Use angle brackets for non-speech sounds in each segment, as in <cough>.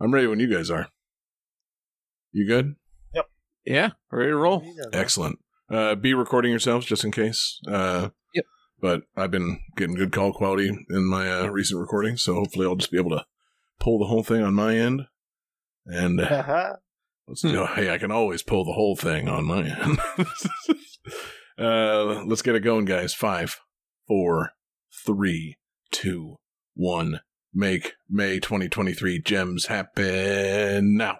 I'm ready when you guys are. You good? Yep. Yeah, ready to roll. Excellent. Uh, be recording yourselves just in case. Uh, Yep. But I've been getting good call quality in my uh, recent recording, so hopefully I'll just be able to pull the whole thing on my end. And uh, <laughs> let's go. Hey, I can always pull the whole thing on my end. <laughs> uh, let's get it going, guys. Five, four, three, two, one. Make May 2023 gems happen now.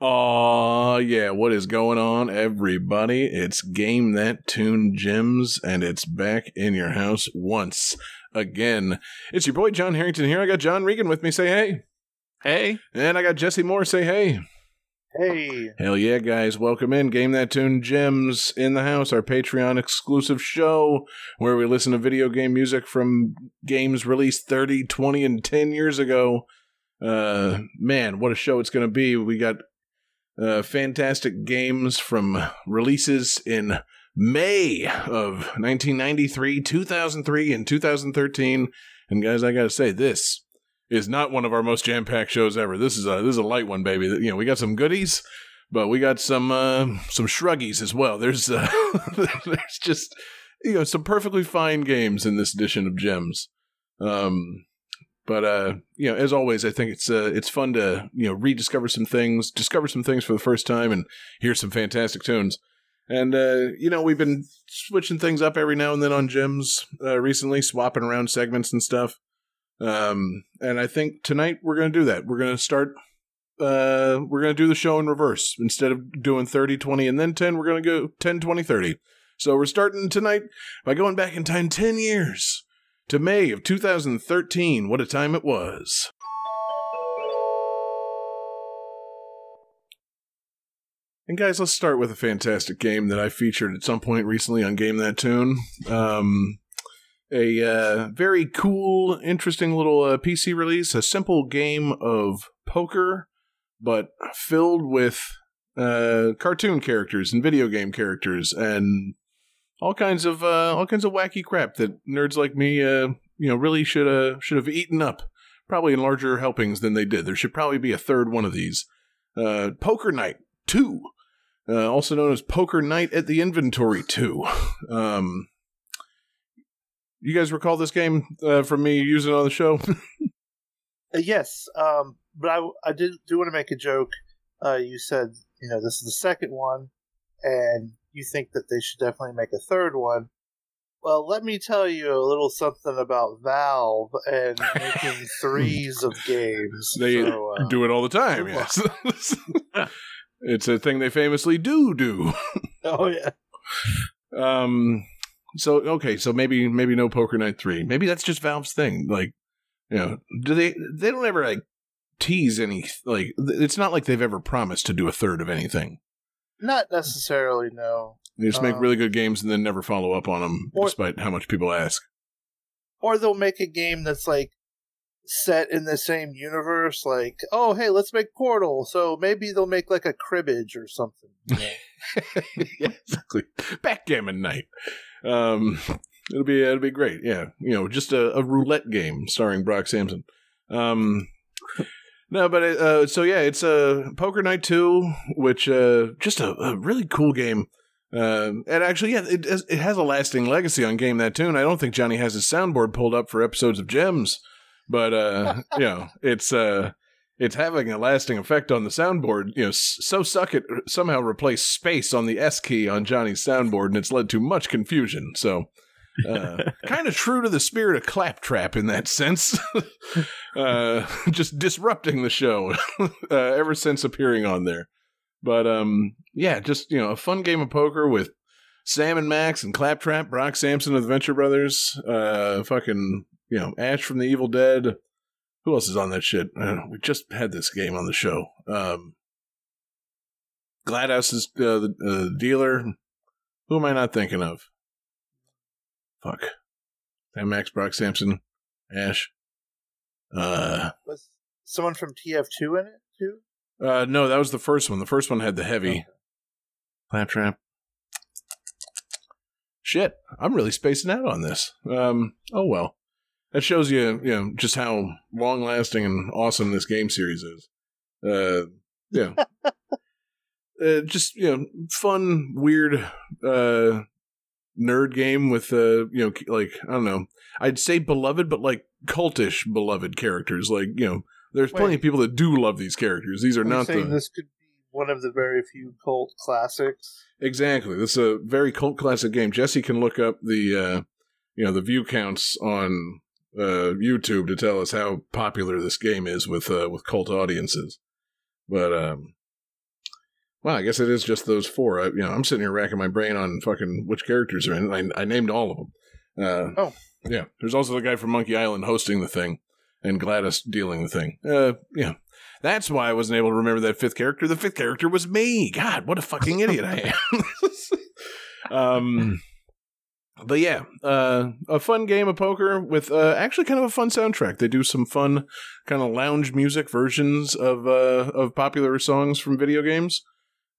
Aw, yeah, what is going on, everybody? It's Game That Tune Gems, and it's back in your house once again. It's your boy John Harrington here. I got John Regan with me. Say hey. Hey, And I got Jesse Moore. Say hey. Hey. Hell yeah, guys. Welcome in. Game That Tune Gems in the house, our Patreon exclusive show where we listen to video game music from games released 30, 20, and 10 years ago. Uh, man, what a show it's going to be. We got uh, fantastic games from releases in May of 1993, 2003, and 2013. And guys, I got to say, this is not one of our most jam-packed shows ever. This is a this is a light one, baby. You know, we got some goodies, but we got some uh, some shruggies as well. There's uh, <laughs> there's just you know some perfectly fine games in this edition of Gems. Um, but uh, you know, as always, I think it's uh, it's fun to you know rediscover some things, discover some things for the first time, and hear some fantastic tunes. And uh, you know, we've been switching things up every now and then on Gems uh, recently, swapping around segments and stuff. Um, and I think tonight we're going to do that. We're going to start, uh, we're going to do the show in reverse. Instead of doing 30, 20, and then 10, we're going to go 10, 20, 30. So we're starting tonight by going back in time 10 years to May of 2013. What a time it was. And guys, let's start with a fantastic game that I featured at some point recently on Game That Tune. Um, a uh, very cool, interesting little uh, PC release. A simple game of poker, but filled with uh, cartoon characters and video game characters and all kinds of uh, all kinds of wacky crap that nerds like me, uh, you know, really should should have eaten up. Probably in larger helpings than they did. There should probably be a third one of these. Uh, Poker Night Two, also known as Poker Night at the Inventory Two. <laughs> Um, you guys recall this game uh, from me using it on the show? <laughs> Uh, yes, um, but I, I did do want to make a joke. Uh, you said, you know, this is the second one, and you think that they should definitely make a third one. Well, let me tell you a little something about Valve and <laughs> making threes of games. They So, uh, do it all the time. Yes, <laughs> it's a thing they famously do do. oh yeah, Um. So okay, so maybe maybe no Poker Night three. Maybe that's just Valve's thing. Like, you know, do they they don't ever like tease any like it's not like they've ever promised to do a third of anything. not necessarily. No, They just make Um, really good games and then never follow up on them, or- despite how much people ask. or they'll make a game that's like set in the same universe. Like, oh hey, let's make Portal. So maybe they'll make like a cribbage or something. you know? yeah, <laughs> exactly. Backgammon night. Um, it'll be it'll be great. Yeah, you know, just a, a roulette game starring Brock Sampson. Um, no, but it, uh, so yeah, it's a uh, Poker Night Two, which uh, just a, a really cool game. Uh, and actually, yeah, it has- it has a lasting legacy on Game That Tune. I don't think Johnny has his soundboard pulled up for episodes of Gems, but uh, <laughs> you know, it's uh, it's having a lasting effect on the soundboard. You know, so suck it somehow replaced space on the S key on Johnny's soundboard, and it's led to much confusion. So, uh, <laughs> kind of true to the spirit of Claptrap in that sense. <laughs> uh, just disrupting the show <laughs> uh, ever since appearing on there. But um, yeah, just you know, a fun game of poker with Sam and Max and Claptrap, Brock Sampson of the Venture Brothers, uh, fucking you know, Ash from the Evil Dead. Who else is on that shit? Uh, we just had this game on the show. Um, GLaDOS is uh, the uh, dealer. Who am I not thinking of? Fuck. Sam Max, Brock Sampson, Ash. Uh, Was someone from TF2 in it too? uh, no, that was the first one. The first one had the heavy Okay. Claptrap. Shit, I'm really spacing out on this. Um, oh well. That shows you, you know, just how long lasting and awesome this game series is. Uh, yeah. <laughs> uh, just, you know, fun, weird, uh, nerd game with, uh, you know, like, I don't know. I'd say beloved, but like cultish beloved characters. Like, you know, there's plenty of people that do love these characters. These are Are not saying the. this could be one of the very few cult classics? Exactly. This is a very cult classic game. Jesse can look up the uh you know the view counts on uh YouTube to tell us how popular this game is with uh with cult audiences. But um well, I guess it is just those four. I, you know, I'm sitting here racking my brain on fucking which characters are in it. I, I named all of them. Uh, Oh. yeah. There's also the guy from Monkey Island hosting the thing, and GLaDOS dealing the thing. Uh, yeah. That's why I wasn't able to remember that fifth character. The fifth character was me. God, what a fucking idiot I am. <laughs> um, but yeah, uh, a fun game of poker with uh, actually kind of a fun soundtrack. They do some fun kind of lounge music versions of uh, of popular songs from video games.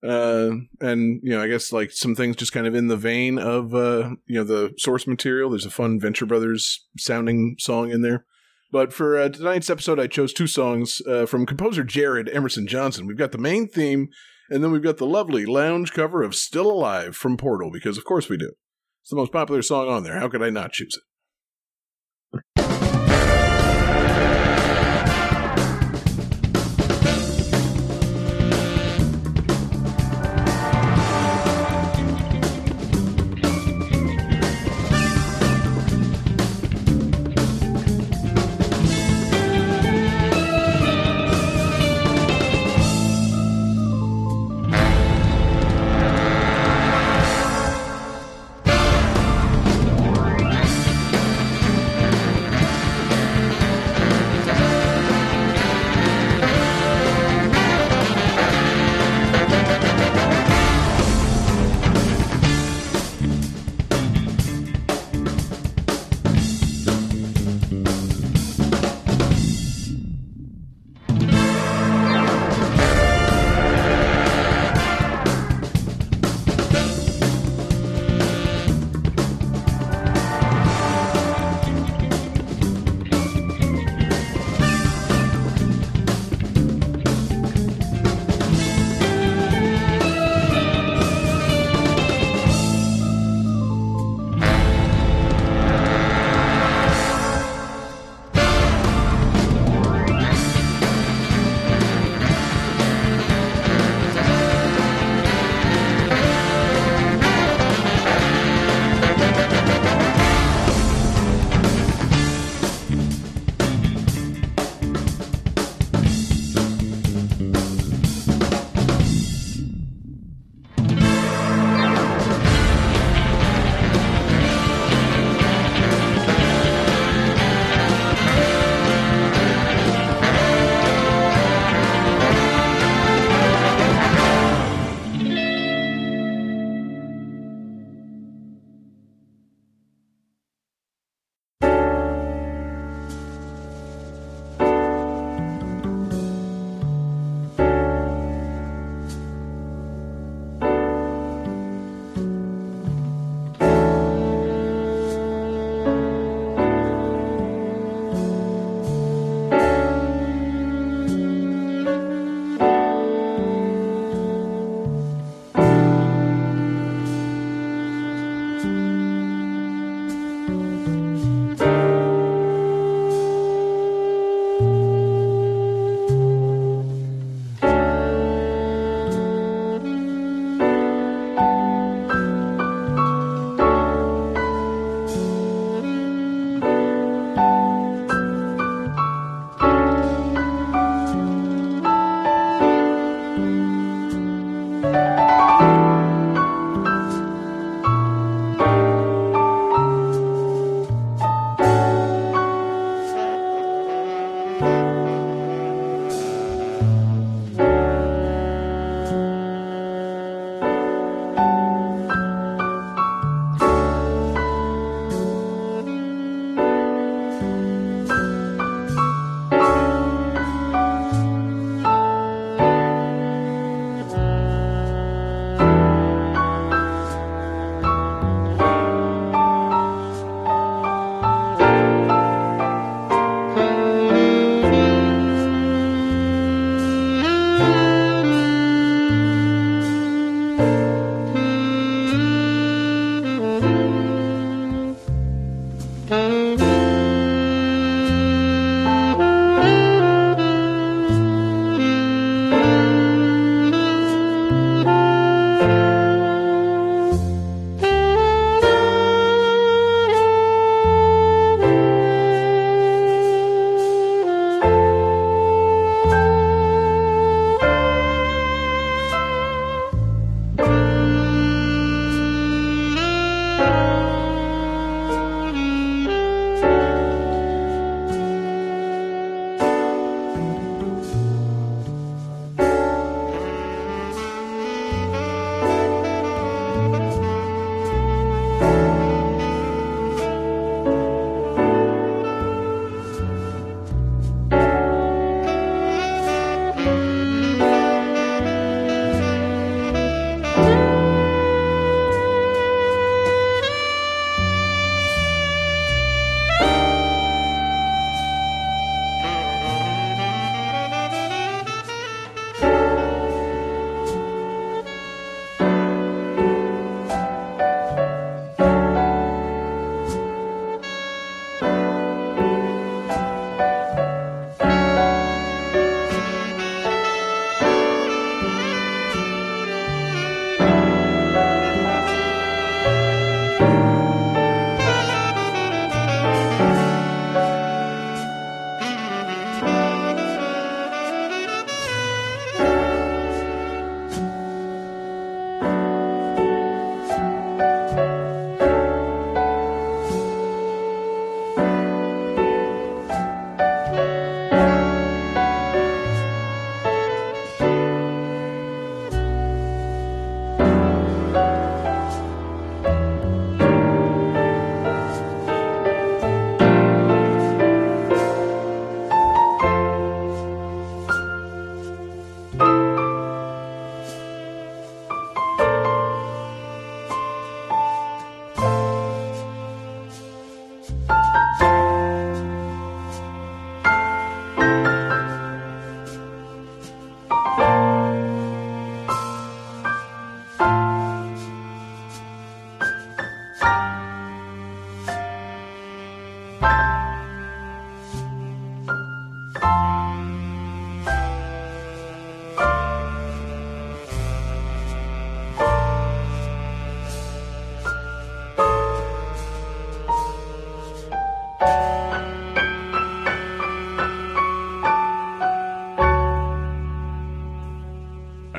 Uh, and you know, I guess like some things just kind of in the vein of uh, you know the source material. There's a fun Venture Brothers sounding song in there. But for uh, tonight's episode, I chose two songs from composer Jared Emerson Johnson. We've got the main theme, and then we've got the lovely lounge cover of Still Alive from Portal, because of course we do. It's the most popular song on there. How could I not choose it?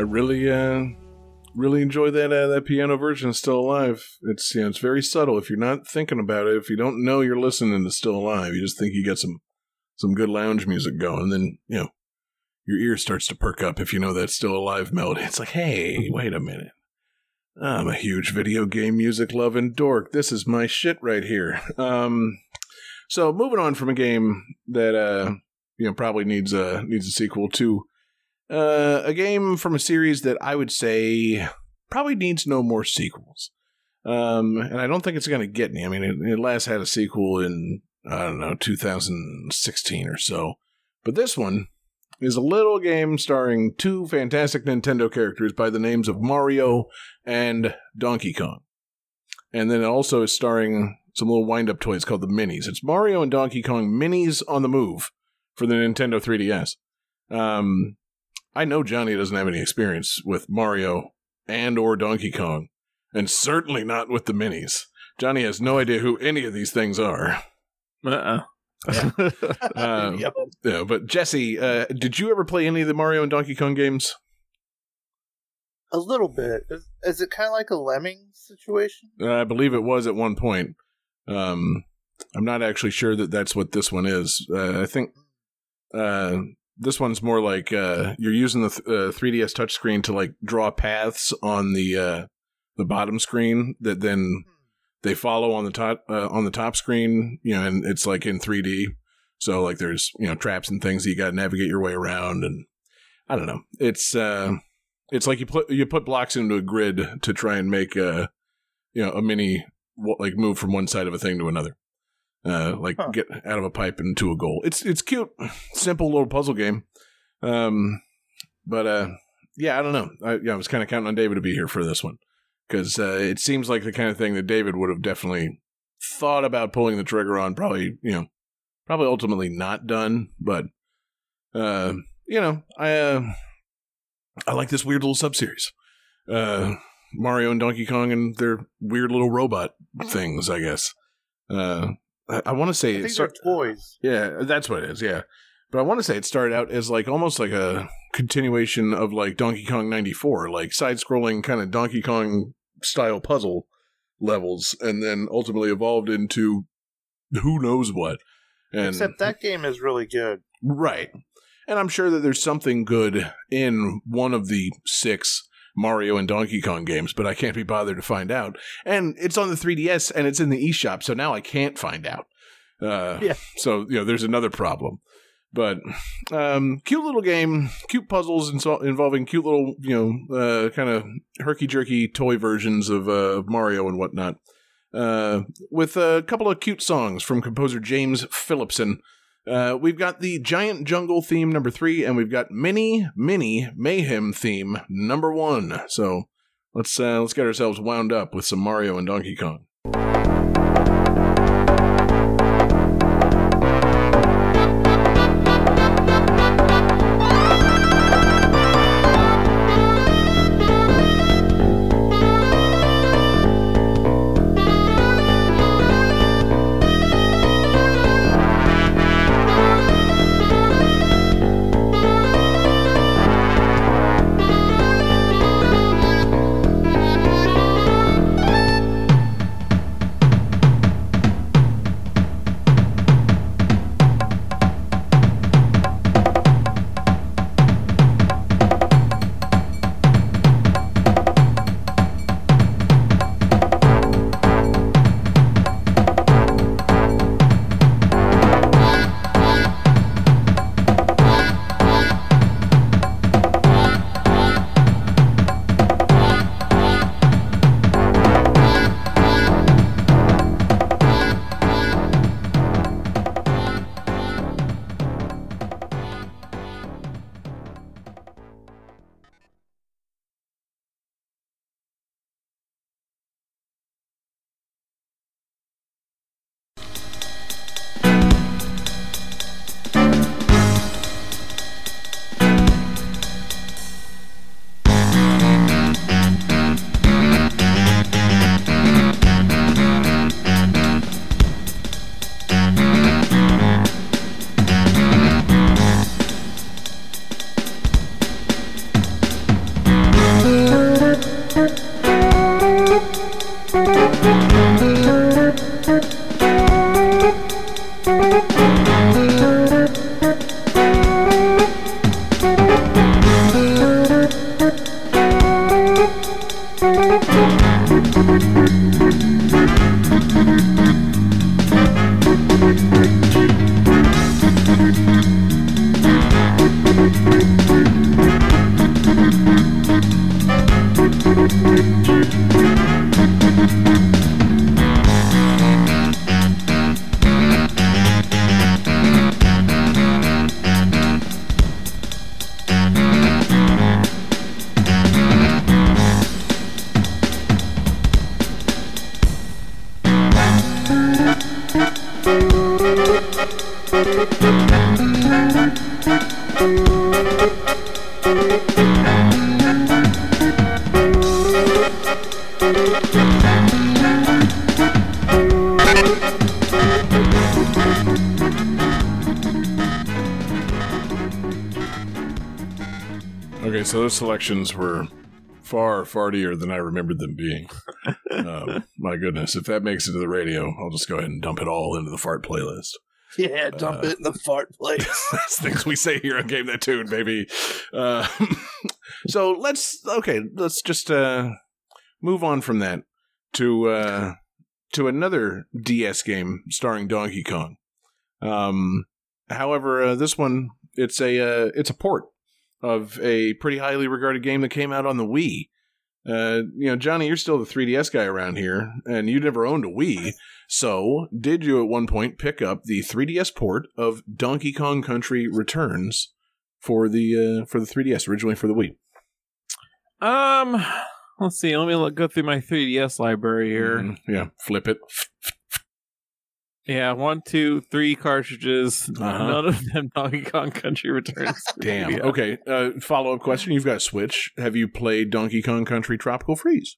Really, uh, really enjoy that uh, that piano version. Still alive. It's you know it's very subtle. If you're not thinking about it, if you don't know you're listening to Still Alive, you just think you got some some good lounge music going, then you know your ear starts to perk up if you know that Still Alive melody. It's like, hey, wait a minute. I'm a huge video game music loving dork. This is my shit right here. Um, so moving on from a game that uh, you know probably needs a needs a sequel to uh, a game from a series that I would say probably needs no more sequels. Um, and I don't think it's going to get any. I mean, it, it last had a sequel in I don't know 2016 or so, but this one is a little game starring two fantastic Nintendo characters by the names of Mario and Donkey Kong. And then it also is starring some little wind up toys called the Minis. It's Mario and Donkey Kong Minis on the move for the Nintendo 3DS. Um, I know Johnny doesn't have any experience with Mario and or Donkey Kong, and certainly not with the Minis. Johnny has no idea who any of these things are. Uh-uh. <laughs> Um, Yep. yeah, but Jesse, uh, did you ever play any of the Mario and Donkey Kong games? A little bit. Is, is it kind of like a lemming situation? Uh, I believe it was at one point. Um, I'm not actually sure that that's what this one is. Uh, I think uh, this one's more like uh, you're using the th- uh, 3DS touchscreen to like draw paths on the uh, the bottom screen that then they follow on the top uh, on the top screen. You know, and it's like in 3D. So like there's you know traps and things that you got to navigate your way around, and I don't know. It's uh, it's like you put you put blocks into a grid to try and make a you know a mini like move from one side of a thing to another. Uh, like Huh. get out of a pipe into a goal. It's it's cute, simple little puzzle game. Um, but uh, yeah, I don't know. I, yeah, I was kind of counting on David to be here for this one because uh, it seems like the kind of thing that David would have definitely thought about pulling the trigger on. Probably, you know, probably ultimately not done. But uh, you know, I uh, I like this weird little subseries. Uh, Mario and Donkey Kong and their weird little robot things. I guess. Uh, I, I want to say I think start- toys. yeah, that's what it is. Yeah, but I want to say it started out as like almost like a continuation of like Donkey Kong '94, like side-scrolling kind of Donkey Kong style puzzle levels, and then ultimately evolved into who knows what. And Except that game is really good. right, and I'm sure that there's something good in one of the six Mario and Donkey Kong games, but I can't be bothered to find out. And it's on the 3DS and it's in the eShop, so now I can't find out. Uh, Yeah. So you know, there's another problem. But um, cute little game, cute puzzles insol- involving cute little, you know, uh, kind of herky jerky toy versions of uh, Mario and whatnot. Uh, with a couple of cute songs from composer James Phillipsen. Uh, we've got the Giant Jungle theme number three, and we've got Mini Mini Mayhem theme number one. So let's uh, let's get ourselves wound up with some Mario and Donkey Kong. Selections were far fartier than I remembered them being. <laughs> um, my goodness, if that makes it to the radio, I'll just go ahead and dump it all into the fart playlist. Yeah, dump Uh, it in the fart place. <laughs> That's things we say here on Game That Tune, baby. Uh, <laughs> so let's okay, let's just uh, move on from that to uh, to another DS game starring Donkey Kong. Um, however, uh, this one it's a uh, it's a port of a pretty highly regarded game that came out on the Wii. Uh, you know, Johnny, you're still the 3DS guy around here, and you never owned a Wii. So, did you at one point pick up the 3DS port of Donkey Kong Country Returns for the uh, for the 3DS, originally for the Wii? Um, let's see. Let me look, go through my 3DS library here. Mhm. Yeah, flip it. Yeah, one, two, three cartridges. Uh-huh. None of them <laughs> Donkey Kong Country Returns. <laughs> Damn. Yeah. Okay. Uh, Follow up question: You've got a Switch. Have you played Donkey Kong Country Tropical Freeze?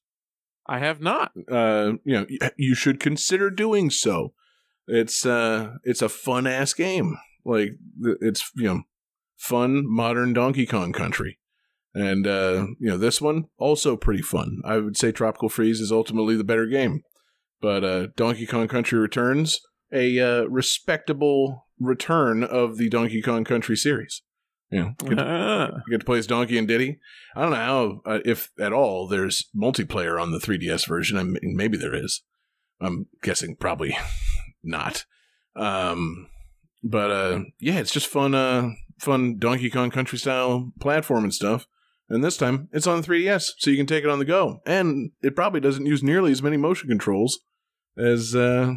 I have not. uh, you know, you should consider doing so. It's uh, it's a fun ass game. Like it's you know, fun modern Donkey Kong Country, and uh, you know this one also pretty fun. I would say Tropical Freeze is ultimately the better game, but uh, Donkey Kong Country Returns a uh, respectable return of the Donkey Kong Country series. You know, get- Ah. you get to play as Donkey and Diddy. I don't know how, uh, if at all, there's multiplayer on the 3DS version. I mean, maybe there is. I'm guessing probably <laughs> not. Um, but uh, yeah, it's just fun, uh, fun Donkey Kong Country style platform and stuff. And this time it's on 3DS, so you can take it on the go. And it probably doesn't use nearly as many motion controls as uh,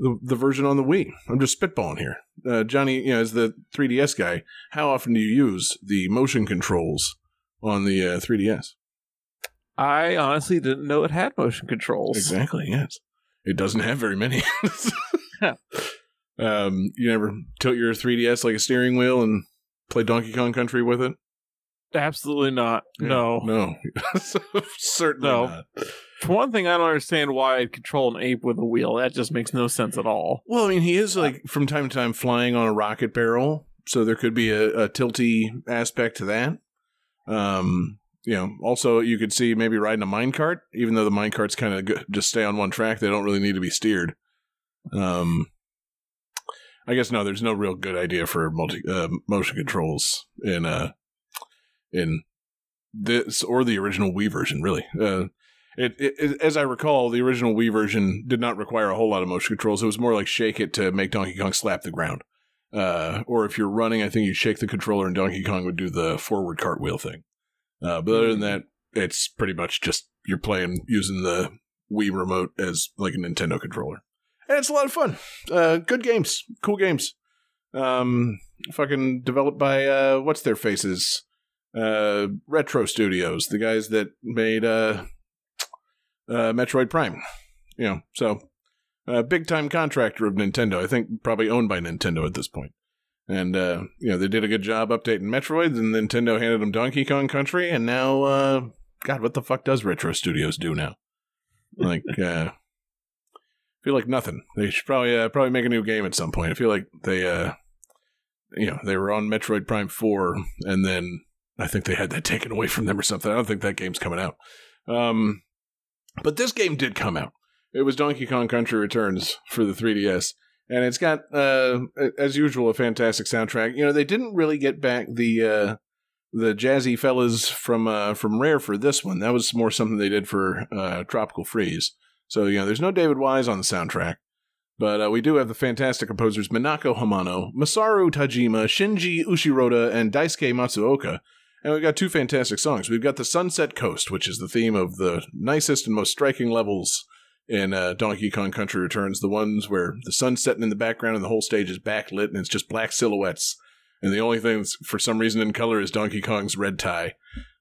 the the version on the Wii. I'm just spitballing here, uh, Johnny. You know, as the 3DS guy, how often do you use the motion controls on the uh, 3DS? I honestly didn't know it had motion controls. Exactly. Yes, it doesn't have very many. <laughs> um, you never tilt your 3DS like a steering wheel and play Donkey Kong Country with it? Absolutely not. Yeah, No. no, <laughs> certainly No. not. For one thing, I don't understand why I'd control an ape with a wheel. That just makes no sense at all. Well, I mean, he is like from time to time flying on a rocket barrel, so there could be a, a tilty aspect to that. Um, you know, also you could see maybe riding a minecart, even though the minecarts kind of go- just stay on one track; they don't really need to be steered. Um, I guess no, there's no real good idea for multi uh, motion controls in uh in this or the original Wii version, really. Uh, it, it, as I recall, the original Wii version did not require a whole lot of motion controls. It was more like shake it to make Donkey Kong slap the ground. Uh, or if you're running, I think you shake the controller and Donkey Kong would do the forward cartwheel thing. Uh, but other than that, it's pretty much just you're playing using the Wii remote as like a Nintendo controller. And it's a lot of fun. Uh, good games, cool games. Um, fucking developed by uh, what's their faces? Uh, Retro Studios, the guys that made uh, uh, Metroid Prime. You know, so uh, big time contractor of Nintendo. I think probably owned by Nintendo at this point. And uh, you know, they did a good job updating Metroid. And Nintendo handed them Donkey Kong Country, and now, uh, God, what the fuck does Retro Studios do now? Like, <laughs> uh, feel like nothing. They should probably uh, probably make a new game at some point. I feel like they, uh, you know, they were on Metroid Prime Four, and then I think they had that taken away from them or something. I don't think that game's coming out. Um, but this game did come out, It was Donkey Kong Country Returns for the 3DS. And it's got, uh, as usual, a fantastic soundtrack. You know, they didn't really get back the uh, the jazzy fellas from uh, from Rare for this one. That was more something they did for uh, Tropical Freeze. So you know, there's no David Wise on the soundtrack, but uh, we do have the fantastic composers Minako Hamano, Masaru Tajima, Shinji Ushiroda, and Daisuke Matsuoka. And we've got two fantastic songs. We've got the Sunset Coast, which is the theme of the nicest and most striking levels in uh, Donkey Kong Country Returns. The ones where the sun's setting in the background and the whole stage is backlit and it's just black silhouettes. And the only thing that's for some reason in color is Donkey Kong's red tie.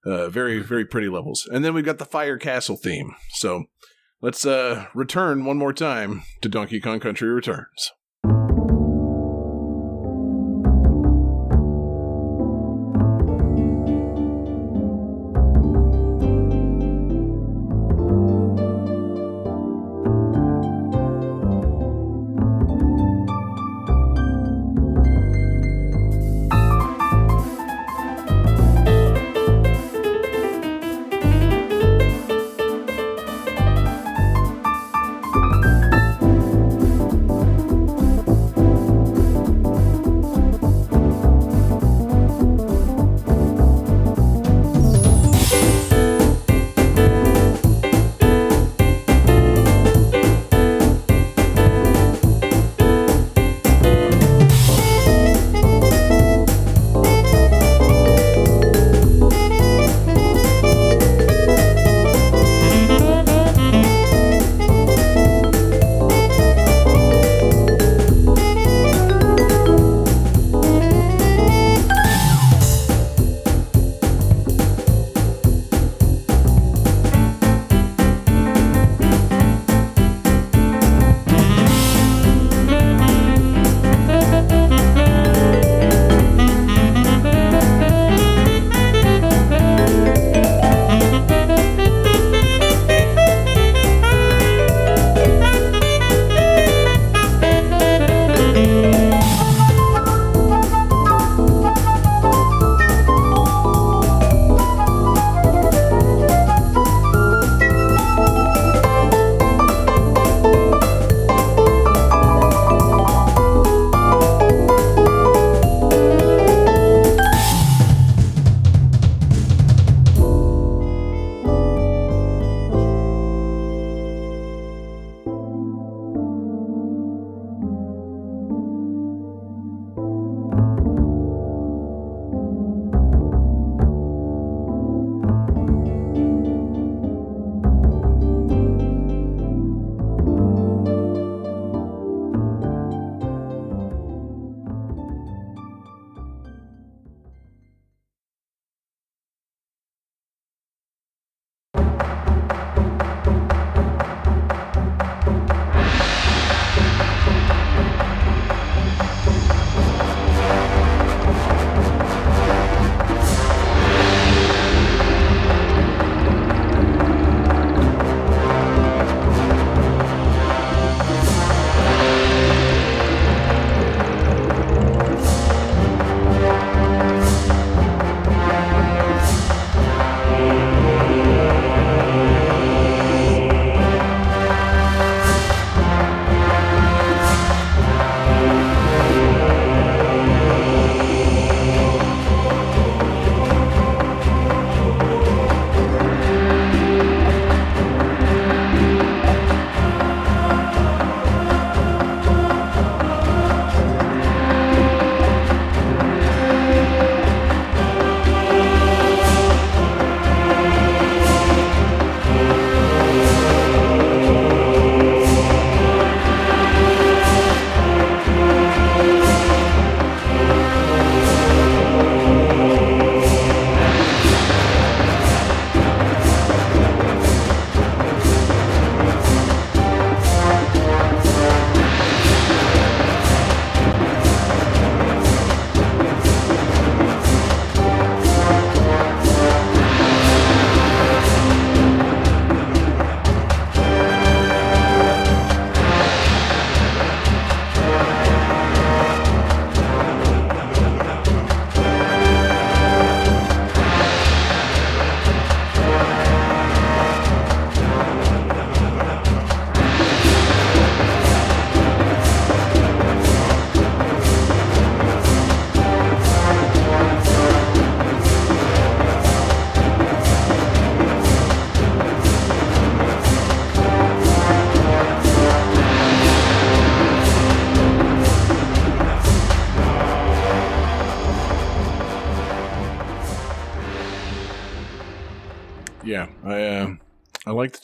Uh, very, very pretty levels. And then we've got the Fire Castle theme. So let's uh, return one more time to Donkey Kong Country Returns.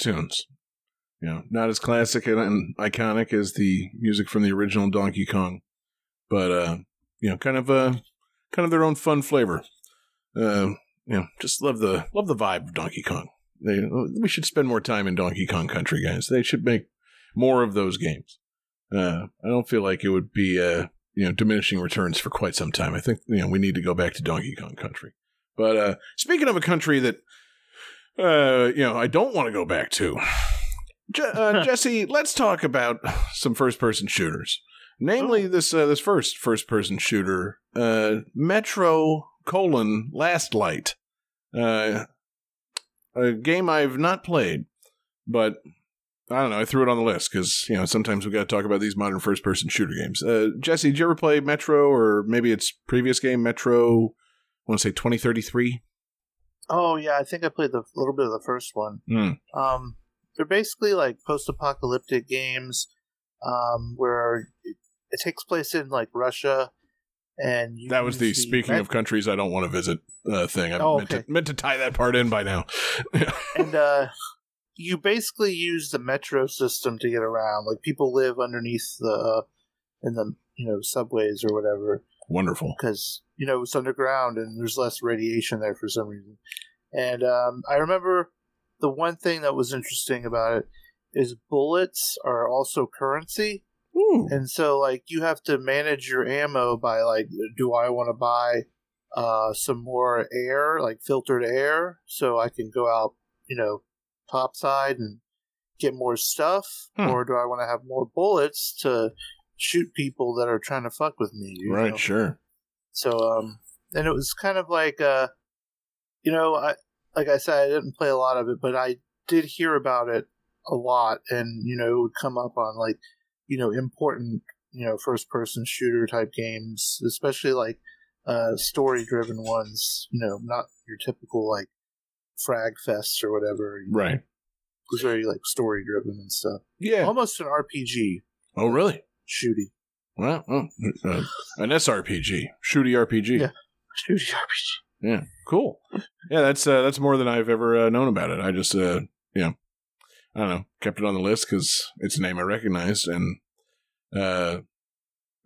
Tunes. You know, not as classic and, and iconic as the music from the original Donkey Kong, but uh, you know, kind of uh, kind of their own fun flavor. Uh, you know, just love the love the vibe of Donkey Kong. They, we should spend more time in Donkey Kong Country, guys. They should make more of those games. Uh, I don't feel like it would be uh, you know diminishing returns for quite some time. I think you know we need to go back to Donkey Kong Country. But uh, speaking of a country that uh, you know I don't want to go back to, Je- uh, <laughs> Jesse, let's talk about some first person shooters. Namely, this uh, this first first person shooter, uh, Metro colon Last Light, uh, a game I've not played, but I don't know. I threw it on the list because you know sometimes we got to talk about these modern first person shooter games. Uh, Jesse, did you ever play Metro or maybe its previous game, Metro? I want to say twenty thirty three. Oh yeah, I think I played the little bit of the first one. Mm. Um, they're basically like post-apocalyptic games, um, where it, it takes place in like Russia, and you That was the use speaking Met- of countries I don't want to visit uh, thing. I Oh, meant, okay. to, meant to tie that part in by now. <laughs> and uh, you basically use the metro system to get around. Like people live underneath the in the you know subways or whatever Wonderful. because you know it's underground and there's less radiation there for some reason. And um, I remember the one thing that was interesting about it is bullets are also currency. Ooh. And so, like, you have to manage your ammo by, like, do I want to buy uh, some more air, like filtered air, so I can go out, you know, topside and get more stuff? Hmm. Or do I want to have more bullets to shoot people that are trying to fuck with me? you Right, know? sure. So, um, and it was kind of like, uh, you know, I, like I said, I didn't play a lot of it, but I did hear about it a lot, and you know, it would come up on like, you know, important, you know, first person shooter type games, especially like, uh, story driven ones. You know, not your typical like frag fests or whatever. you know. Right. It was very like story driven and stuff. Yeah. Almost an RPG Oh, really? shooty. Well, oh, uh, an SRPG, shooty RPG. Yeah. Shooty RPG. Yeah, cool. Yeah, that's uh, that's more than I've ever uh, known about it. I just, uh, you know, I don't know, kept it on the list because it's a name I recognized, and uh,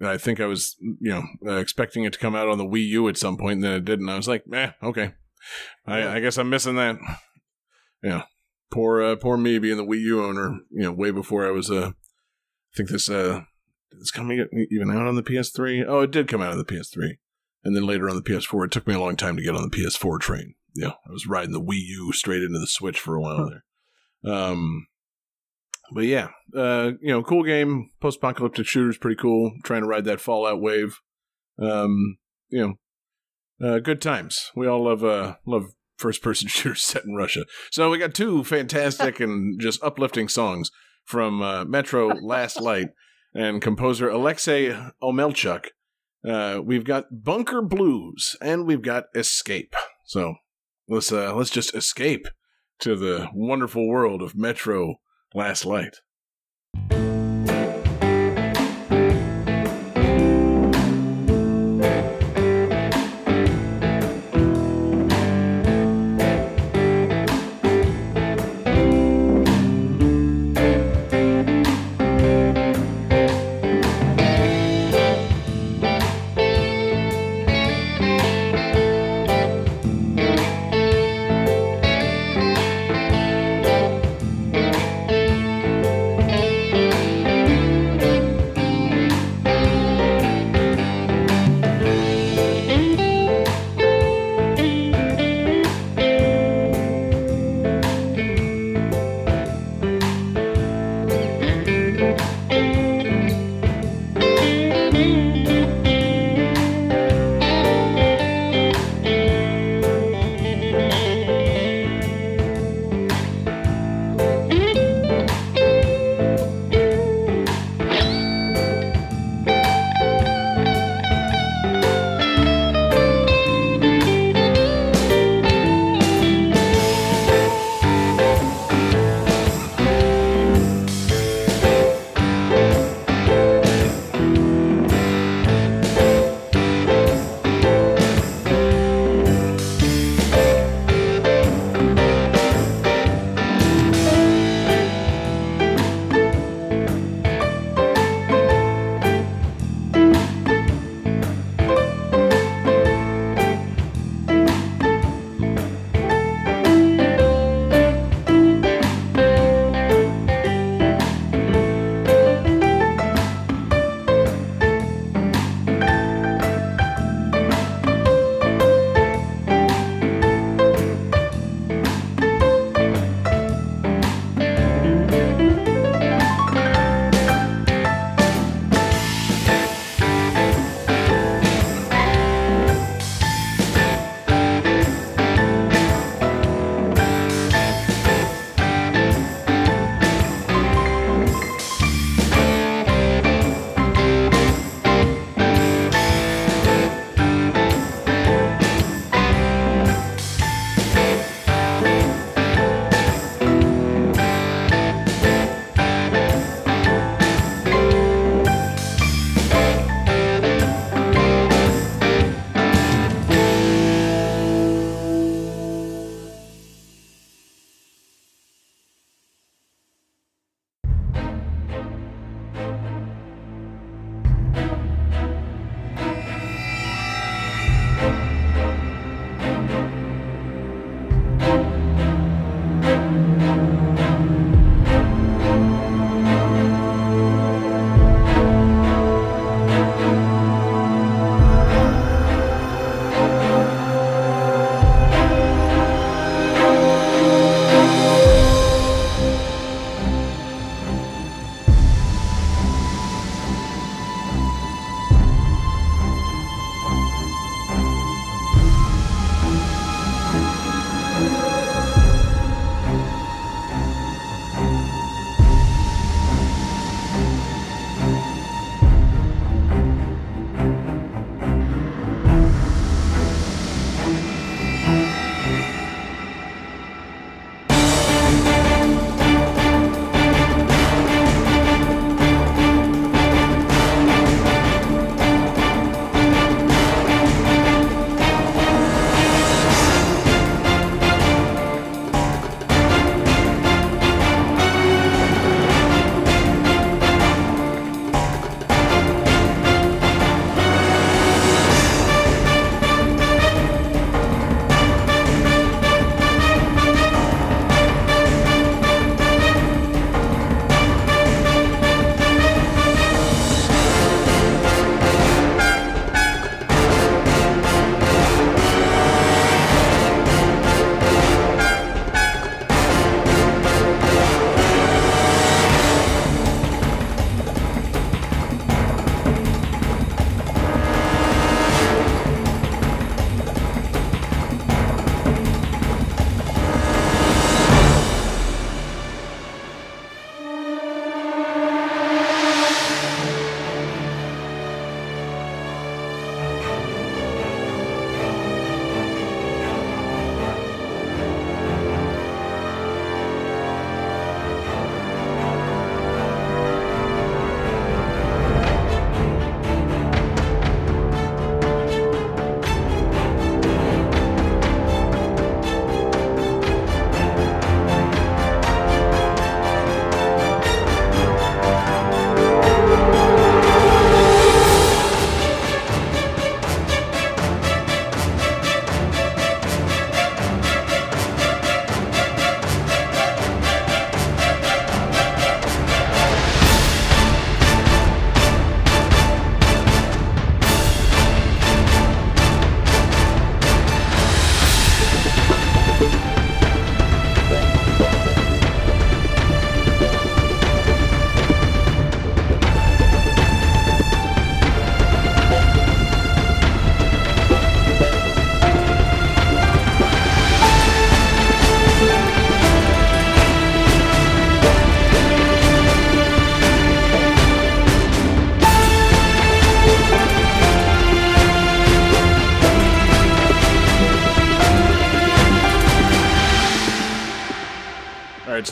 I think I was, you know, uh, expecting it to come out on the Wii U at some point, and then it didn't. I was like, eh, okay, I, I guess I'm missing that. Yeah, poor, uh, poor me being the Wii U owner. You know, way before I was. Uh, I think this uh, it's coming even out on the PS3. Oh, it did come out on the PS3 and then later on the PS4. It took me a long time to get on the PS4 train. Yeah, I was riding the Wii U straight into the Switch for a while there. Um, but yeah, uh, you know, cool game. Post-apocalyptic shooters, pretty cool. Trying to ride that Fallout wave. Um, you know, uh, good times. We all love uh, love first-person <laughs> shooters set in Russia. So we got two fantastic and just uplifting songs from uh, Metro Last Light and composer Alexei Omelchuk. Uh, we've got Bunker Blues and we've got Escape. So let's uh, let's just escape to the wonderful world of Metro Last Light.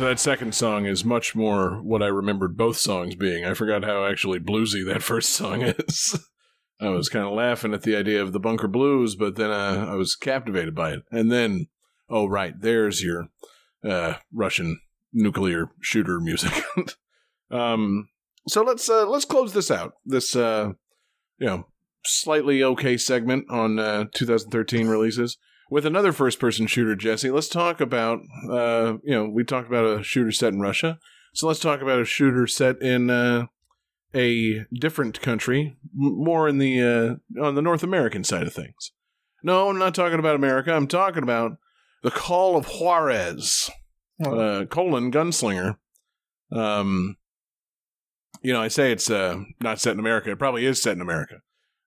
That second song is much more what I remembered both songs being. I forgot how actually bluesy that first song <laughs> is. I was kind of laughing at the idea of the bunker blues, but then uh, I was captivated by it. And then, oh right, there's your uh, Russian nuclear shooter music. <laughs> um, so let's uh, let's close this out. This uh, you know slightly okay segment on uh, 2013 releases with another first person shooter. Jesse, let's talk about uh, you know we talked about a shooter set in Russia, so let's talk about a shooter set in uh, a different country, m- more in the uh, on the North American side of things. No, I'm not talking about America. I'm talking about the Call of Juarez, uh, colon gunslinger. Um, you know, I say it's uh, not set in America. It probably is set in America,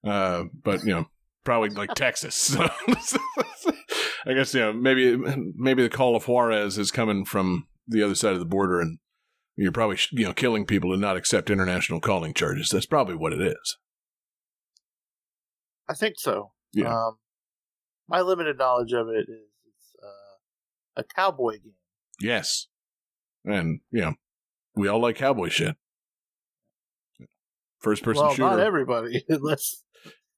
uh, but you know, probably like Texas. <laughs> So I guess you know maybe maybe the Call of Juarez is coming from the other side of the border, and you're probably you know killing people to not accept international calling charges. That's probably what it is. I think so. Yeah. Um, my limited knowledge of it is it's uh, a cowboy game. Yes, and you know we all like cowboy shit. First person well, shooter. not everybody. <laughs> Unless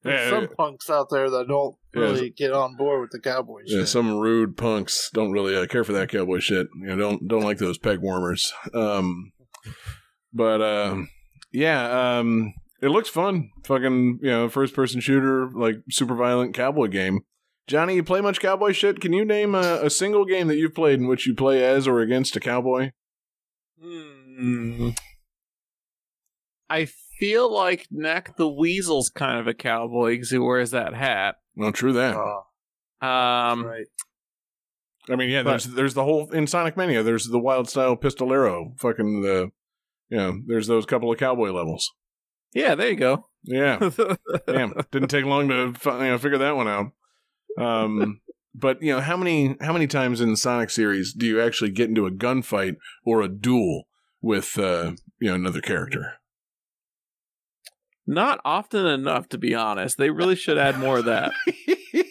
there's Yeah, some yeah. punks out there that don't Yeah, really get on board with the cowboy Yeah, shit. some rude punks don't really uh, care for that cowboy shit. You know, don't don't like those peg warmers. Um, but um, yeah, um, it looks fun. Fucking you know, first person shooter, like super violent cowboy game. Johnny, you play much cowboy shit? Can you name a, a single game that you've played in which you play as or against a cowboy? Hmm. I feel like Nack the Weasel's kind of a cowboy because he wears that hat. Well, true that. Oh, Um, right. I mean, yeah, there's there's the whole in Sonic Mania. There's the wild style pistolero. Fucking the, you know, there's those couple of cowboy levels. Yeah, there you go. Yeah. <laughs> Damn, didn't take long to you know, figure that one out. Um, <laughs> but you know how many how many times in the Sonic series do you actually get into a gunfight or a duel with uh, you know another character? Not often enough, to be honest. They really should add more of that. <laughs> you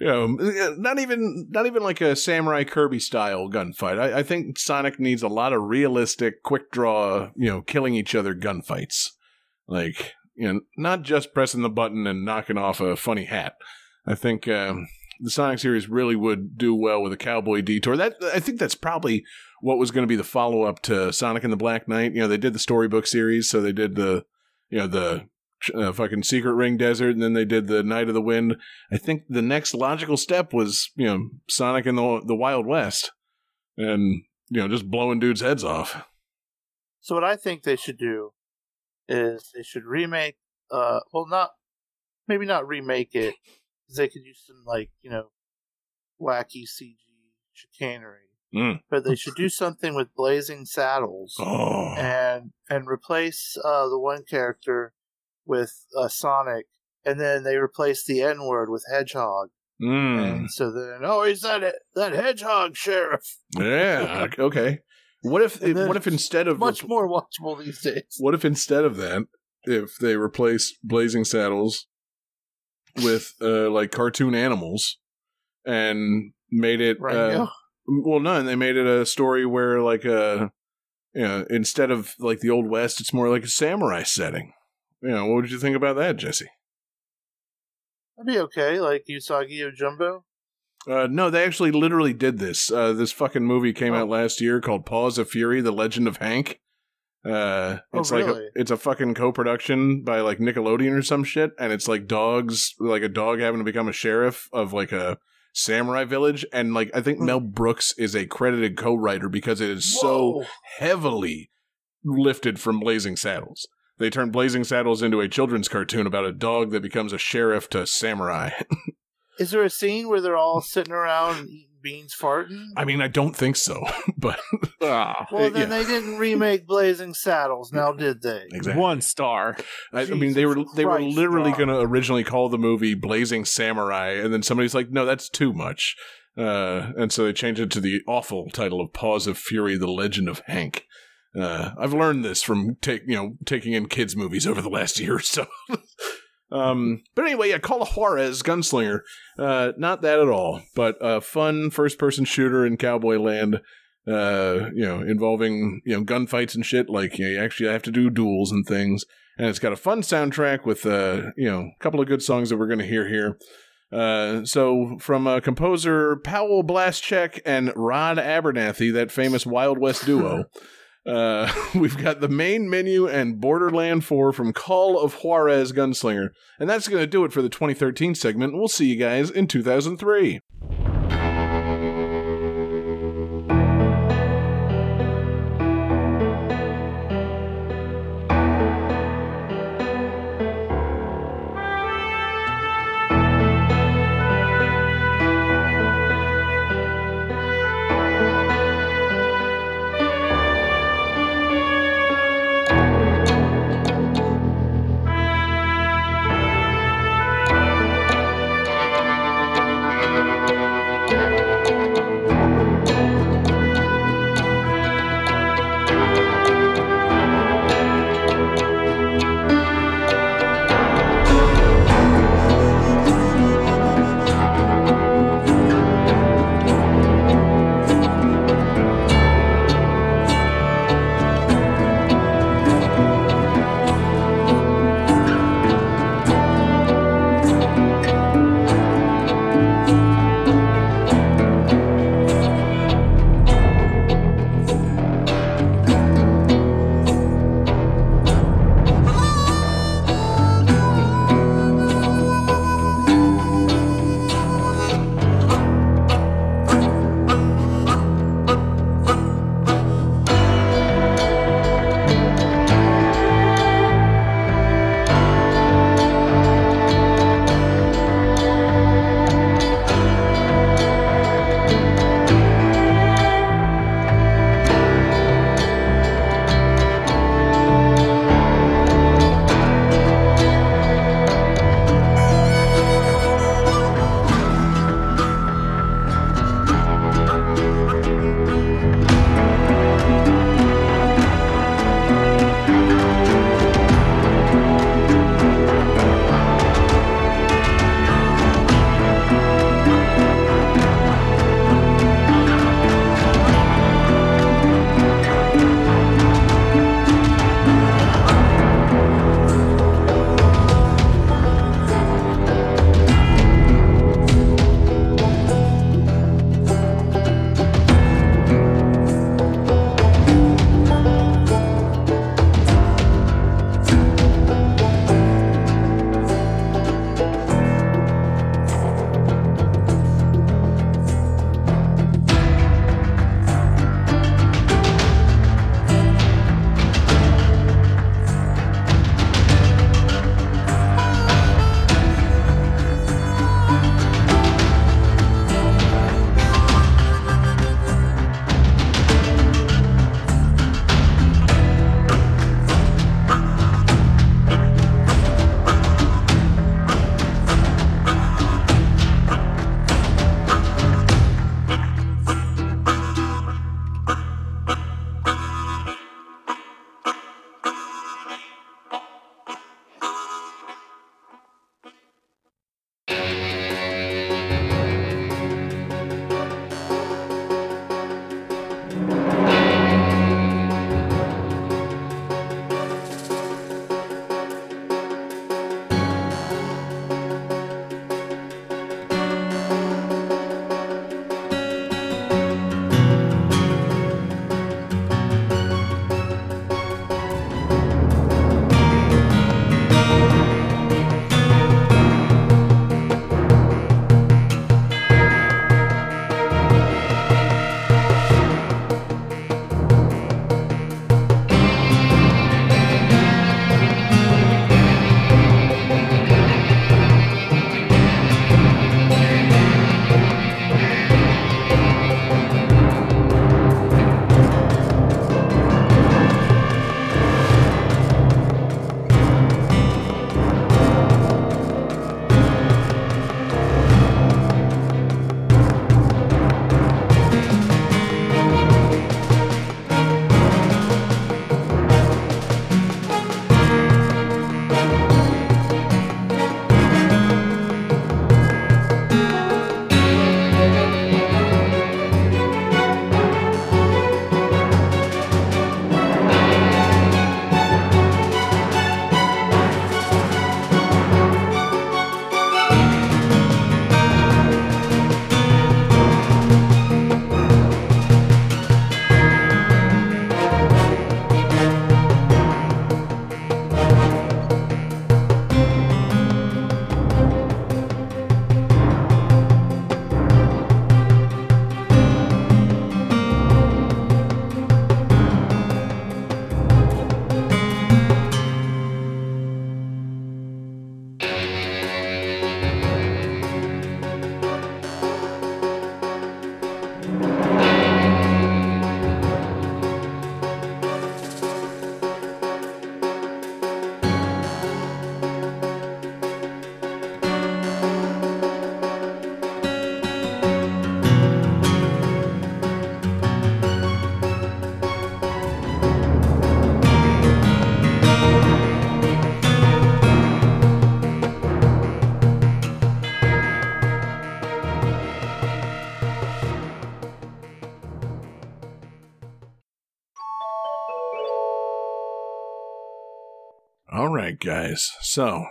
know, not even not even like a Samurai Kirby style gunfight. I, I think Sonic needs a lot of realistic, quick draw, you know, killing each other gunfights. Like you know, not just pressing the button and knocking off a funny hat. I think um, the Sonic series really would do well with a cowboy detour. That I think that's probably what was going to be the follow up to Sonic and the Black Knight. You know, they did the storybook series, so they did the you know the uh, fucking Secret Ring Desert, and then they did the Knight of the Wind. I think the next logical step was you know Sonic in the the Wild West, and you know just blowing dudes' heads off. So what I think they should do is they should remake. Uh, well, not maybe not remake it. They could use some like you know wacky CG chicanery, Mm. but they should do something with blazing saddles Oh, and and replace uh, the one character with uh, Sonic, and then they replace the N word with Hedgehog, mm. and so then oh he's that that Hedgehog sheriff, yeah, <laughs> okay. What if what if instead of much more watchable these days. What if instead of that, if they replace Blazing Saddles with uh, like cartoon animals and made it uh. Well, no, and they made it a story where like uh you know instead of like the old west, it's more like a samurai setting. You know, what did you think about that, Jesse? That'd be okay, like Usagi Yojimbo. Uh, no, they actually literally did this. Uh, this fucking movie came Oh. out last year called Paws of Fury: The Legend of Hank. Uh, Oh, it's like a, it's a fucking co-production by like Nickelodeon or some shit, and it's like dogs, like a dog having to become a sheriff of like a samurai village, and like I think Hmm. Mel Brooks is a credited co-writer because it is so heavily lifted from Blazing Saddles. They turned Blazing Saddles into a children's cartoon about a dog that becomes a sheriff to samurai. <laughs> Is there a scene where they're all sitting around eating beans, farting? I mean, I don't think so, <laughs> but Ah, Well, then yeah. they didn't remake Blazing Saddles, now did they? exactly. One star. I, I mean, they were Jesus they were literally going to originally call the movie Blazing Samurai, and then somebody's like, "No, that's too much," uh, and so they changed it to the awful title of Paws of Fury: The Legend of Hank. Uh, I've learned this from take you know taking in kids movies over the last <laughs> year or so. Um, but anyway, yeah, Call of Juarez Gunslinger, uh, not that at all, but a fun first person shooter in Cowboy Land. uh, you know, involving you know gunfights and shit. Like you, know, you actually have to do duels and things. And it's got a fun soundtrack with uh, you know, a couple of good songs that we're going to hear here. Uh, so from uh, composer Paweł Błaszczak and Rod Abernethy, that famous Wild West duo. <laughs> Uh, <laughs> we've got the main menu and Borderland 4 from Call of Juarez Gunslinger. And that's going to do it for the 2013 segment. We'll see you guys in 2003. Guys. So,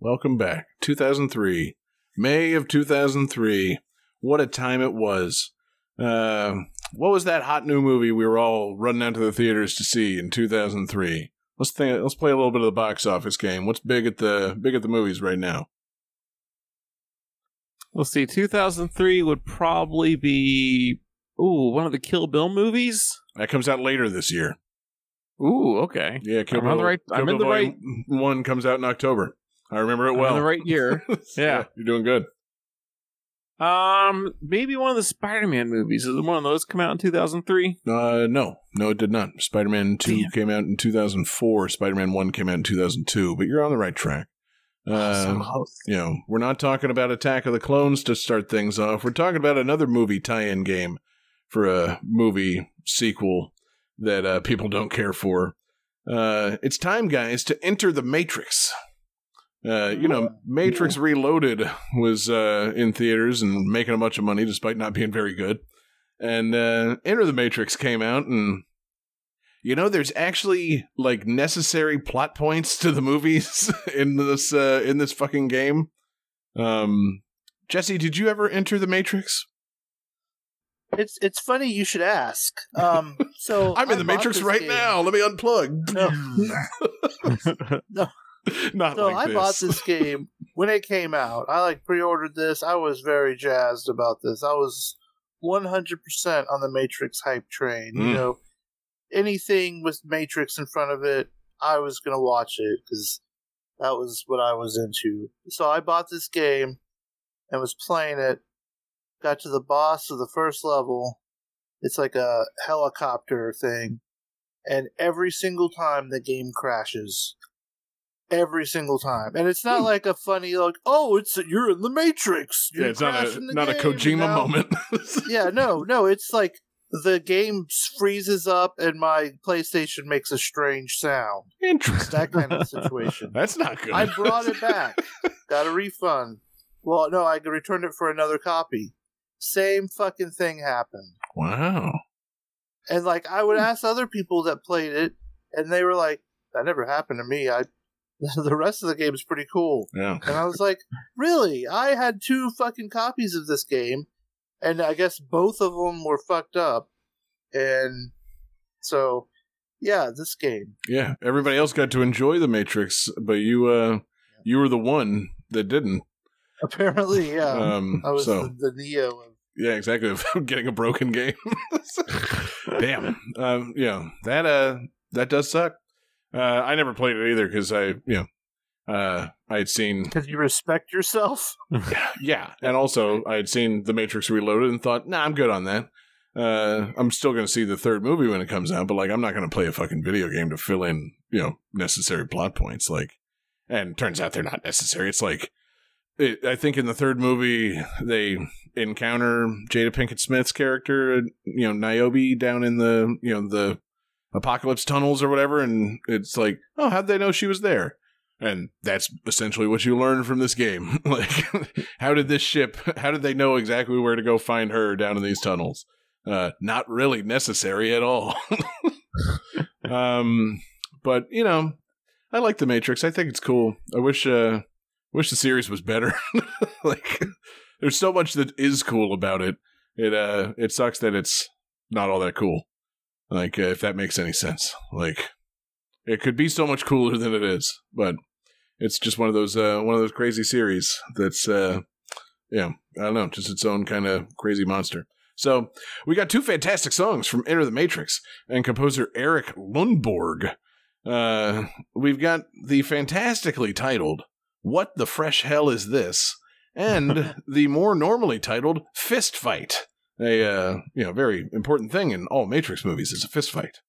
welcome back. 2003. May of 2003. What a time it was. Uh, what was that hot new movie we were all running out to the theaters to see in 2003? Let's think, let's play a little bit of the box office game. What's big at the big at the movies right now? We'll see. 2003 would probably be ooh one of the Kill Bill movies. That comes out later this year. Ooh, okay. Yeah, Kill I'm Bill. on the right- Kill I'm in the right- One comes out in October. I remember it I'm well. in the right year. <laughs> Yeah. you're doing good. Um, maybe one of the Spider-Man movies. Did one of those come out in 2003? Uh, no, no, it did not. Spider Man Two Damn. came out in 2004. Spider Man One came out in 2002. But you're on the right track. Uh, so you know, we're not talking about Attack of the Clones to start things off. We're talking about another movie tie-in game for a movie sequel that uh, people don't care for. Uh, it's time, guys, to enter the Matrix. Uh, you know, Matrix Reloaded was uh, in theaters and making a bunch of money despite not being very good. And uh, Enter the Matrix came out, and you know, there's actually like necessary plot points to the movies <laughs> in this uh, in this fucking game. Um, Jesse, did you ever enter the Matrix? It's it's funny you should ask. Um, so <laughs> I'm in I the Matrix right game. now. Let me unplug. No. <laughs> No. Not So like I this. bought this game when it came out. I like pre-ordered this. I was very jazzed about this. I was 100% on the Matrix hype train. You Mm. know, anything with Matrix in front of it, I was going to watch it because that was what I was into. So I bought this game and was playing it. Got to the boss of the first level. It's like a helicopter thing. And every single time the game crashes every single time. And it's not Hmm. like a funny like, oh, it's you're in the Matrix. Yeah, You're it's not a not a game Kojima now." moment. yeah, no, no, it's like the game freezes up and my PlayStation makes a strange sound. Interesting. that kind of situation. <laughs> That's not good. I brought it back. <laughs> Got a refund. Well, no, I returned it for another copy. Same fucking thing happened. wow. And like I would ask other people that played it, and they were like, "That never happened to me." I, <laughs> the rest of the game is pretty cool. Yeah. And I was like, "Really? I had two fucking copies of this game, and I guess both of them were fucked up." And so, yeah, this game. Yeah. Everybody else got to enjoy the Matrix, but you uh you were the one that didn't. Apparently, yeah, Um I was so the, the Neo. Yeah, exactly. <laughs> Getting a broken game. <laughs> Damn. Um, yeah, that uh, that does suck. Uh, I never played it either because I, you know, uh, I had seen, because you respect yourself. <laughs> yeah, and also I had seen The Matrix Reloaded and thought, nah, I'm good on that. Uh, I'm still going to see the third movie when it comes out, but like, I'm not going to play a fucking video game to fill in, you know, necessary plot points. Like, and turns out they're not necessary. It's like, it, I think in the third movie they encounter Jada Pinkett Smith's character, you know, Niobe down in the, you know, the apocalypse tunnels or whatever, and it's like, oh, how'd they know she was there? And that's essentially what you learn from this game. <laughs> like, how did this ship? How did they know exactly where to go find her down in these tunnels? Uh, not really necessary at all. <laughs> um, but you know, I like the Matrix. I think it's cool. I wish, uh, wish the series was better. <laughs> like, there's so much that is cool about it. It, uh, it sucks that it's not all that cool. Like, uh, if that makes any sense. Like, it could be so much cooler than it is, but it's just one of those, uh, one of those crazy series that's, uh, yeah, I don't know, just its own kind of crazy monster. So we got two fantastic songs from Enter the Matrix and composer Eric Lundborg. Uh, we've got the fantastically titled "What the Fresh Hell Is This?" and <laughs> the more normally titled "Fist Fight." A uh, you know very important thing in all Matrix movies is a fist fight.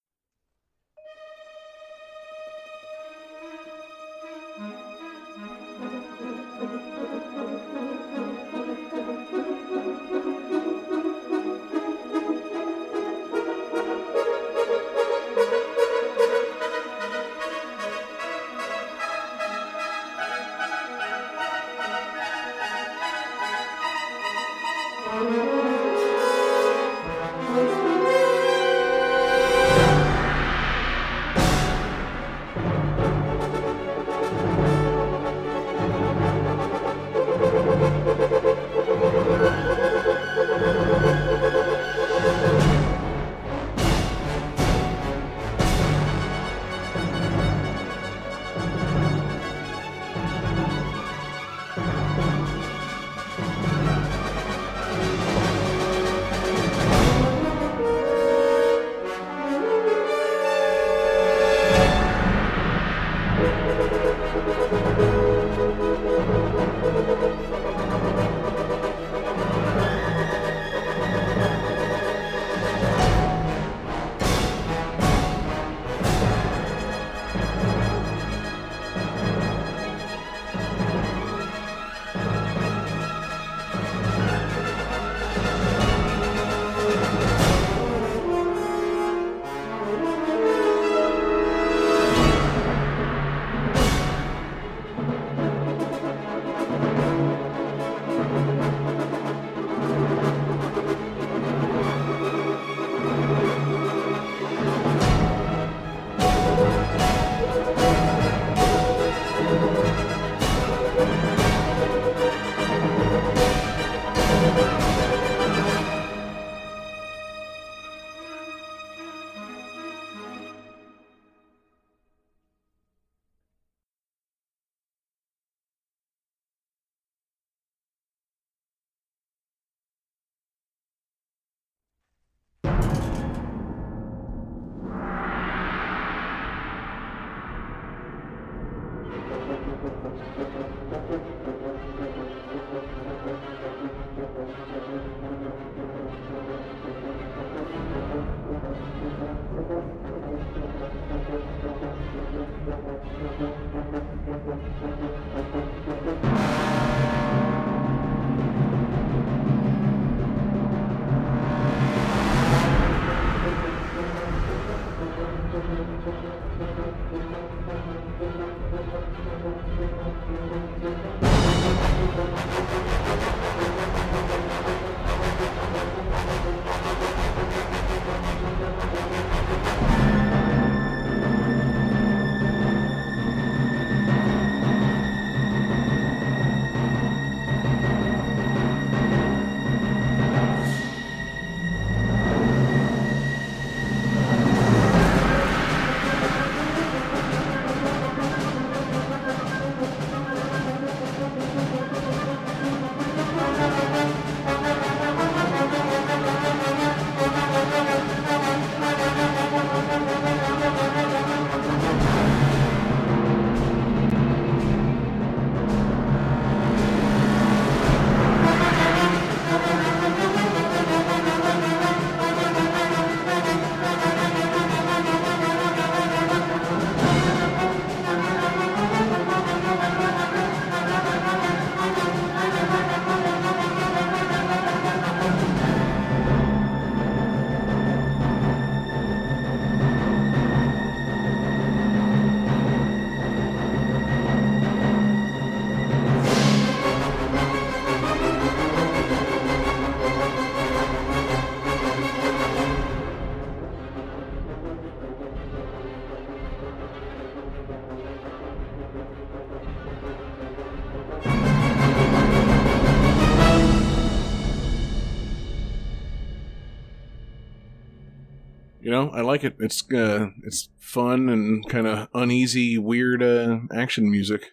I like it. It's uh, it's fun and kind of uneasy, weird uh, action music.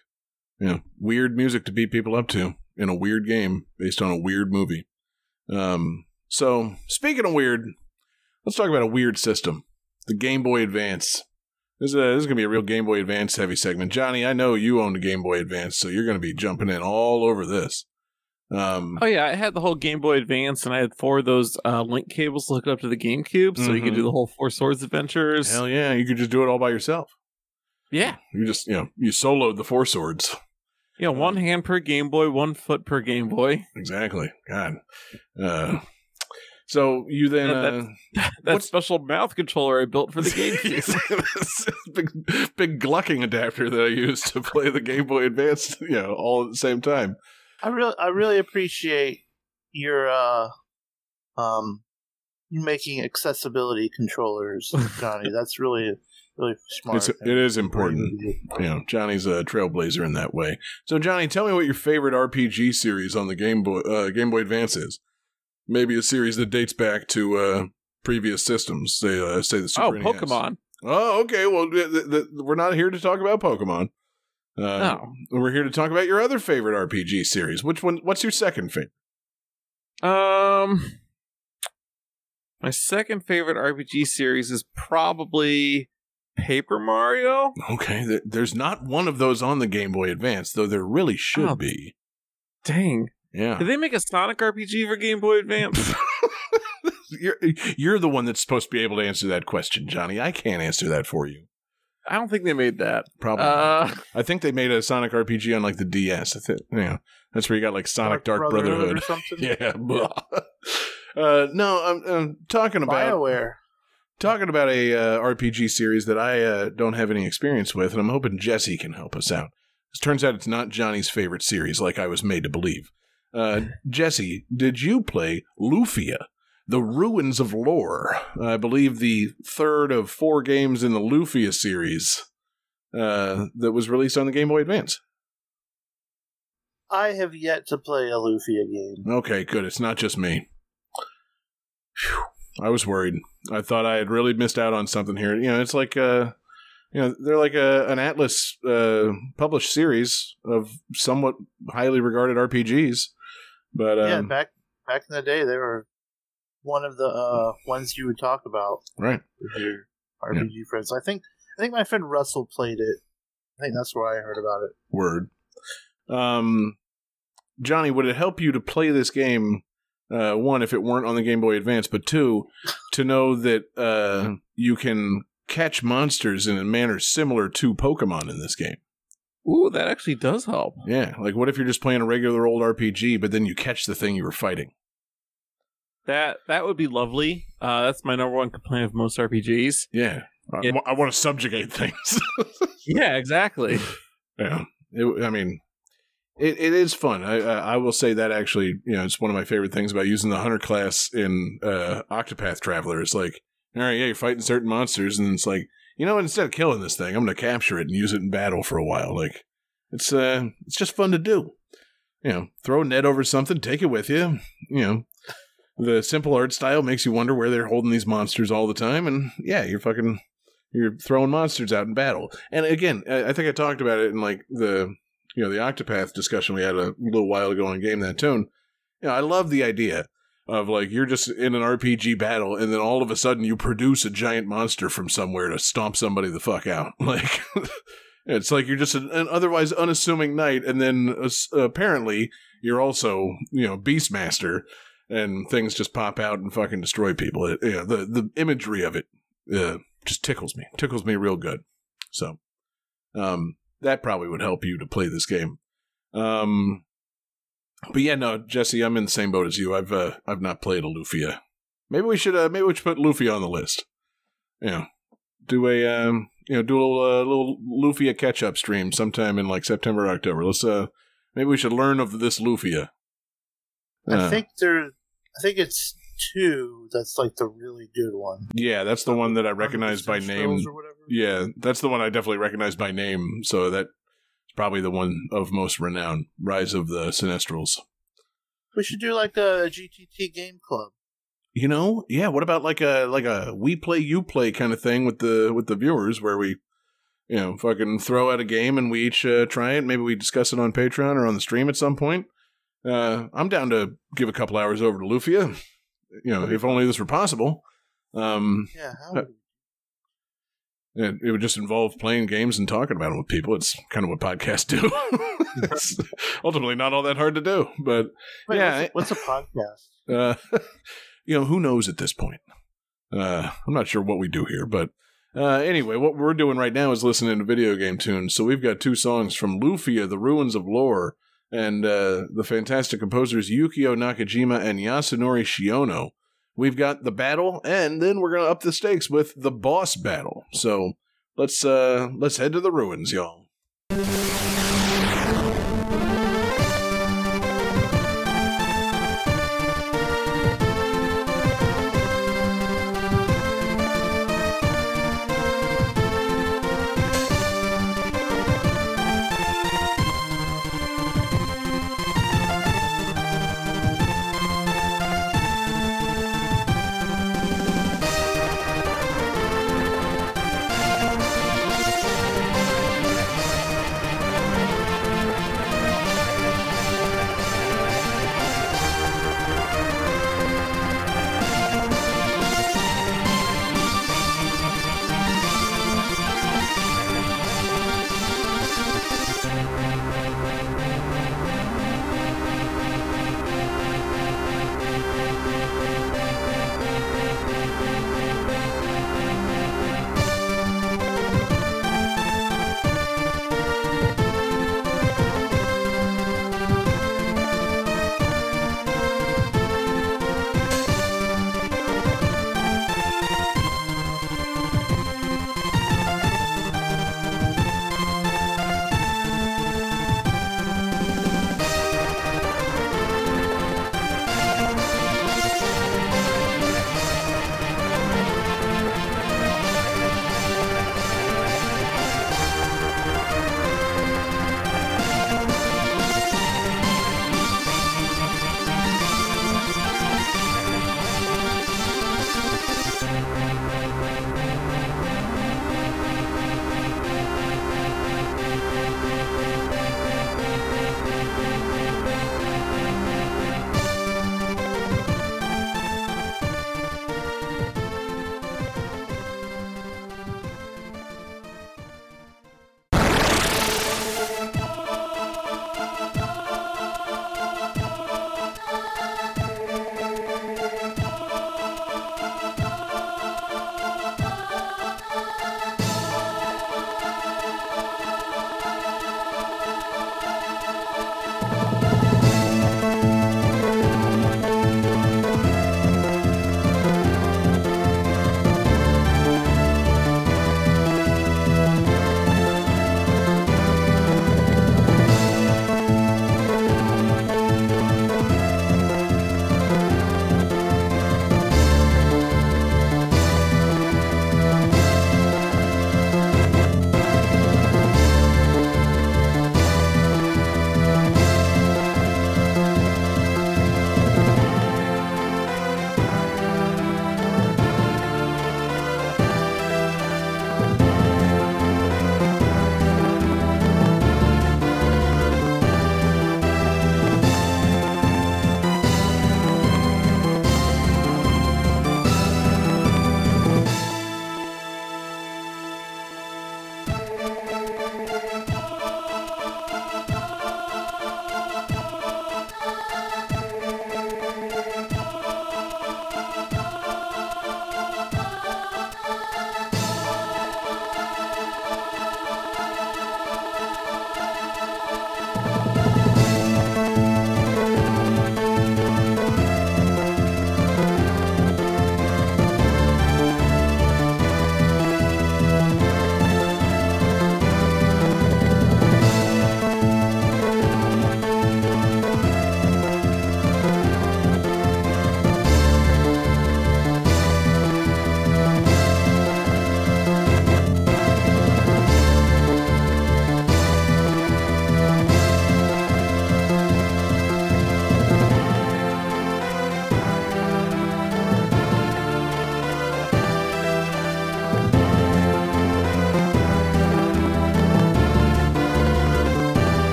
Know, weird music to beat people up to in a weird game based on a weird movie. Um, so speaking of weird, let's talk about a weird system: the Game Boy Advance. This is, this is gonna be a real Game Boy Advance heavy segment, Johnny. I know you own a Game Boy Advance, so you're gonna be jumping in all over this. Um, Oh yeah, I had the whole Game Boy Advance, and I had four of those uh, link cables hooked up to the GameCube, so you could do the whole Four Swords adventures. hell yeah, you could just do it all by yourself. yeah, You just you know you soloed the four swords. yeah, one hand per Game Boy, one foot per Game Boy. Exactly. God. Uh, so you then Yeah, uh, <laughs> That special mouth controller I built for the <laughs> GameCube. <laughs> Big big glucking adapter that I used to play the Game Boy Advance, you know, all at the same time. I really, I really appreciate your uh, um, you making accessibility controllers, <laughs> Johnny. That's really, really smart. It's, it is important. You know, Johnny's a trailblazer in that way. So, Johnny, tell me what your favorite RPG series on the Game Boy uh, Game Boy Advance is. Maybe a series that dates back to uh, previous systems. Say, uh, say the Super oh, NES. Pokemon. Oh, okay. Well, th- th- th- we're not here to talk about Pokemon. Uh, Oh. We're here to talk about your other favorite RPG series. Which one? What's your second favorite? Um, my second favorite RPG series is probably Paper Mario. Okay, th- there's not one of those on the Game Boy Advance, though there really should Oh. be. Dang, Yeah, did they make a Sonic RPG for Game Boy Advance? <laughs> you're you're the one that's supposed to be able to answer that question, Johnny. I can't answer that for you. I don't think they made that. Probably. Uh, I think they made a Sonic RPG on like the DS. I think, yeah, that's where you got like Sonic Dark, Brotherhood. or something. <laughs> Yeah. blah. Uh, no, I'm, I'm talking about Bioware. talking about a uh, RPG series that I uh, don't have any experience with, and I'm hoping Jesse can help us out. It turns out it's not Johnny's favorite series, like I was made to believe. Uh, <laughs> Jesse, did you play Lufia, The Ruins of Lore? I believe the third of four games in the Lufia series uh, that was released on the Game Boy Advance. I have yet to play a Lufia game. Okay, good. It's not just me. Phew. I was worried. I thought I had really missed out on something here. You know, it's like uh you know, they're like a an Atlus uh published series of somewhat highly regarded RPGs. But um, yeah, back back in the day, they were one of the uh, ones you would talk about right. with your RPG friends. I think I think my friend Russell played it. I think that's where I heard about it. Word. Um, Johnny, would it help you to play this game? Uh, one, if it weren't on the Game Boy Advance, but two, to know that uh, you can catch monsters in a manner similar to Pokemon in this game. Ooh, that actually does help. Yeah, like what if you're just playing a regular old RPG, but then you catch the thing you were fighting? That that would be lovely. Uh, that's my number one complaint of most RPGs. Yeah, I, I want to subjugate things. <laughs> Yeah, exactly. yeah, it, I mean, it, it is fun. I, I I will say that actually, you know, it's one of my favorite things about using the hunter class in uh, Octopath Traveler. It's like, all right, yeah, you're fighting certain monsters, and it's like, you know, instead of killing this thing, I'm going to capture it and use it in battle for a while. Like, it's uh, it's just fun to do. You know, throw a net over something, take it with you. You know, the simple art style makes you wonder where they're holding these monsters all the time, and yeah, you're fucking you're throwing monsters out in battle. And again, I think I talked about it in like the you know the Octopath discussion we had a little while ago on Game That Tune. You know, I love the idea of like you're just in an RPG battle, and then all of a sudden you produce a giant monster from somewhere to stomp somebody the fuck out. <laughs> Like it's like you're just an, an otherwise unassuming knight, and then uh, apparently you're also you know Beastmaster, and things just pop out and fucking destroy people. It, know, the the imagery of it uh, just tickles me, tickles me real good. So, um, that probably would help you to play this game. Um, but yeah, no, Jesse, I'm in the same boat as you. I've uh, I've not played Alufia. Maybe we should uh, maybe we should put Lufia on the list. You know, do a um, you know, do a little uh, little Lufia catch up stream sometime in like September, or October. Let's uh, maybe we should learn of this Lufia. I Uh, think there. I think it's two. That's like the really good one. yeah, that's the one that I recognize by name. Scrolls or whatever. Yeah, that's the one I definitely recognize by name. So that's probably the one of most renown. Rise of the Sinistrals. We should do like a GTT game club. You know, yeah. What about like a like a we play you play kind of thing with the with the viewers, where we, you know, fucking throw out a game and we each uh, try it. Maybe we discuss it on Patreon or on the stream at some point. Uh, I'm down to give a couple hours over to Lufia. You know, if only this were possible. Um, Yeah, how Uh, It, it would just involve playing games and talking about them with people. It's kind of what podcasts do. <laughs> it's ultimately not all that hard to do, but Wait, yeah, what's, what's a podcast? <laughs> uh, <laughs> you know, who knows at this point? Uh, I'm not sure what we do here, but uh, anyway, what we're doing right now is listening to video game tunes. So we've got two songs from Lufia, The Ruins of Lore, and uh, the fantastic composers Yukio Nakajima and Yasunori Shiono. We've got the battle, and then we're gonna up the stakes with the boss battle. So let's uh let's head to the ruins, y'all.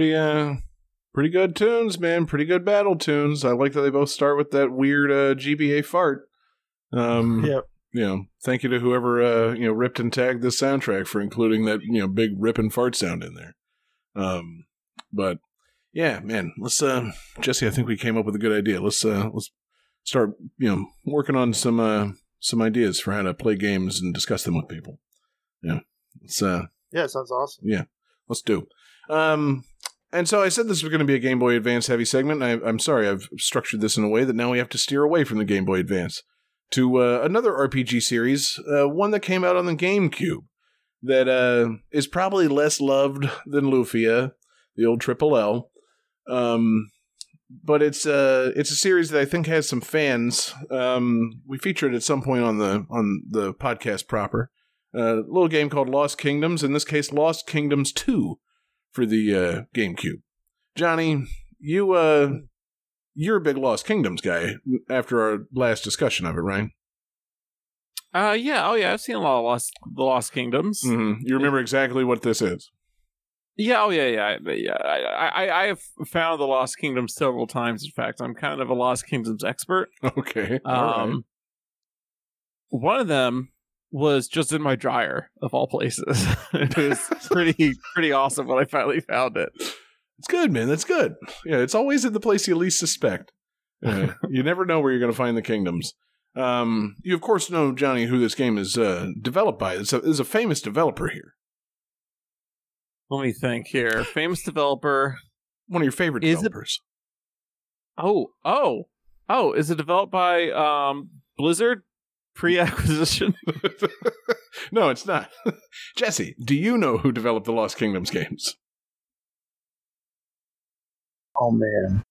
Pretty uh pretty good tunes, man. Pretty good battle tunes. I like that they both start with that weird uh, GBA fart. Um, <laughs> Yep. you know, thank you to whoever uh, you know ripped and tagged this soundtrack for including that you know big rip and fart sound in there. Um, but yeah, man, let's uh, Jesse. I think we came up with a good idea. Let's uh, let's start you know working on some uh some ideas for how to play games and discuss them with people. Yeah, let's uh Yeah, sounds awesome. Yeah, let's do. Um, and so I said this was going to be a Game Boy Advance heavy segment. And I, I'm sorry, I've structured this in a way that now we have to steer away from the Game Boy Advance to uh, another RPG series, uh, one that came out on the GameCube that uh, is probably less loved than Lufia, the old Triple L. Um, but it's uh, it's a series that I think has some fans. Um, we featured at some point on the on the podcast proper. A little game called Lost Kingdoms. In this case, Lost Kingdoms Two for the uh, GameCube. Johnny, you uh, you're a big Lost Kingdoms guy after our last discussion of it, right? Uh, yeah. Oh, yeah. I've seen a lot of Lost, the Lost Kingdoms. Mm-hmm. You remember exactly what this is. Yeah. Oh, yeah. Yeah. I- Yeah. I, I, I have found the Lost Kingdoms several times. In fact, I'm kind of a Lost Kingdoms expert. <laughs> Okay. Um, right. one of them was just in my dryer of all places. <laughs> it was pretty, <laughs> pretty awesome when I finally found it. It's good, man. That's good. Yeah, it's always at the place you least suspect. <laughs> Uh, you never know where you're going to find the kingdoms. Um, you of course know Johnny who this game is uh, developed by. It's a, it's a famous developer here. Let me think here. Famous developer. One of your favorite Is it- developers. Oh, oh, oh! Is it developed by um Blizzard pre-acquisition? <laughs> no, it's not. <laughs> Jesse, do you know who developed the Lost Kingdoms games? Oh man.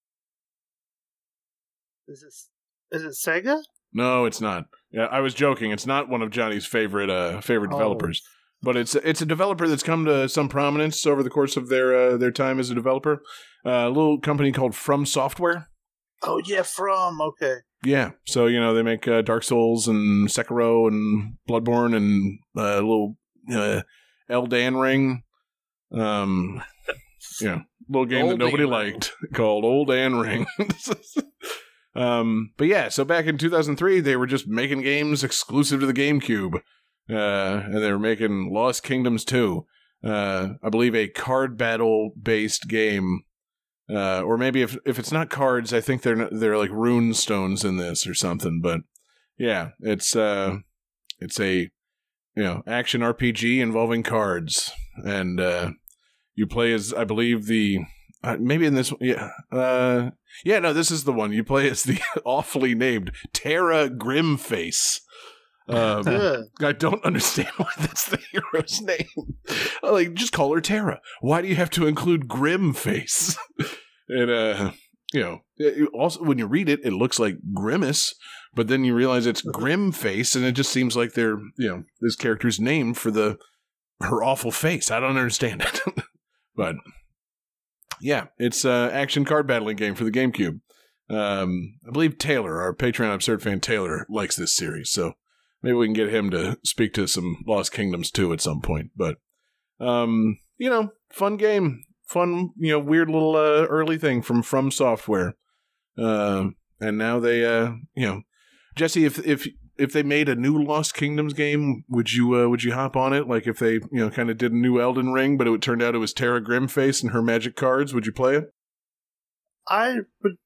Is it is it Sega? No, it's not. Yeah, I was joking. It's not one of Johnny's favorite uh, favorite Oh. developers, but it's it's a developer that's come to some prominence over the course of their uh, their time as a developer. Uh, a little company called From Software. Oh yeah, from okay. Yeah, so you know they make uh, Dark Souls and Sekiro and Bloodborne and uh, a little uh, Elden Ring. Um, <laughs> yeah, little game that nobody Dan Ring. liked <laughs> called Old Dan Ring. <laughs> um, but yeah, so back in 2003, they were just making games exclusive to the GameCube, uh, and they were making Lost Kingdoms 2. Uh, I believe a card battle based game uh, or maybe if if it's not cards, I think they're not, they're like rune stones in this or something. But yeah, it's uh, it's a you know action RPG involving cards, and uh, you play as I believe the uh, maybe in this yeah uh, yeah no this is the one you play as the <laughs> awfully named Terra Grimface. Um. <laughs> I don't understand why that's the hero's name. <laughs> like, just call her Terra. Why do you have to include Grim Face? <laughs> and uh, you know, it- also when you read it, it looks like Grimace, but then you realize it's Grim Face, and it just seems like they're you know this character's name for the her awful face. I don't understand it, but yeah, it's uh action card battling game for the GameCube. Um, I believe Taylor, our Patreon absurd fan Taylor, likes this series, so maybe we can get him to speak to some Lost Kingdoms too at some point. But um, you know, fun game, fun, you know, weird little uh, early thing from From Software. Uh, and now they, uh, you know, Jesse, if if if they made a new Lost Kingdoms game, would you uh, would you hop on it? Like if they, you know, kind of did a new Elden Ring, but it turned out it was Terra Grimface and her magic cards, would you play it? I would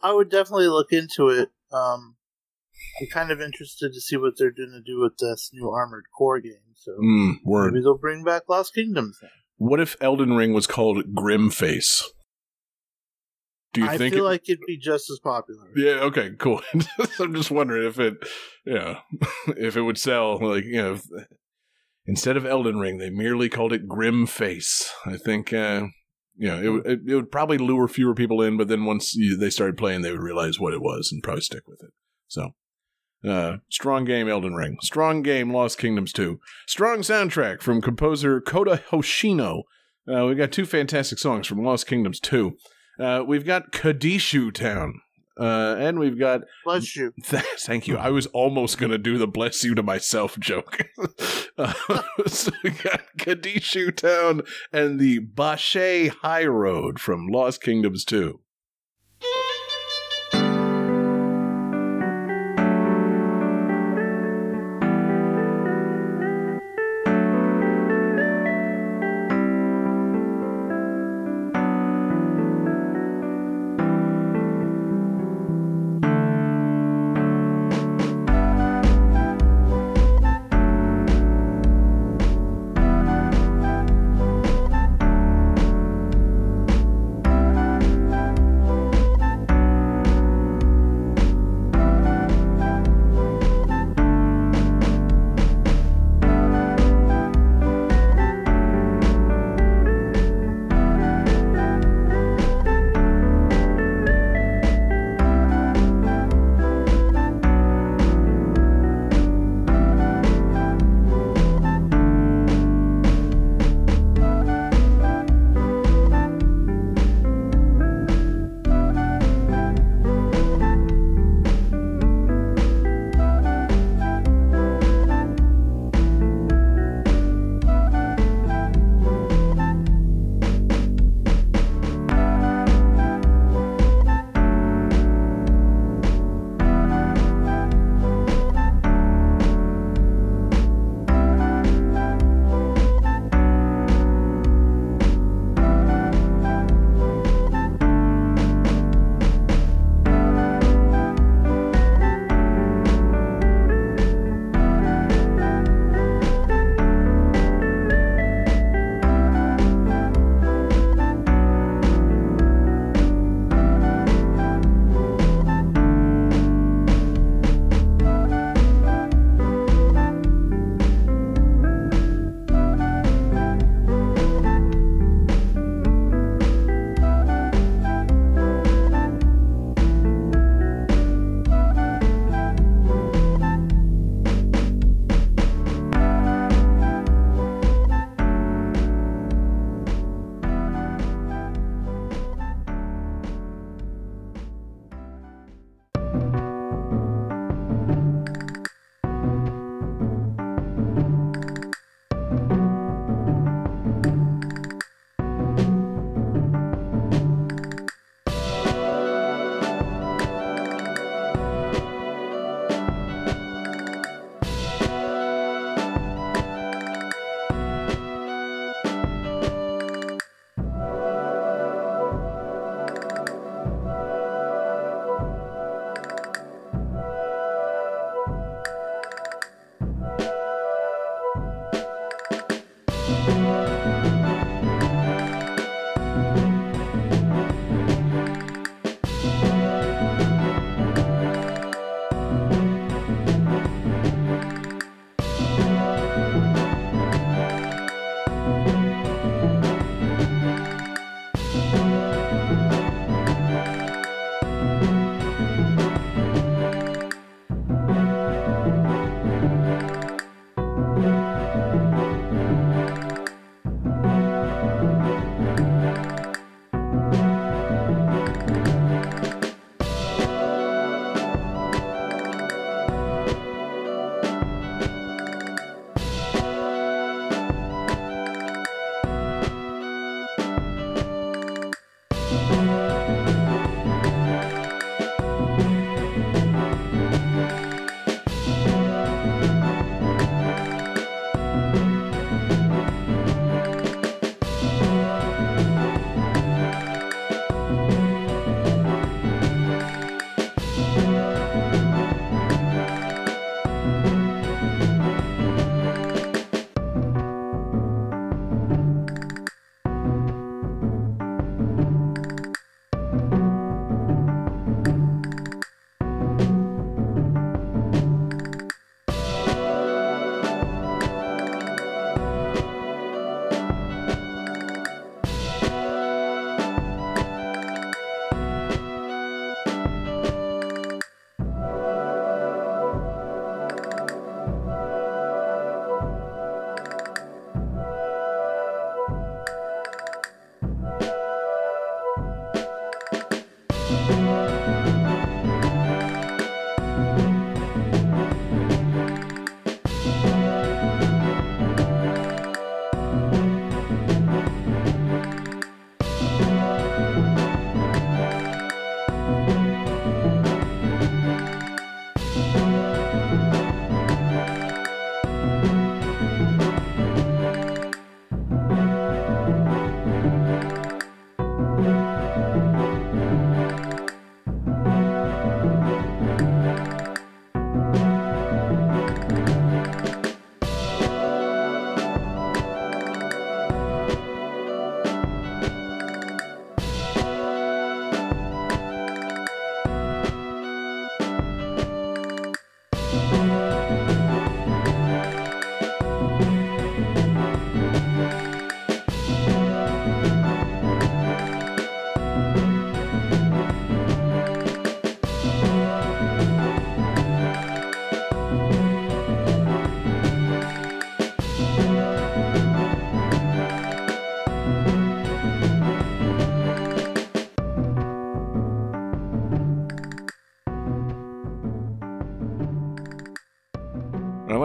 I would definitely look into it. Um I'm kind of interested to see what they're going to do with this new Armored Core game. So Mm, maybe they'll bring back Lost Kingdoms. Then. What if Elden Ring was called Grimface? Do you I think feel it- like it'd be just as popular. Yeah. Okay. Cool. <laughs> I'm just wondering if it, yeah, <laughs> if it would sell. Like you know, if, instead of Elden Ring, they merely called it Grim Face. I think, uh, you know, it, would- it, it would probably lure fewer people in, but then once you, they started playing, they would realize what it was and probably stick with it. So, uh, strong game, Elden Ring. Strong game, Lost Kingdoms 2. Strong soundtrack from composer Kota Hoshino. Uh, we got two fantastic songs from Lost Kingdoms 2. Uh, we've got Kadishu Town. Uh, and we've got Bless you. <laughs> Thank you. I was almost going to do the bless you to myself joke. <laughs> uh, so we got Kadishu Town and the Bache High Road from Lost Kingdoms 2.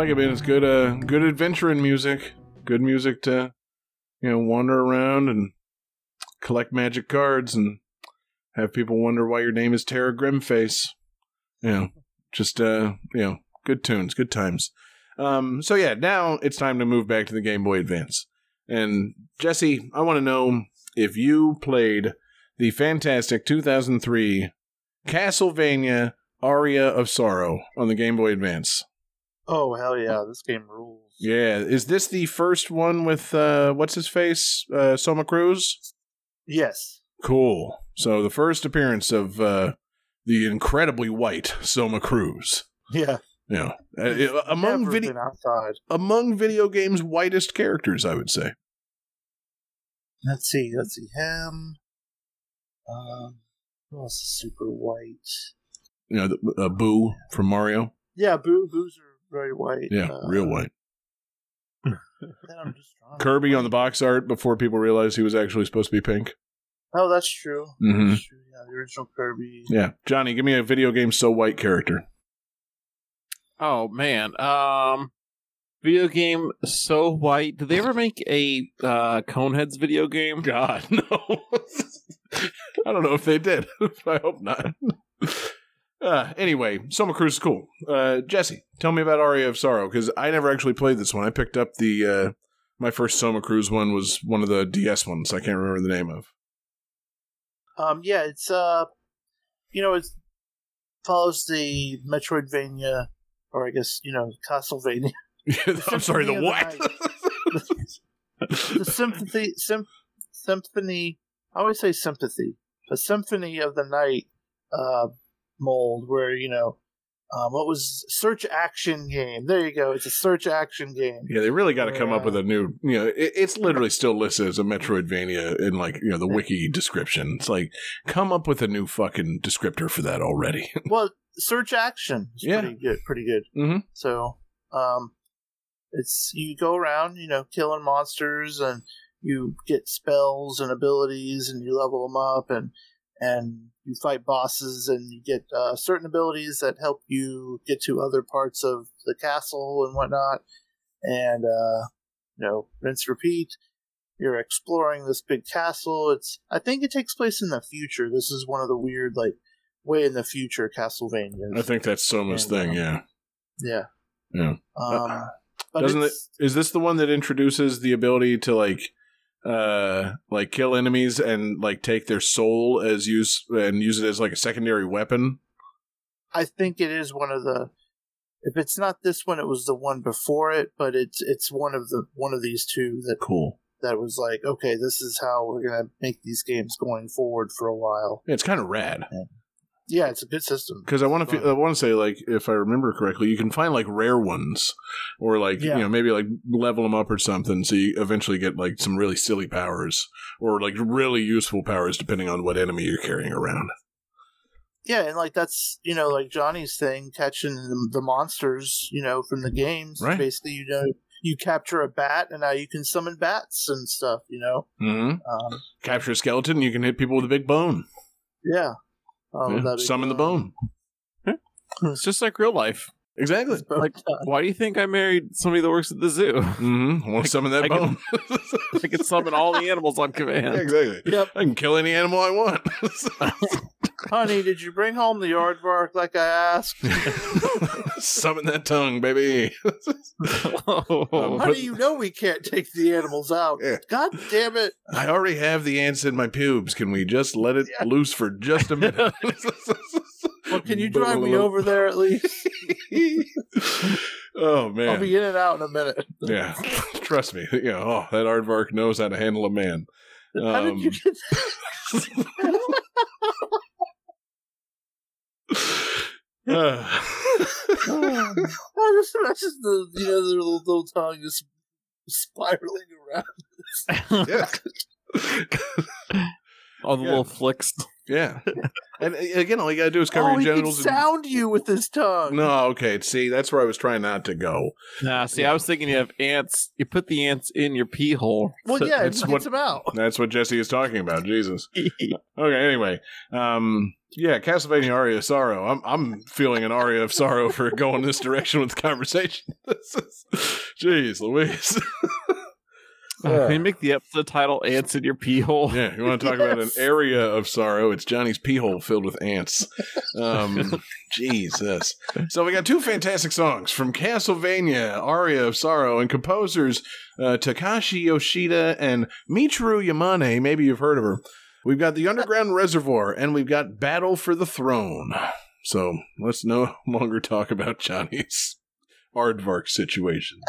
Like it, man. It's good, uh, good adventuring music. Good music to, you know, wander around and collect magic cards and have people wonder why your name is Tara Grimface. You know, just uh, you know, good tunes, good times. Um, so yeah, now it's time to move back to the Game Boy Advance. And Jesse, I want to know if you played the fantastic 2003 Castlevania Aria of Sorrow on the Game Boy Advance. Oh hell yeah, this game rules. Yeah, is this the first one with uh what's his face? Uh Soma Cruz? Yes. Cool. So the first appearance of uh the incredibly white Soma Cruz. Yeah. Yeah. Uh, among video outside. among video games whitest characters, I would say. Let's see. Let's see him. Um, who else is super white? You know, the, uh, Boo from Mario. Yeah, Boo. Boos are very white. Yeah, Uh, real white. <laughs> then I'm just drawing a Kirby on the box art before people realized he was actually supposed to be pink. Oh, that's true. Mhm. That's true. Yeah, the original Kirby. Yeah, Johnny, give me a video game so white character. Oh man. Um video game so white. Did they ever make a uh Coneheads video game? God, <laughs> no. I don't know if they did. <laughs> I hope not. Uh, anyway, Soma Cruz is cool. Uh, Jesse, tell me about Aria of Sorrow because I never actually played this one. I picked up the uh, my first Soma Cruz one was one of the DS ones. I can't remember the name of. Um, yeah, it's uh, you know, it follows the Metroidvania, or I guess you know, Castlevania. <laughs> <laughs> I'm sorry, the what? the sympathy, sym- symphony. I always say sympathy. The symphony of the night uh, mold, where you know, um, what was search action game? There you go. It's a search action game. yeah, they really got to come up with a new. You know, it, it's literally still listed as a Metroidvania in like you know the wiki description. It's like come up with a new fucking descriptor for that already. <laughs> Well, search action is Yeah. pretty good. Pretty good. Mhm. So, um, it's you go around, you know, killing monsters, and you get spells and abilities, and you level them up, and and you fight bosses, and you get uh, certain abilities that help you get to other parts of the castle and whatnot, and uh, you know, rinse repeat. You're exploring this big castle. It's I think it takes place in the future. This is one of the weird like way in the future Castlevania. I think that's Soma's And, thing. um, Yeah. Yeah. Yeah. Um, but Doesn't it's- Is this the one that introduces the ability to like, uh, like kill enemies and like take their soul as use and use it as like a secondary weapon? I think it is one of the. If it's not this one, it was the one before it, but it's it's one of the one of these two that Cool. that was like, okay, this is how we're gonna make these games going forward for a while. Yeah, it's kind of rad Yeah, it's a good system. because I want to. I want to say like if I remember correctly, you can find like rare ones or like Yeah. you know maybe like level them up or something, so you eventually get like some really silly powers or like really useful powers depending on what enemy you're carrying around. Yeah, and like that's you know like Johnny's thing, catching the, the monsters, you know, from the games. Right. Basically, you know, you capture a bat, and now you can summon bats and stuff. You know, Mm-hmm. um, Capture a skeleton, you can hit people with a big bone. yeah. Um, Yeah, that'd Summon the fun. bone. It's just like real life. Exactly. Like, why do you think I married somebody that works at the zoo? Mm-hmm. Want to summon that I can- bone? <laughs> I can summon all the animals on Yeah, command. exactly. Yep. I can kill any animal I want. <laughs> <laughs> <laughs> Honey, did you bring home the aardvark like I asked? <laughs> summon that tongue, baby. <laughs> Oh. do you know we can't take the animals out. Yeah. God damn it. I already have the ants in my pubes. Can we just let it Yeah. loose for just a minute? Well, can you drive me over there at least? oh man, I'll be in and out in a minute. yeah. Trust me. You know, oh, that aardvark knows how to handle a man. How did you Um, get Uh, I just imagine the you know their little, little tongue just spiraling around. <laughs> yeah. <laughs> all the Yeah. little flicks. Yeah. And again, all you gotta do is cover oh, your he can genitals. and- sound you with his tongue. no, okay. See, that's where I was trying not to go. Nah, see, Yeah. I was thinking you have ants. You put the ants in your pee hole. Well, So- yeah, it that's gets what- him out. That's what Jesse is talking about. <laughs> Jesus. <laughs> Okay. Anyway, um, yeah, Castlevania Aria of Sorrow. I'm I'm feeling an aria of sorrow for going this direction with the conversation. <laughs> This is, jeez, Louise. Uh, can you make the episode title "Ants in Your Pee Hole"? Yeah, you want to talk about an area of sorrow? It's Johnny's pee hole filled with ants. Um, <laughs> Jesus. So we got two fantastic songs from Castlevania, Aria of Sorrow, and composers uh, Takashi Yoshida and Michiru Yamane. Maybe you've heard of her. We've got the Underground Reservoir, and we've got Battle for the Throne. So let's no <laughs> longer talk about Johnny's <laughs> aardvark situation.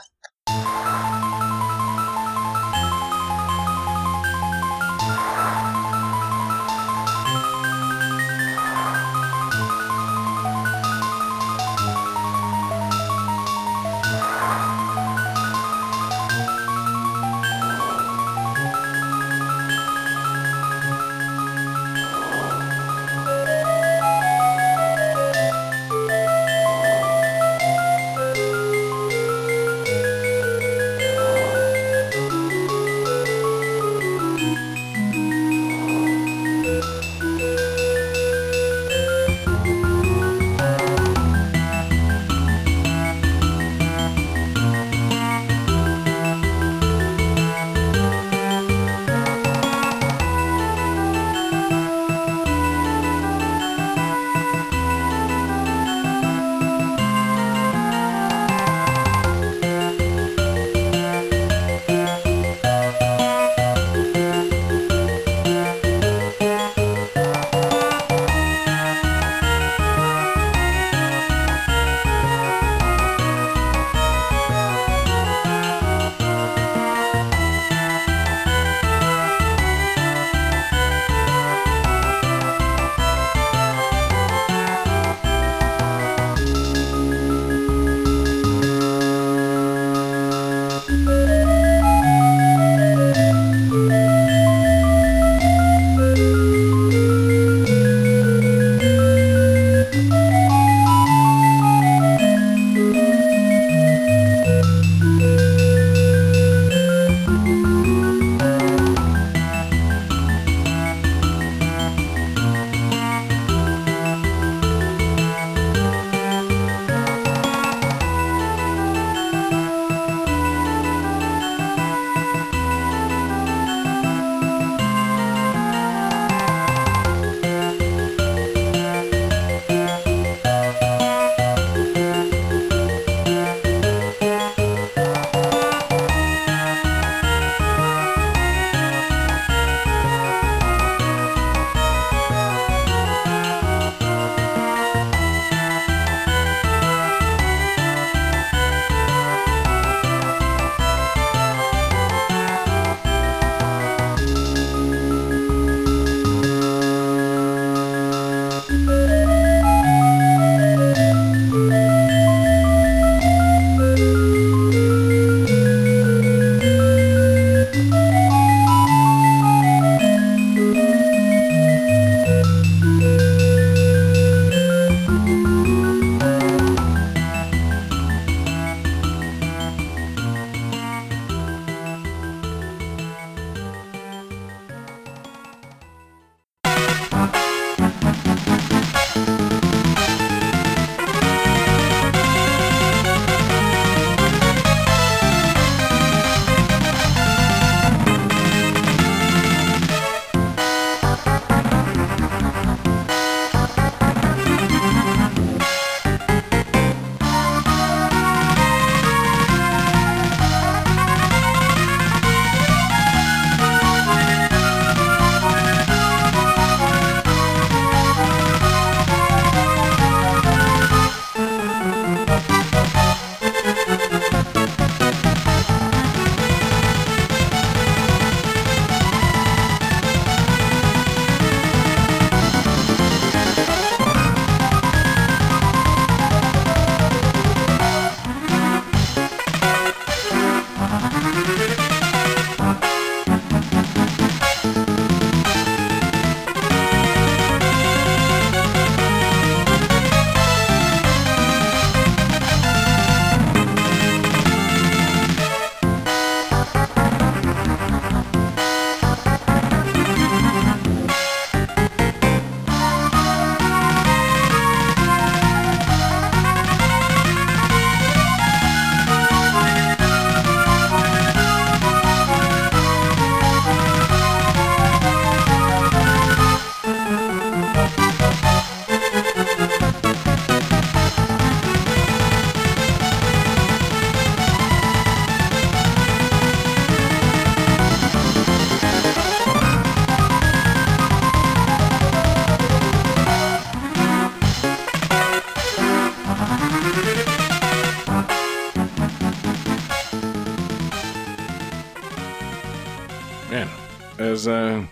As uh,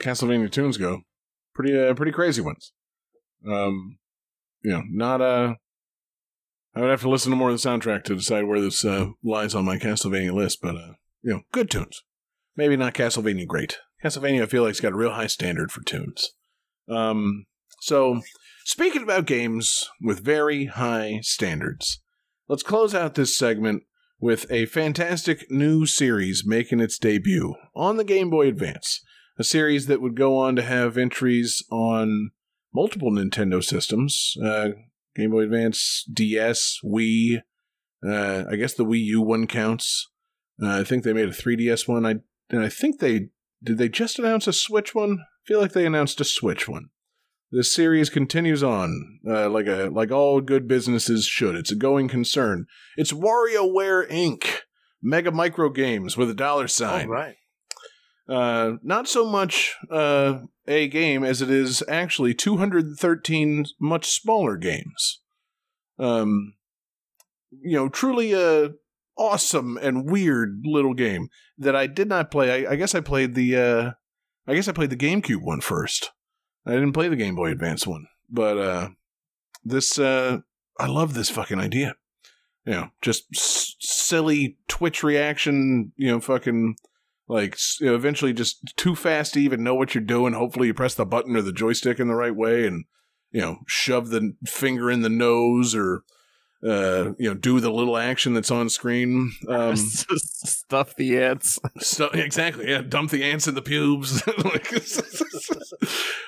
Castlevania tunes go, pretty uh, pretty crazy ones. Um, you know, not uh, I would have to listen to more of the soundtrack to decide where this uh, lies on my Castlevania list, but uh, you know, good tunes. Maybe not Castlevania great. Castlevania, I feel like, it's got a real high standard for tunes. Um, so speaking about games with very high standards, let's close out this segment with a fantastic new series making its debut on the Game Boy Advance. A series that would go on to have entries on multiple Nintendo systems uh, Game Boy Advance, DS, Wii. Uh, I guess the Wii U one counts. Uh, I think they made a 3DS one. I and I think they did. They just announce a Switch one. I feel like they announced a Switch one. This series continues on uh, like a like all good businesses should. It's a going concern. It's WarioWare Inc. Mega Micro Games with a dollar sign. right. Uh, not so much uh, a game as it is actually 213 much smaller games. Um, you know, truly a awesome and weird little game that I did not play. I, I guess I played the uh, I guess I played the GameCube one first. I didn't play the Game Boy Advance one, but uh, this uh, I love this fucking idea. You know, just s- silly Twitch reaction. You know, fucking like you know, eventually just too fast to even know what you're doing. Hopefully, you press the button or the joystick in the right way, and you know, shove the finger in the nose or uh, you know, do the little action that's on screen. Um, <laughs> Stuff the ants. so exactly, yeah. Dump the ants in the pubes. <laughs> Like,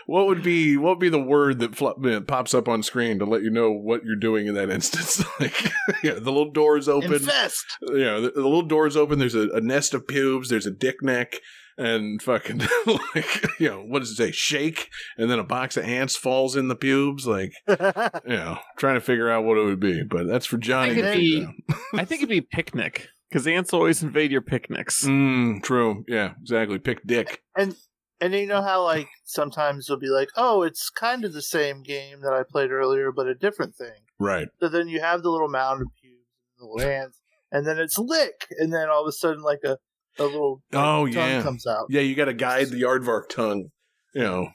what would be what would be the word that fl- pops up on screen to let you know what you're doing in that instance? <laughs> like, yeah, the little doors open. Infest. You know, the, the little doors open. There's a, a nest of pubes. There's a dick neck. And fucking <laughs> like you know what does it say? Shake, and then a box of ants falls in the pubes. Like <laughs> you know, trying to figure out what it would be. But that's for Johnny. think to it'd be- <laughs> I think it'd be picnic because ants always invade your picnics. Mm, true. Yeah, exactly. Pick dick. and and you know how like sometimes you'll be like, oh, it's kind of the same game that I played earlier, but a different thing. Right. So then you have the little mound of pubes and the little ants, and then it's lick, and then all of a sudden like a, a little like, Oh, tongue yeah. comes out. Yeah, you got to guide the aardvark tongue. You know.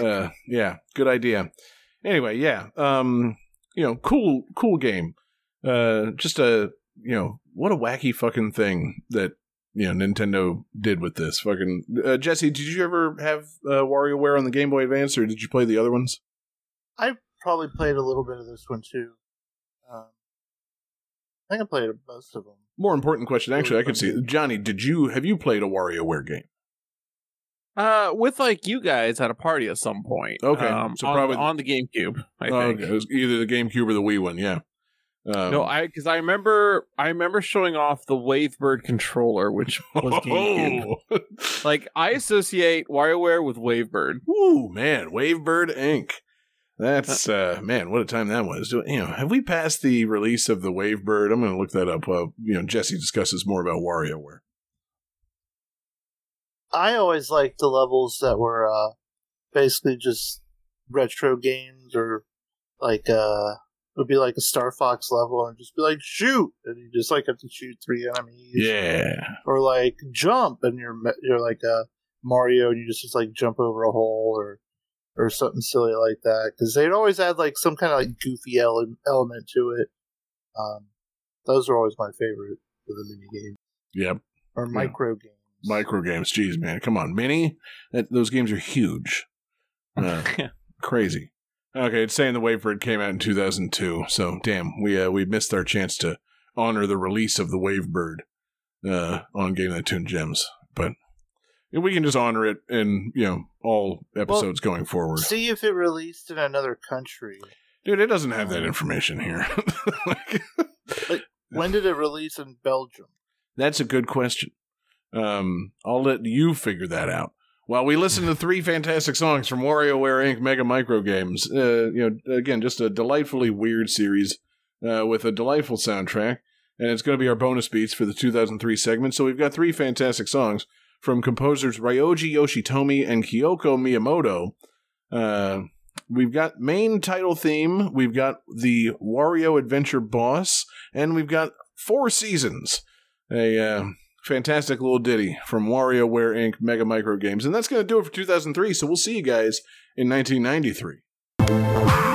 Uh, yeah. Good idea. Anyway, yeah. Um, you know, cool, cool game. Uh, just a you know what a wacky fucking thing that you know Nintendo did with this fucking. Uh, Jesse, did you ever have uh, WarioWare on the Game Boy Advance, or did you play the other ones? I probably played a little bit of this one too. Um, I think I played most of them. More important question, actually, I could see. Really? Johnny, did you have you played a WarioWare game? Uh, with like you guys at a party at some point. Okay, um, so on, probably- on the GameCube. I Oh, think. okay. It was either the GameCube or the Wii one. Yeah. Um, No, I because I remember I remember showing off the Wavebird controller, which was <laughs> GameCube. Oh. Like I associate WarioWare with Wavebird. Ooh, man, Wavebird Inc. That's uh man, what a time that was. Do- You know, have we passed the release of the Wavebird? I'm gonna look that up while you know Jesse discusses more about WarioWare. I always liked the levels that were uh, basically just retro games or like uh it would be like a Star Fox level and just be like shoot and you just like have to shoot three enemies Yeah. or like jump and you're you're like a Mario and you just, just like jump over a hole or or something silly like that because they'd always add like some kind of like goofy ele- element to it. Um, those are always my favorite for the mini games Yep. or Yeah. micro games. Micro games. Jeez, man. Come on. Mini? That, those games are huge. <laughs> Uh, crazy. Okay, it's saying the Wavebird came out in 2002. So, damn, we uh, we missed our chance to honor the release of the Wavebird uh, on Game That Tune Gems. But we can just honor it in, you know, all episodes going forward. See if it released in another country. Dude, it doesn't have that information here. <laughs> Like, When did it release in Belgium? that's a good question. Um, I'll let you figure that out. While we listen to three fantastic songs from WarioWare Inc. Mega Micro Games, uh, you know, again, just a delightfully weird series uh, with a delightful soundtrack, and it's going to be our bonus beats for the 2003 segment. So we've got three fantastic songs from composers Ryoji Yoshitomi and Kyoko Miyamoto. Uh, we've got main title theme, we've got the Wario Adventure boss, and we've got four seasons. A uh, fantastic little ditty from WarioWare Inc. Mega Micro Games. And that's going to do it for 2003. So we'll see you guys in 1993.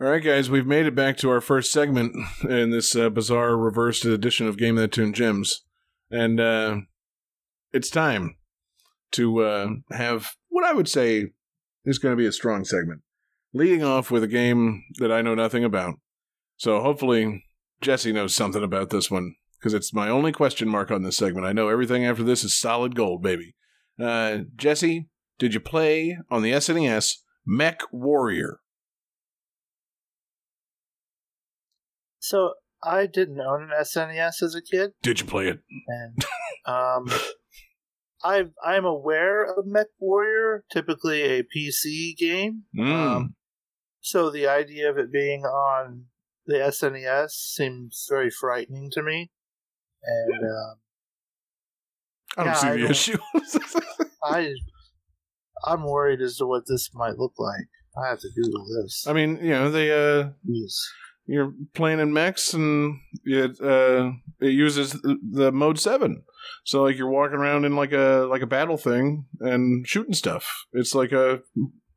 All right, guys, we've made it back to our first segment in this uh, bizarre reversed edition of Game That Tune Gems. And uh, it's time to uh, have what I would say is going to be a strong segment. Leading off with a game that I know nothing about. So hopefully Jesse knows something about this one because it's my only question mark on this segment. I know everything after this is solid gold, baby. Uh, Jesse, did you play on the SNES Mech Warrior? So I didn't own an SNES as a kid, Did you play it? and um, <laughs> I I'm aware of Mech Warrior, typically a PC game. Mm. Um, so the idea of it being on the SNES seems very frightening to me, and um, I don't yeah, see I the don't- issue. <laughs> I I'm worried as to what this might look like. I have to Google this. I mean, you know, they uh, Jeez. You're playing in mechs, and it uh, it uses the- the mode seven. So like you're walking around in like a like a battle thing and shooting stuff. It's like a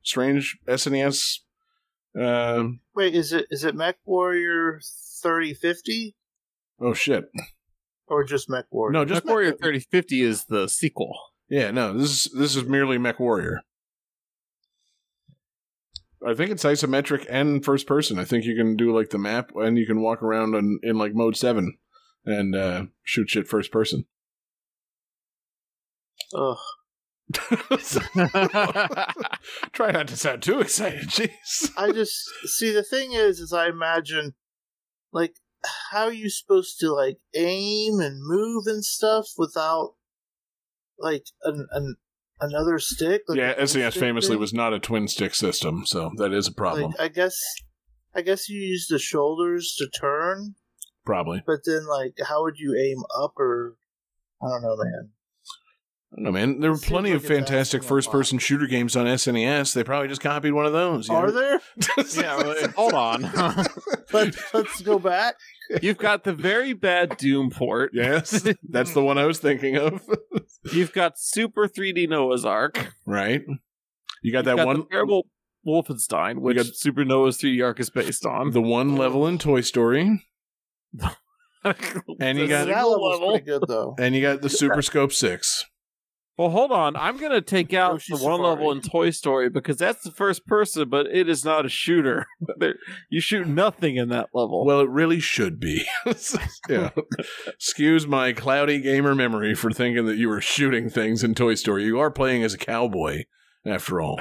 strange SNES. Uh, Wait, is it is it MechWarrior thirty fifty? Oh shit! or just MechWarrior? No, Just just Warrior 3050 is the sequel. Yeah, no, this is this is merely MechWarrior. I think it's isometric and first person. I think you can do like the map and you can walk around in, in like mode seven and uh, shoot shit first person. Ugh. <laughs> Try not to sound too excited, jeez. I just see the thing is, is I imagine like how are you supposed to like aim and move and stuff without like an, an another stick? Like yeah, SNES famously thing? was not a twin stick system, so that is a problem. Like I guess, I guess you use the shoulders to turn, Probably. but then like how would you aim up or I don't know, man. I don't know, man. There were Seems plenty like of it's fantastic asking a first person shooter games on SNES. They probably just copied one of those. you Are know? there? <laughs> yeah, well, hold on. <laughs> Let, let's go back. You've got the very bad Doom port. Yes, <laughs> that's the one I was thinking of. You've got Super 3D Noah's Ark. right? You got You've that got one, the terrible Wolfenstein, which got- Super Noah's 3D Ark is based on. the one level in Toy Story. And you The got- that single level's level. pretty good though. And you got the Super Scope 6. Well, hold on. I'm gonna take <laughs> out Yoshi the one Safari. level in Toy Story because that's the first person, but it is not a shooter. <laughs> You shoot nothing in that level. Well, it really should be. <laughs> yeah. Excuse my cloudy gamer memory for thinking that you were shooting things in Toy Story. You are playing as a cowboy, after all.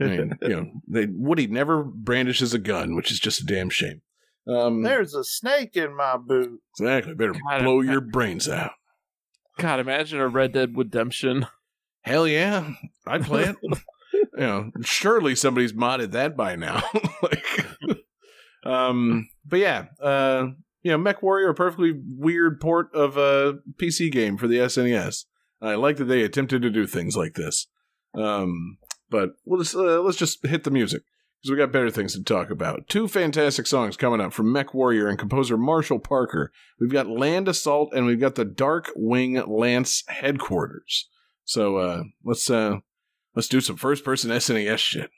I mean, you know, they, Woody never brandishes a gun, which is just a damn shame. Um, There's a snake in my boot. exactly. Better God, blow your brains out. God, imagine a Red Dead Redemption. Hell yeah, I'd play it. <laughs> you know, surely somebody's modded that by now. <laughs> like, um, but yeah, uh, you know, MechWarrior, a perfectly weird port of a PC game for the SNES. I like that they attempted to do things like this. Um, but let's uh, let's just hit the music because we got better things to talk about. Two fantastic songs coming up from MechWarrior and composer Marshall Parker. We've got Land Assault and we've got the Dark Wing Lance Headquarters. So uh, let's uh, let's do some first person SNES shit.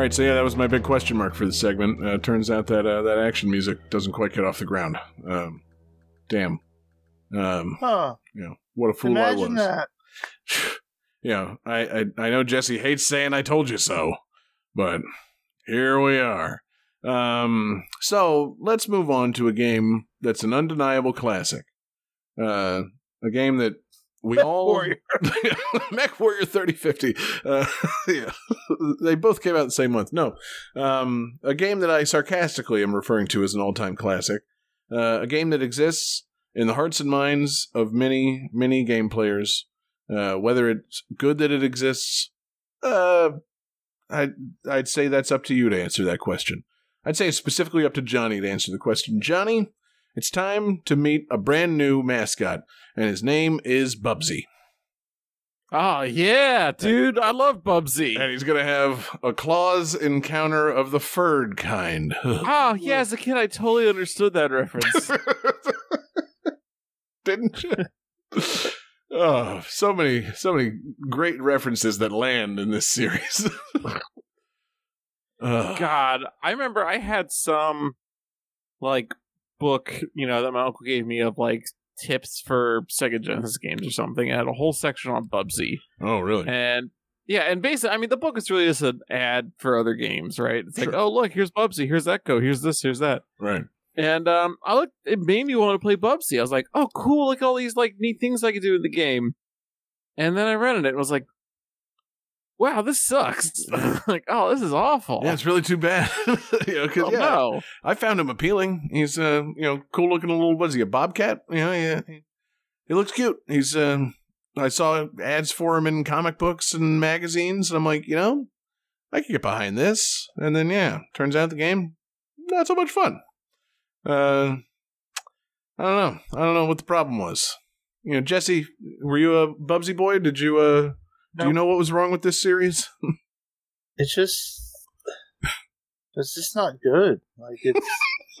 All right, so yeah, that was my big question mark for the segment. Uh, turns out that uh, that action music doesn't quite get off the ground. Um, damn. Um, Huh. you know, what a fool I was. Imagine that. <sighs> yeah, I, I I know Jesse hates saying "I told you so," but here we are. Um, so let's move on to a game that's an undeniable classic. Uh, a game that we Mech all Warrior. <laughs> MechWarrior thirty fifty. Uh, <laughs> yeah, they both came out the same month. No, um, a game that I sarcastically am referring to as an all time classic. Uh, a game that exists in the hearts and minds of many many game players. Uh, whether it's good that it exists, uh, I'd, I'd say that's up to you to answer that question. I'd say it's specifically up to Johnny to answer the question. Johnny, it's time to meet a brand new mascot, and his name is Bubsy. Oh yeah, dude, I love Bubsy. And he's going to have a claws encounter of the furred kind. Oh <laughs> yeah, as a kid, I totally understood that reference. <laughs> Didn't you? oh, so many, so many great references that land in this series. <laughs> God, I remember I had some like book, you know, that my uncle gave me of like tips for Sega Genesis games or something. It had a whole section on Bubsy. Oh, really? And yeah, and basically, I mean, the book is really just an ad for other games, right? It's like, oh, look, here's Bubsy, here's Echo, here's this, here's that. right. And um, I looked, it made me want to play Bubsy. I was like, oh, cool, look at all these like neat things I could do in the game. And then I rented it and was like, wow, this sucks. <laughs> like, oh, this is awful. Yeah, it's really too bad. <laughs> you know, 'cause, oh, yeah, no. I found him appealing. He's uh, you know, cool looking little. What is he? A bobcat? You know, yeah. He, he looks cute. He's um, I saw ads for him in comic books and magazines, and I'm like, you know, I could get behind this. And then yeah, turns out the game not so much fun. Uh, I don't know. I don't know what the problem was. You know, Jesse, were you a Bubsy boy? Did you uh, do you know what was wrong with this series? It's just, it's just not good. Like it's, <laughs>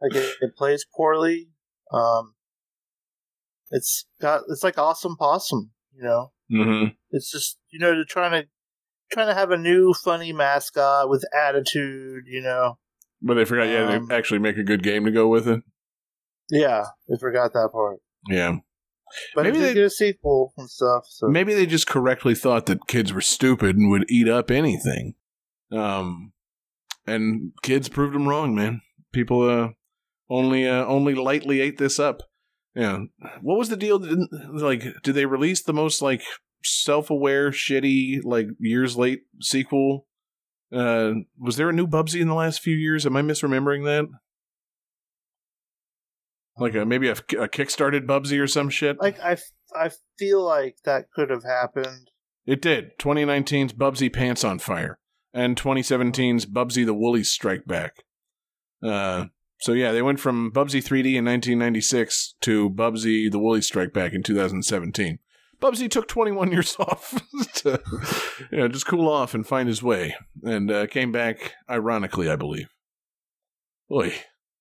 like it, it plays poorly. Um, it's got, it's like awesome possum. You know, Mm-hmm. it's just you know they're trying to trying to have a new funny mascot with attitude. You know, But they forgot you had Um, to actually make a good game to go with it. yeah, they forgot that part. Yeah. But Maybe they they- get a sequel and stuff. So Maybe they just correctly thought that kids were stupid and would eat up anything. Um, and kids proved them wrong, man. People uh, only uh, only lightly ate this up. Yeah. What was the deal? Didn't, like, did they release the most like self-aware, shitty, like years late sequel? Uh, was there a new Bubsy in the last few years? Am I misremembering that? Like a maybe a, a kickstarted Bubsy or some shit. like I, I feel like that could have happened. It did. 2019's Bubsy Pants on Fire and 2017's Bubsy the Woolies Strike Back. Uh, so yeah, they went from Bubsy 3D in 1996 to Bubsy the Woolies Strike Back in 2017. Bubsy took 21 years <laughs> off <laughs> to you know, just cool off and find his way, and uh, came back ironically, I believe. Boy,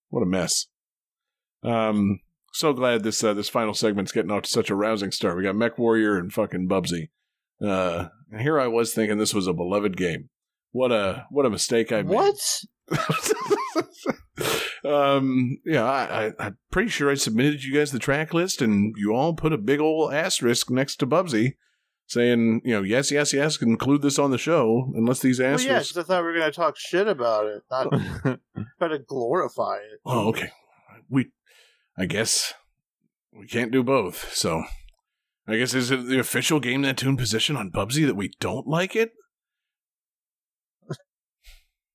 what a mess. Um, so glad this uh, this final segment's getting off to such a rousing start. We got MechWarrior and fucking Bubsy. Uh, and here I was thinking this was a beloved game. What a what a mistake I made. What? <laughs> um, yeah, I, I, I'm pretty sure I submitted you guys the track list, and you all put a big old asterisk next to Bubsy, saying, you know, yes, yes, yes, include this on the show, unless these Well, asterisks. yeah, 'cause I thought we were going to talk shit about it, not <laughs> try to glorify it. Oh, okay. We, I guess, we can't do both. So, I guess is it the official game that tune position on Bubsy that we don't like it? <laughs>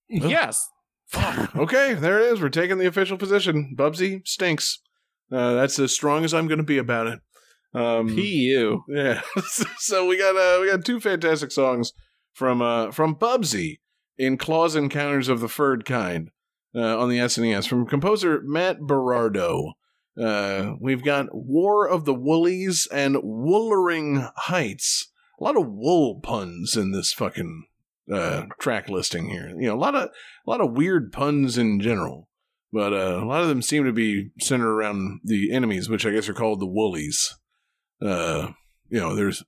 yes. Fuck. <sighs> Okay, there it is. We're taking the official position. Bubsy stinks. Uh, that's as strong as I'm going to be about it. Um, Pu. yeah. <laughs> so we got uh, we got two fantastic songs from uh, from Bubsy in Claws Encounters of the Furred Kind uh, on the SNES from composer Matt Berardo. Uh, we've got War of the Woolies and Woolering Heights. A lot of wool puns in this fucking uh, track listing here. You know, a lot of a lot of weird puns in general, but uh, a lot of them seem to be centered around the enemies, which I guess are called the Woolies. Uh, you know, there's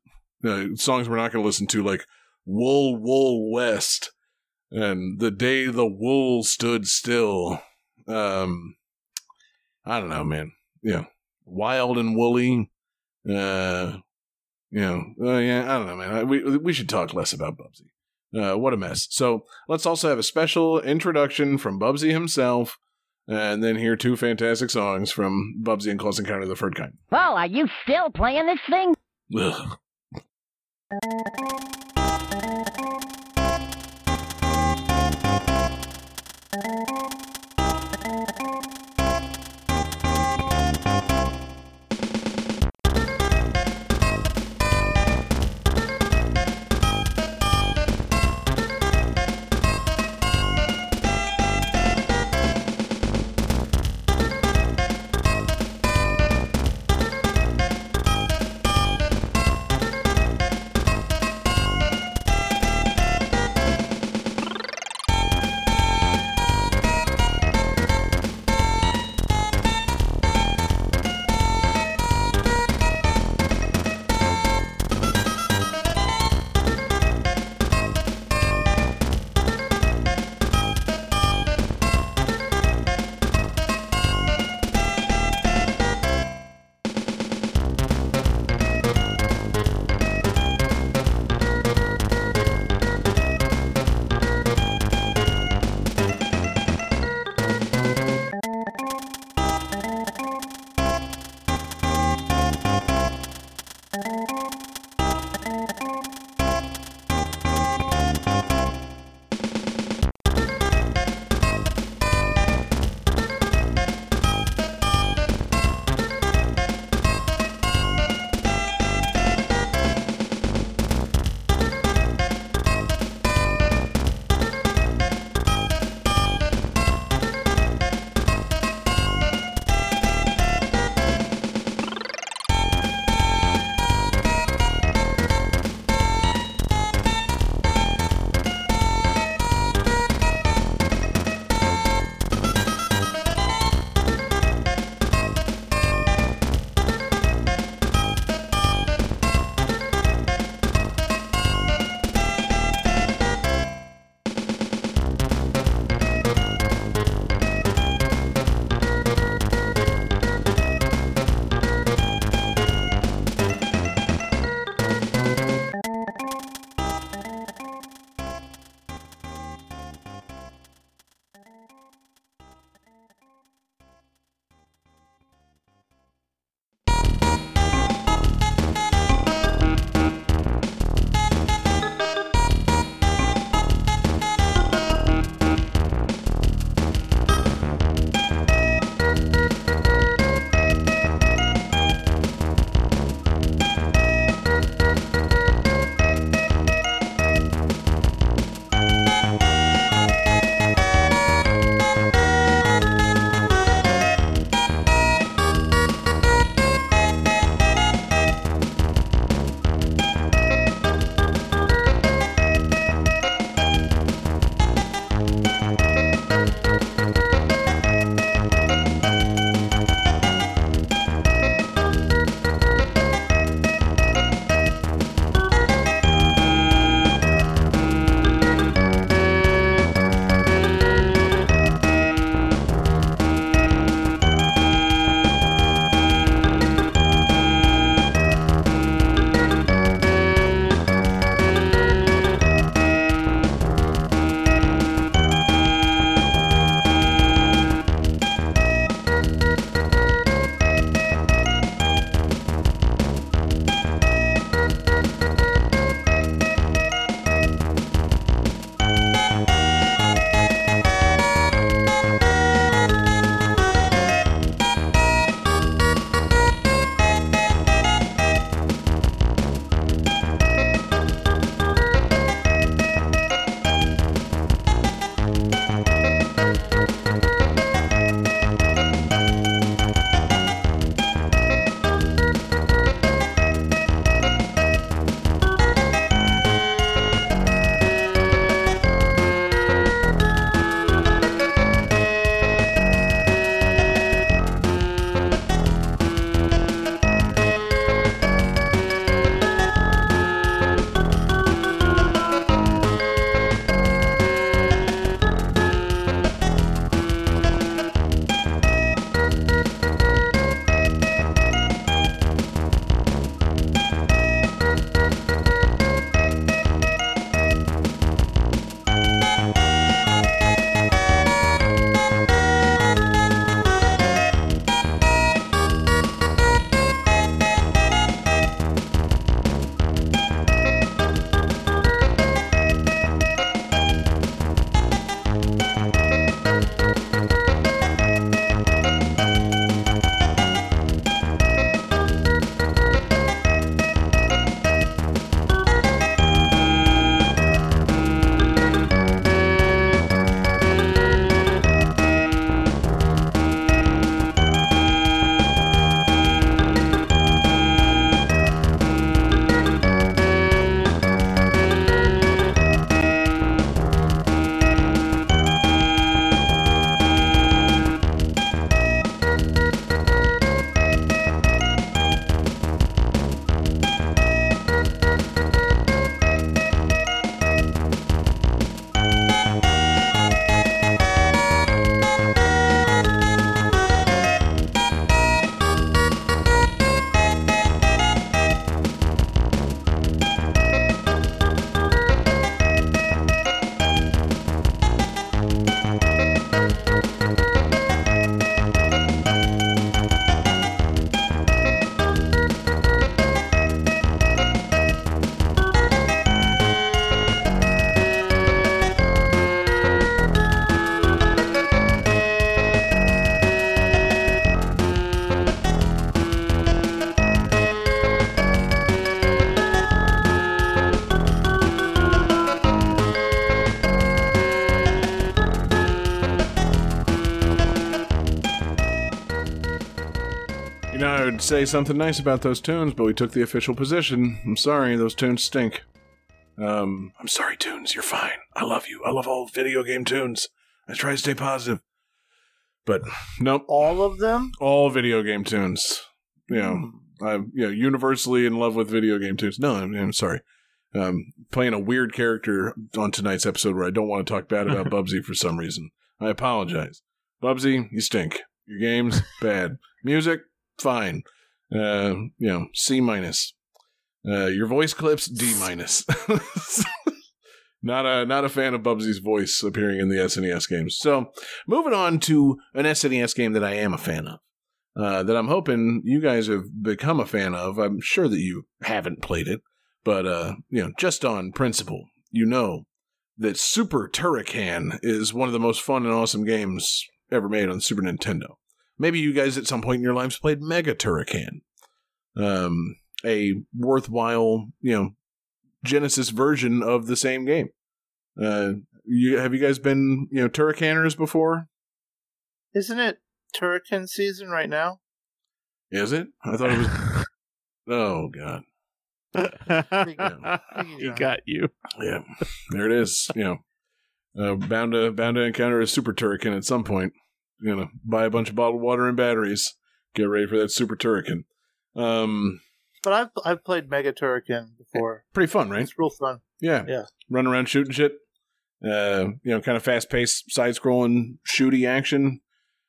uh, songs we're not going to listen to like "Wool Wool West," and the day the wool stood still. Um, I don't know, man yeah, wild and woolly. Uh, you know, uh, yeah, I don't know, man. I, we we should talk less about Bubsy. Uh, what a mess. So let's also have a special introduction from Bubsy himself, and then hear two fantastic songs from Bubsy and Close Encounter of the Third Kind. Oh, are you still playing this thing? Ugh. Say something nice about those tunes, but we took the official position. I'm sorry, those tunes stink. Um, I'm sorry, tunes. You're fine. I love you. I love all video game tunes. I try to stay positive, but nope. All of them? All video game tunes. You know, I'm you know universally in love with video game tunes. No, I'm, I'm sorry. Um, playing a weird character on tonight's episode where I don't want to talk bad about <laughs> Bubsy for some reason. I apologize. Bubsy, you stink. Your game's <laughs> bad. Music, fine. Uh, you know, C minus. Uh, your voice clips, D <laughs> minus. <laughs> not a not a fan of Bubsy's voice appearing in the SNES games. So, moving on to an SNES game that I am a fan of. Uh, that I'm hoping you guys have become a fan of. I'm sure that you haven't played it, but uh, you know, just on principle, you know that Super Turrican is one of the most fun and awesome games ever made on Super Nintendo. Maybe you guys at some point in your lives played Mega Turrican, um, a worthwhile, you know, Genesis version of the same game. Uh, you have you guys been, you know, Turricaners before? Isn't it Turrican season right now? Is it? I thought it was. <laughs> oh God. <laughs> he got you. Yeah, there it is. You know, uh, bound to bound to encounter a super turrican at some point. You know, buy a bunch of bottled water and batteries. Get ready for that super turrican. Um, But I've I've played Mega Turrican before. pretty fun, right? It's real fun. Yeah, Yeah. Run around shooting shit. Uh, you know, kind of fast paced, side scrolling, shooty action.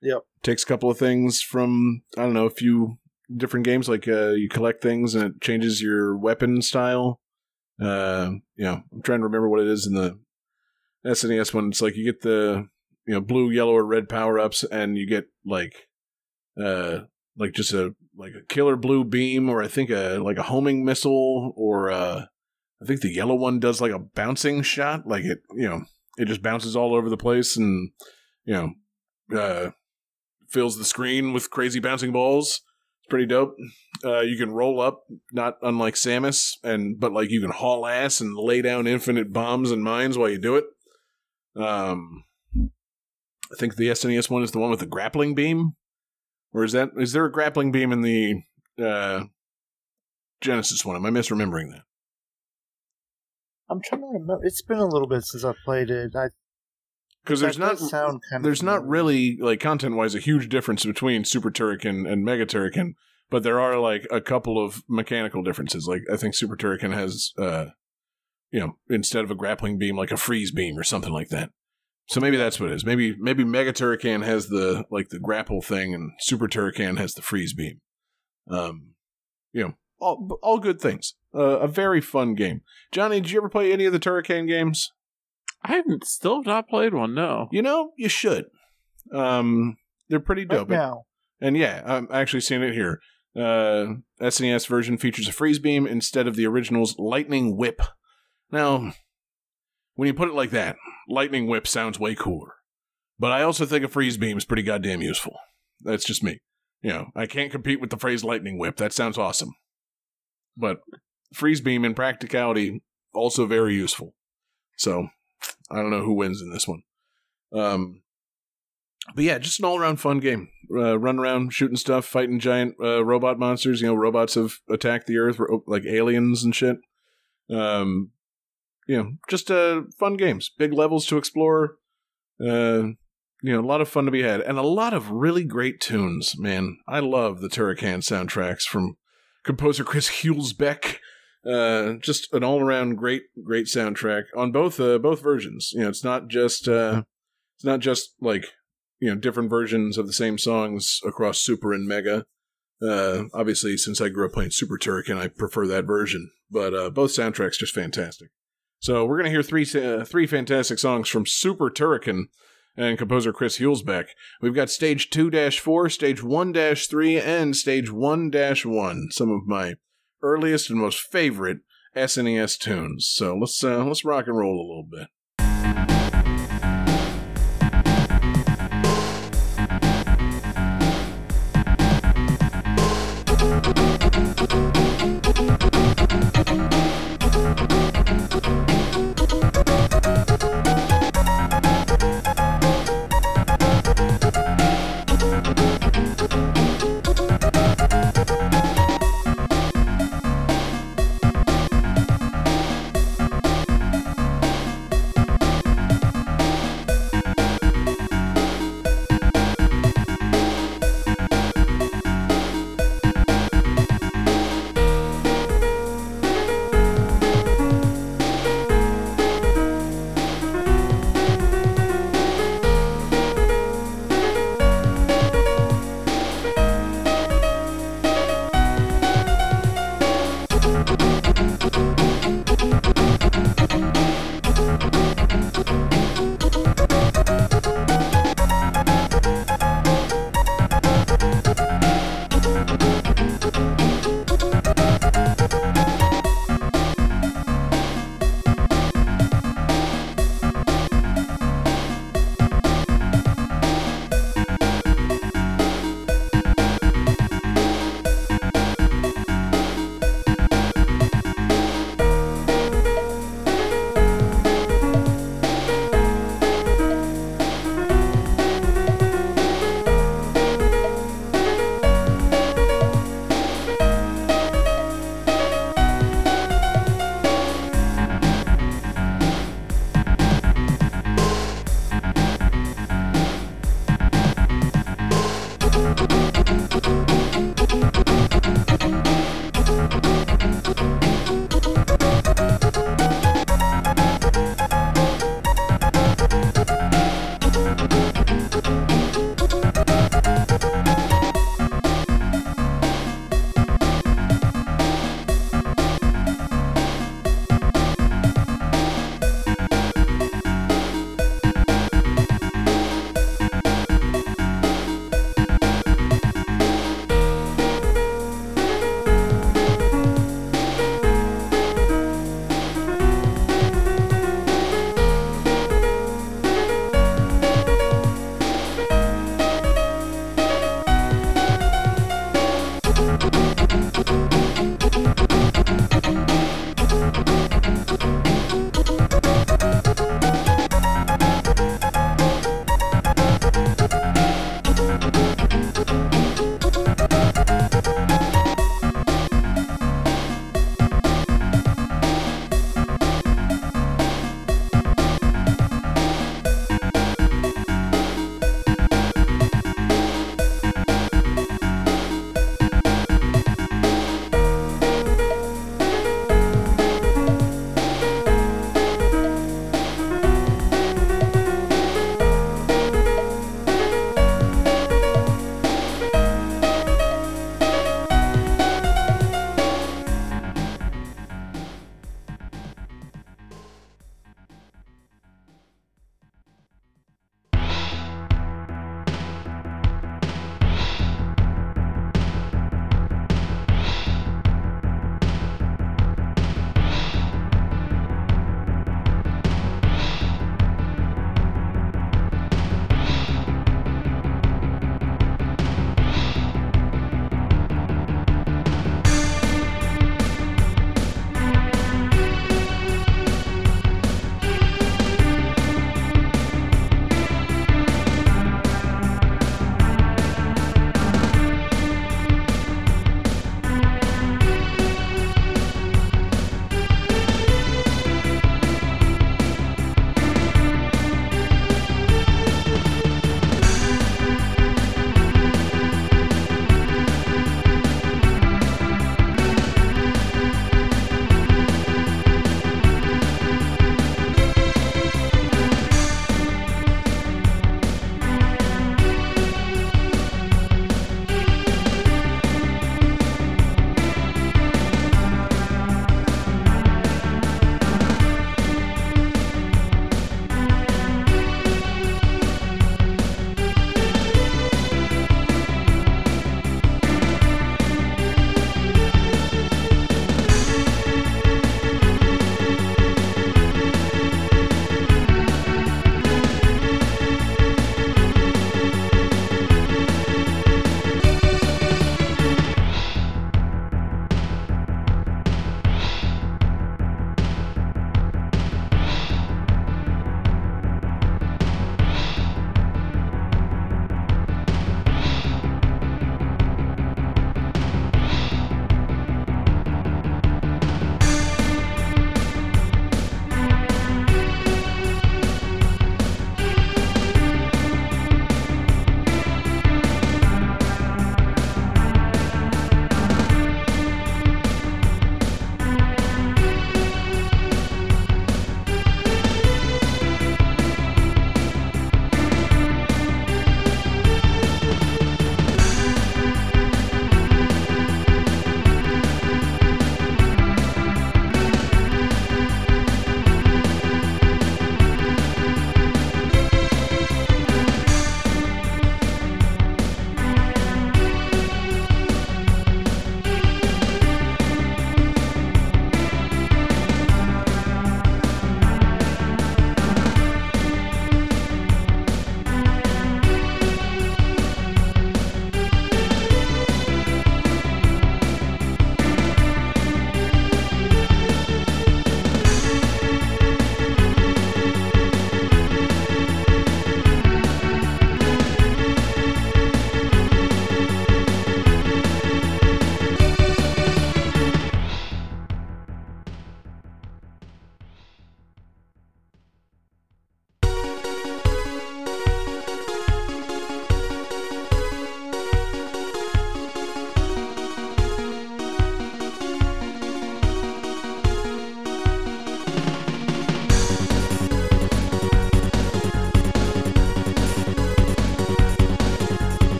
Yep. Takes a couple of things from I don't know a few different games. Like uh, you collect things and it changes your weapon style. Uh, you know, I'm trying to remember what it is in the SNES one. It's like you get the you know blue, yellow, or red power ups, and you get like uh like just a like a killer blue beam, or I think a like a homing missile, or uh I think the yellow one does like a bouncing shot, like it you know it just bounces all over the place and you know uh fills the screen with crazy bouncing balls. It's pretty dope. Uh, you can roll up, not unlike Samus, and but like you can haul ass and lay down infinite bombs and mines while you do it. Um, I think the SNES one is the one with the grappling beam, or is that is there a grappling beam in the uh, Genesis one? Am I misremembering that? I'm trying to remember. It's been a little bit since I played it. I Because there's not sound kind there's not really like content wise a huge difference between Super Turrican and Mega Turrican, but there are like a couple of mechanical differences. Like I think Super Turrican has uh you know, instead of a grappling beam like a freeze beam or something like that. So maybe that's what it is. Maybe maybe Mega Turrican has the like the grapple thing and Super Turrican has the freeze beam. Um you know, all all good things. Uh, a very fun game. Johnny, did you ever play any of the Turrican games? I haven't still not played one. No. You know, you should. Um, they're pretty right dope. now. And yeah, I'm actually seeing it here. Uh, SNES version features a freeze beam instead of the original's lightning whip. Now, when you put it like that, lightning whip sounds way cooler. But I also think a freeze beam is pretty goddamn useful. That's just me. You know, I can't compete with the phrase lightning whip. That sounds awesome. But freeze beam in practicality also very useful. So I don't know who wins in this one. Um, but yeah, just an all around fun game. Uh, run around shooting stuff, fighting giant uh, robot monsters. You know, robots have attacked the Earth like aliens and shit. Um, you know, just uh, fun games, big levels to explore. Uh, you know, a lot of fun to be had, and a lot of really great tunes. Man, I love the Turrican soundtracks from composer Chris Hulsbeck. Uh, just an all around great, great soundtrack on both uh, both versions. You know, it's not just uh, it's not just like you know different versions of the same songs across Super and Mega. Uh, obviously, since I grew up playing Super Turrican, I prefer that version. But uh, both soundtracks just fantastic. So we're gonna hear three uh, three fantastic songs from Super Turrican and composer Chris Hulsbeck. We've got stage two four, stage one three, and stage one one. Some of my earliest and most favorite SNES tunes. So let's uh, let's rock and roll a little bit.「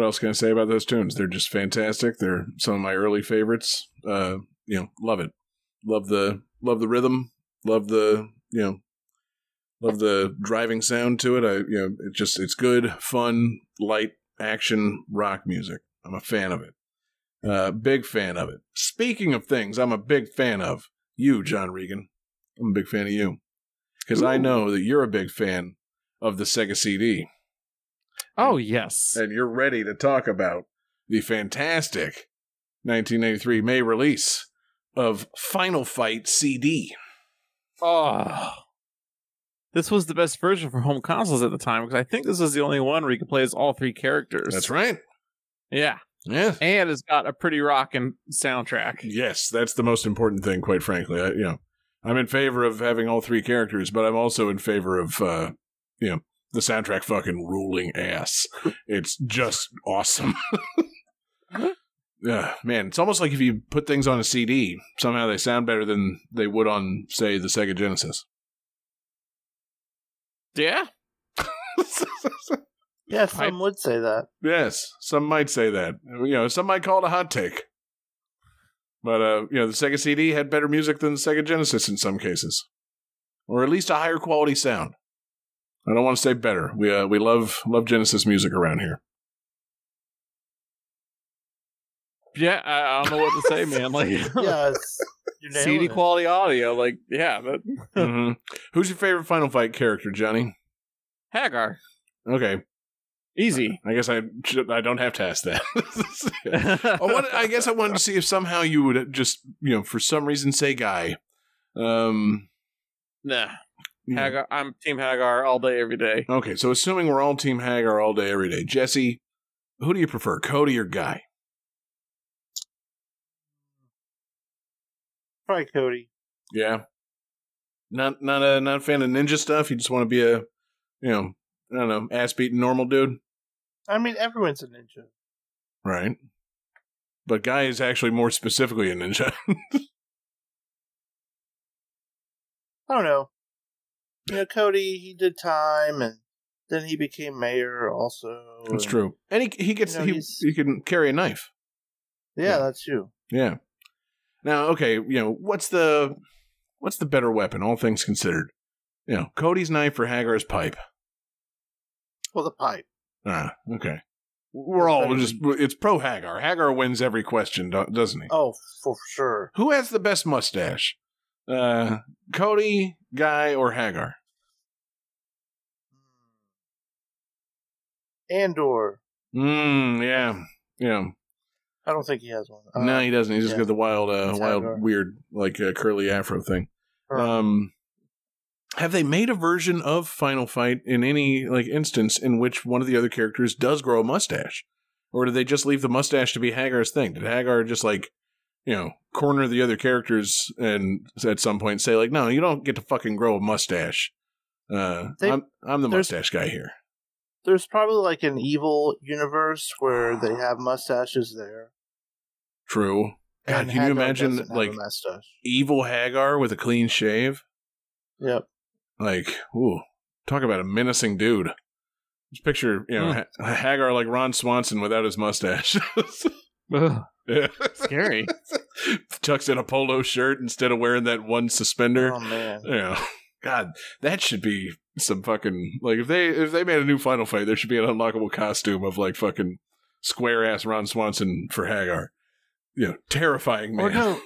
what else can I say about those tunes? They're just fantastic. They're some of my early favorites. Uh, you know, love it. Love the love the rhythm. Love the you know, love the driving sound to it. I you know, it just it's good, fun, light action rock music. I'm a fan of it. Uh, big fan of it. Speaking of things, I'm a big fan of you, John Regan. I'm a big fan of you because I know that you're a big fan of the Sega CD Oh yes. and you're ready to talk about the fantastic 1993 May release of Final Fight CD. Oh. This was the best version for home consoles at the time because I think this was the only one where you could play as all three characters. That's right. Yeah. Yeah. And it's got a pretty rocking soundtrack. Yes, that's the most important thing, quite frankly. I, you know, I'm in favor of having all three characters, but I'm also in favor of, uh, you know, the soundtrack fucking ruling ass. <laughs> It's just awesome. <laughs> Yeah, man, it's almost like if you put things on a CD, somehow they sound better than they would on, say, the Sega Genesis. Yeah. <laughs> Yeah, some would say that. Yes, some might say that. You know, some might call it a hot take. But uh, you know, the Sega CD had better music than the Sega Genesis in some cases, or at least a higher quality sound. I don't want to say better. We uh, we love love Genesis music around here. Yeah, I, I don't know what to say, man. <laughs> Like Yeah, <laughs> you're CD it. quality audio, like yeah, that <laughs> Mhm. Who's your favorite Final Fight character, Johnny? Haggar. Okay, Easy. I guess I I don't have to ask that. I, wanted, I guess I wanted to see if somehow you would just you know for some reason say Guy. Um, nah. You. Haggar I'm Team Haggar all day, every day. Okay, so assuming we're all Team Haggar all day, every day, Jesse, who do you prefer, Cody or Guy? Probably Cody. Yeah, not not a not a fan of ninja stuff. You just want to be a, you know, I don't know, ass beating normal dude, I mean, everyone's a ninja. right? But Guy is actually more specifically a ninja. <laughs> I don't know. You know, Cody, he did time, and then he became mayor also. That's and- true, and he he gets You know, he he can carry a knife. Yeah, Yeah. that's true. Yeah. Now, okay, you know what's the what's the better weapon? All things considered, you know, Cody's knife or Haggar's pipe. Well, the pipe. Ah, okay. We're all better just it's pro Haggar. Haggar wins every question, doesn't he? Oh, for sure. Who has the best mustache? Uh Cody, Guy, or Haggar? Andore. Mm, yeah. Yeah. I don't think he has one. Uh, no, he doesn't. He's just yeah. got the wild uh wild Haggar. weird like uh, curly afro thing. Um have they made a version of Final Fight in any like instance in which one of the other characters does grow a mustache? Or did they just leave the mustache to be Haggar's thing? Did Haggar just like, you know, corner the other characters and at some point say like, "No, you don't get to fucking grow a mustache." Uh, They- I'm I'm the mustache guy here. There's probably like an evil universe where they have mustaches there. True. God, and can you imagine like mustache? evil Haggar with a clean shave? Yep. Like, ooh, talk about a menacing dude. Just picture, you know, hmm. ha- Haggar like Ron Swanson without his mustache. <laughs> Ugh, yeah. scary. <laughs> Tucks in a polo shirt instead of wearing that one suspender. Oh man. Yeah. God, that should be some fucking like if they if they made a new Final Fight, there should be an unlockable costume of like fucking square ass Ron Swanson for Haggar. You know, terrifying man. <laughs> Or no.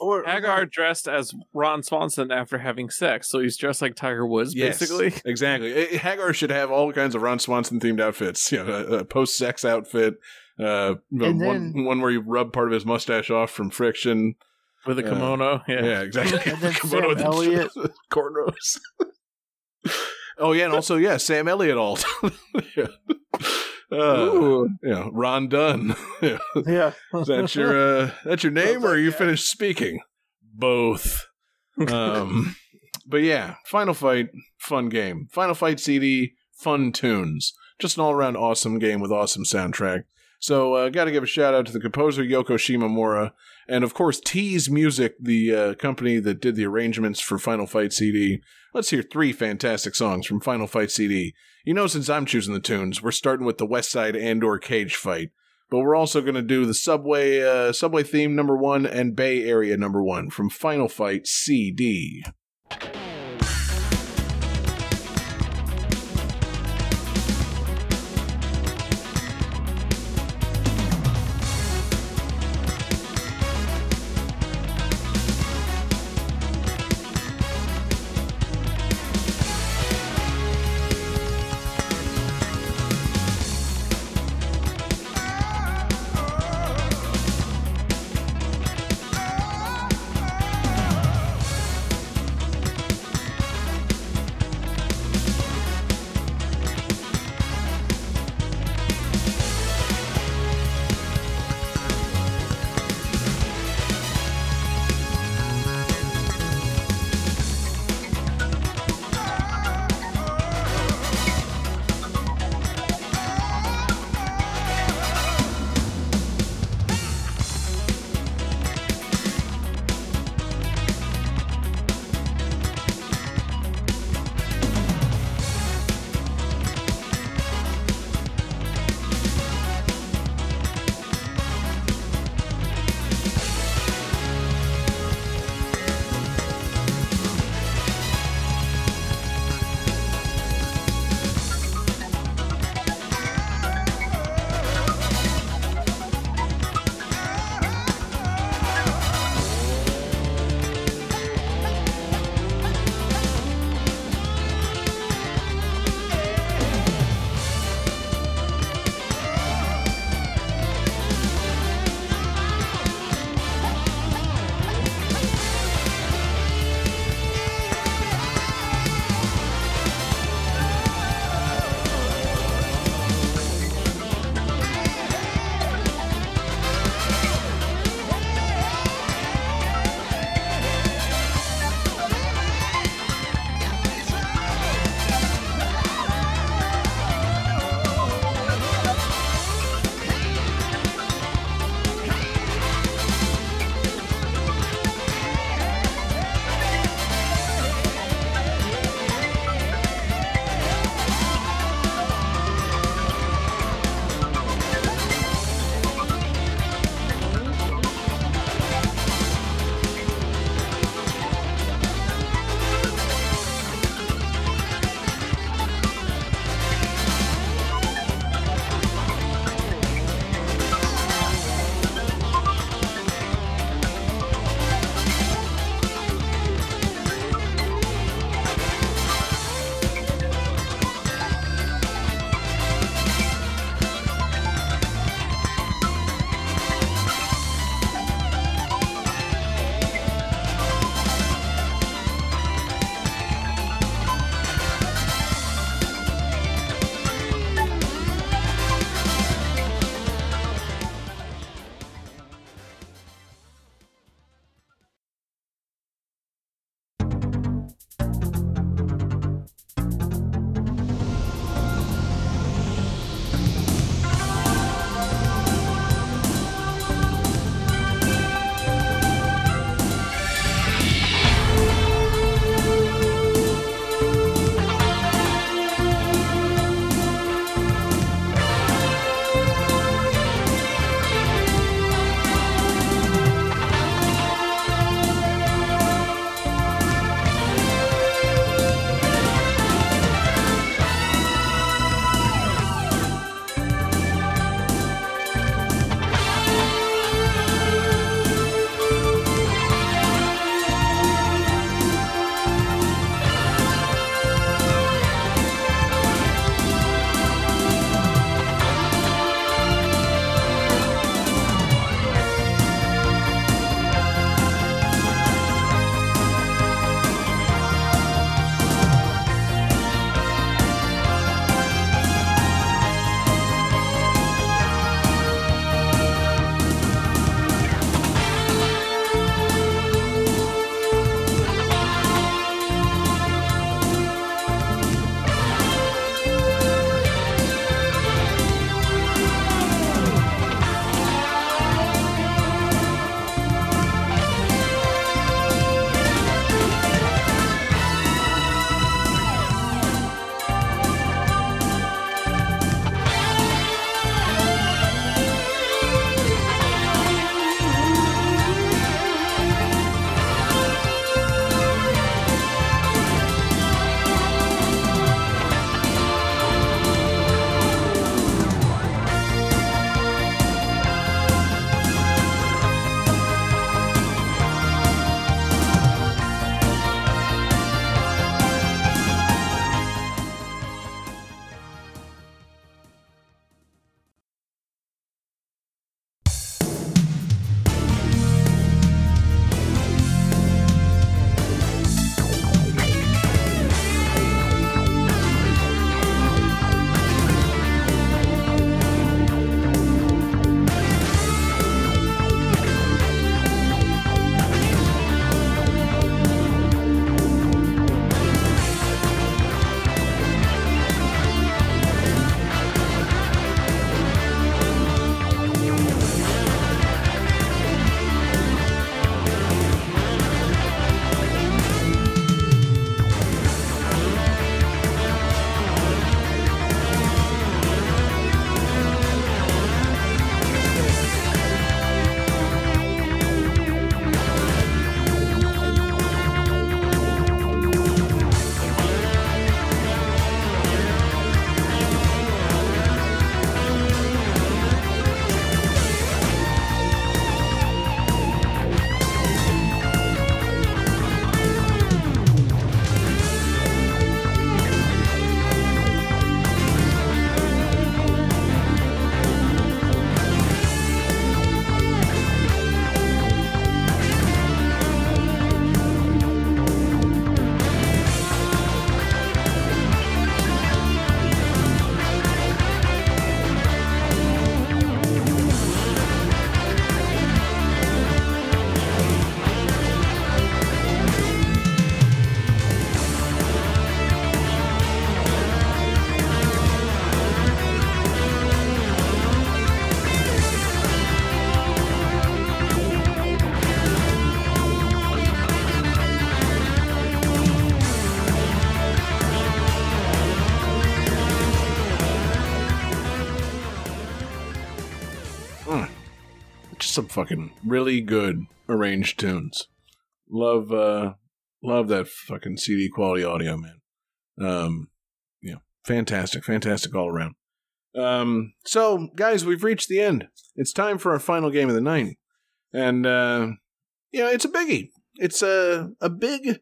Or Haggar dressed as Ron Swanson after having sex, so he's dressed like Tiger Woods, Yes, basically. <laughs> exactly. Eh, Haggar should have all kinds of Ron Swanson themed outfits. You know, a, a post sex outfit, uh, one then- one where you rub part of his mustache off from friction. With a Uh, kimono. Yeah. Yeah, exactly. <laughs> And then Kimono Sam with the Elliott. cornrows. Oh yeah, and also yeah, Sam Elliott alt. <laughs> yeah. Uh, yeah, Ron Dunn. yeah. <laughs> yeah. Is that your uh, that's your name, or are you Yeah. finished speaking? Both. Um, <laughs> but yeah, Final Fight, fun game. Final Fight CD, fun tunes. Just an all around awesome game with awesome soundtrack. So, uh, got to give a shout out to the composer Yoko Shimomura, and of course, T's Music, the uh, company that did the arrangements for Final Fight CD. Let's hear three fantastic songs from Final Fight CD. You know, since I'm choosing the tunes, we're starting with the West Side Andore Cage fight, but we're also going to do the Subway uh, Subway theme number one and Bay Area number one from Final Fight CD. Some fucking really good arranged tunes. Love, uh, love that fucking CD quality audio, man. Um, yeah, fantastic, fantastic all around. Um, so guys, we've reached the end. It's time for our final game of the night, and uh, yeah, it's a biggie. It's a a big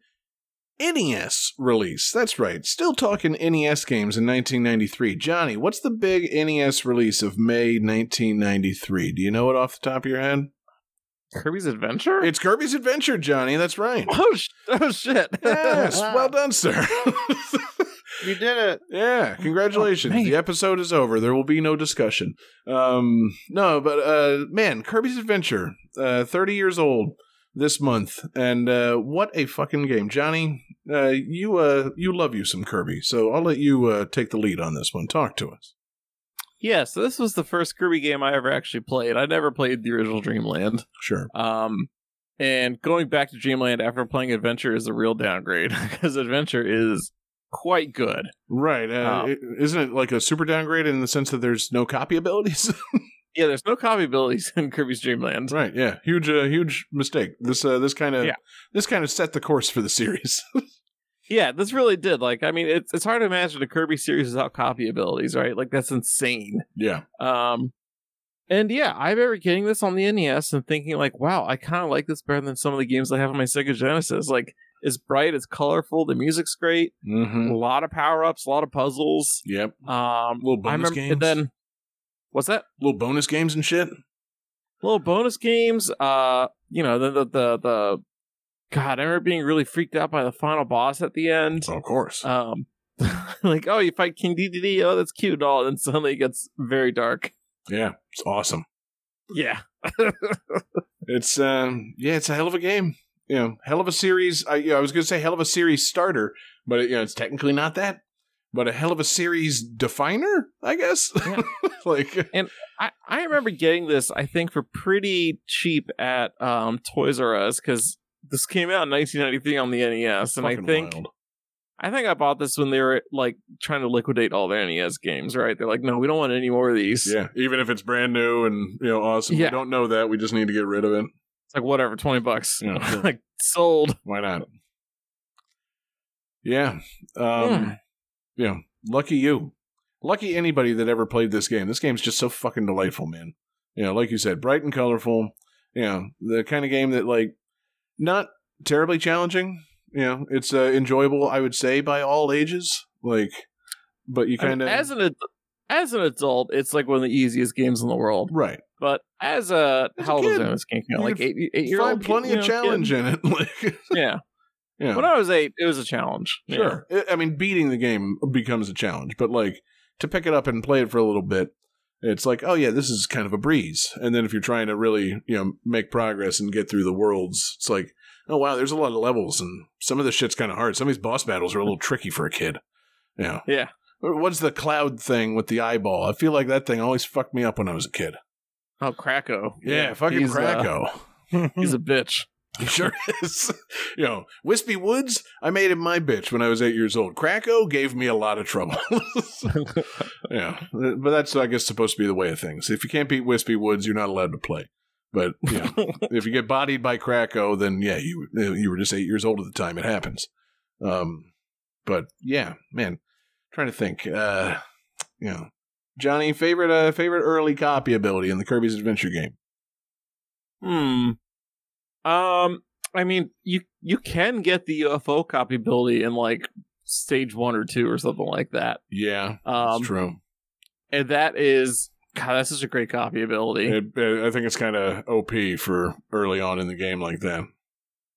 NES release. That's right. Still talking NES games in 1993. Johnny, what's the big NES release of May 1993? Do you know it off the top of your head? Kirby's Adventure. It's Kirby's Adventure, Johnny. That's right. oh, sh- oh shit! Yes, <laughs> well done, sir. You did it. yeah, congratulations. Oh, the episode is over. There will be no discussion. Um, no, but uh, man, Kirby's Adventure, uh, 30 years old this month, and uh, what a fucking game, Johnny. Uh, you uh, you love you some Kirby, so I'll let you uh, take the lead on this one. Talk to us. yeah, so this was the first Kirby game I ever actually played. I never played the original Dreamland. Sure. Um, and going back to Dreamland after playing Adventure is a real downgrade <laughs> because Adventure is quite good. Right. Uh, it- isn't it like a super downgrade in the sense that there's no copy abilities? <laughs> Yeah, there's no copy abilities <laughs> in Kirby's Dream Dreamland. right. Yeah. Huge. Uh, huge mistake. This. Uh, this kind of. Yeah. This kind of set the course for the series. <laughs> Yeah, this really did. Like, I mean, it's it's hard to imagine a Kirby series without copy abilities, right? Like, that's insane. yeah. Um, and yeah, I remember getting this on the NES and thinking like, wow, I kind of like this better than some of the games I have on my Sega Genesis. Like, it's bright, it's colorful, the music's great, Mm-hmm. a lot of power ups, a lot of puzzles. Yep. Um, Little I bonus remember, games. and then what's that? Little bonus games and shit. Little bonus games. Uh, you know, the the the, the God, I remember being really freaked out by the final boss at the end. of course. Um, <laughs> like, oh, you fight King Dedede. Oh, that's cute. Oh, then suddenly it gets very dark. yeah. It's awesome. Yeah. <laughs> It's um. Yeah. It's a hell of a game. You know, hell of a series. I, you know, I was going to say hell of a series starter, but it, you know, it's technically not that. But a hell of a series definer, I guess. Yeah. <laughs> like, and I, I remember getting this, I think, for pretty cheap at um, Toys R Us because this came out in 1993 on the NES, and I think wild. I think I bought this when they were like trying to liquidate all their NES games. Right? They're like, no, we don't want any more of these. Yeah, even if it's brand new and you know awesome, yeah. we don't know that. We just need to get rid of it. It's like whatever, twenty bucks, Yeah, sure. <laughs> like sold. Why not? Yeah. Um, Yeah. Know, lucky you. Lucky anybody that ever played this game. This game's just so fucking delightful, man. You know, like you said, bright and colorful. You know, the kind of game that like not terribly challenging. You know, it's uh, enjoyable, I would say, by all ages. Like, but you kind of as an ad- as an adult, it's like one of the easiest games in the world. right. But as a As how old was kid, I this game you Like could eight eight year old. Find plenty of challenge in it. <laughs> Like, Yeah. Yeah. When I was eight, it was a challenge. Sure. I- I mean, beating the game becomes a challenge, but like to pick it up and play it for a little bit, it's like, oh yeah, this is kind of a breeze. And then if you're trying to really, you know, make progress and get through the worlds, it's like, oh wow, there's a lot of levels, and some of this shit's kind of hard. Some of these boss battles are a little tricky for a kid. Yeah. Yeah. What's the cloud thing with the eyeball? I feel like that thing always fucked me up when I was a kid. Oh, Kracko. Yeah, fucking he's, uh, Kracko. <laughs> he's a <laughs> bitch. He sure <laughs> is. you know, Wispy Woods, I made him my bitch when I was eight years old. Kracko gave me a lot of trouble. <laughs> yeah, but that's, I guess, supposed to be the way of things. If you can't beat Wispy Woods, you're not allowed to play. But you know, <laughs> if you get bodied by Kracko, then yeah, you you were just eight years old at the time. It happens. Um, but yeah, man, trying to think. Uh, you know, Johnny, favorite uh, favorite early copy ability in the Kirby's Adventure game. Hmm. Um. I mean, you you can get the UFO copy ability in like stage one or two or something like that. Yeah, Um, that's true. and that is God. That's such a great copy ability. It, it- I think it's kind of OP for early on in the game like that.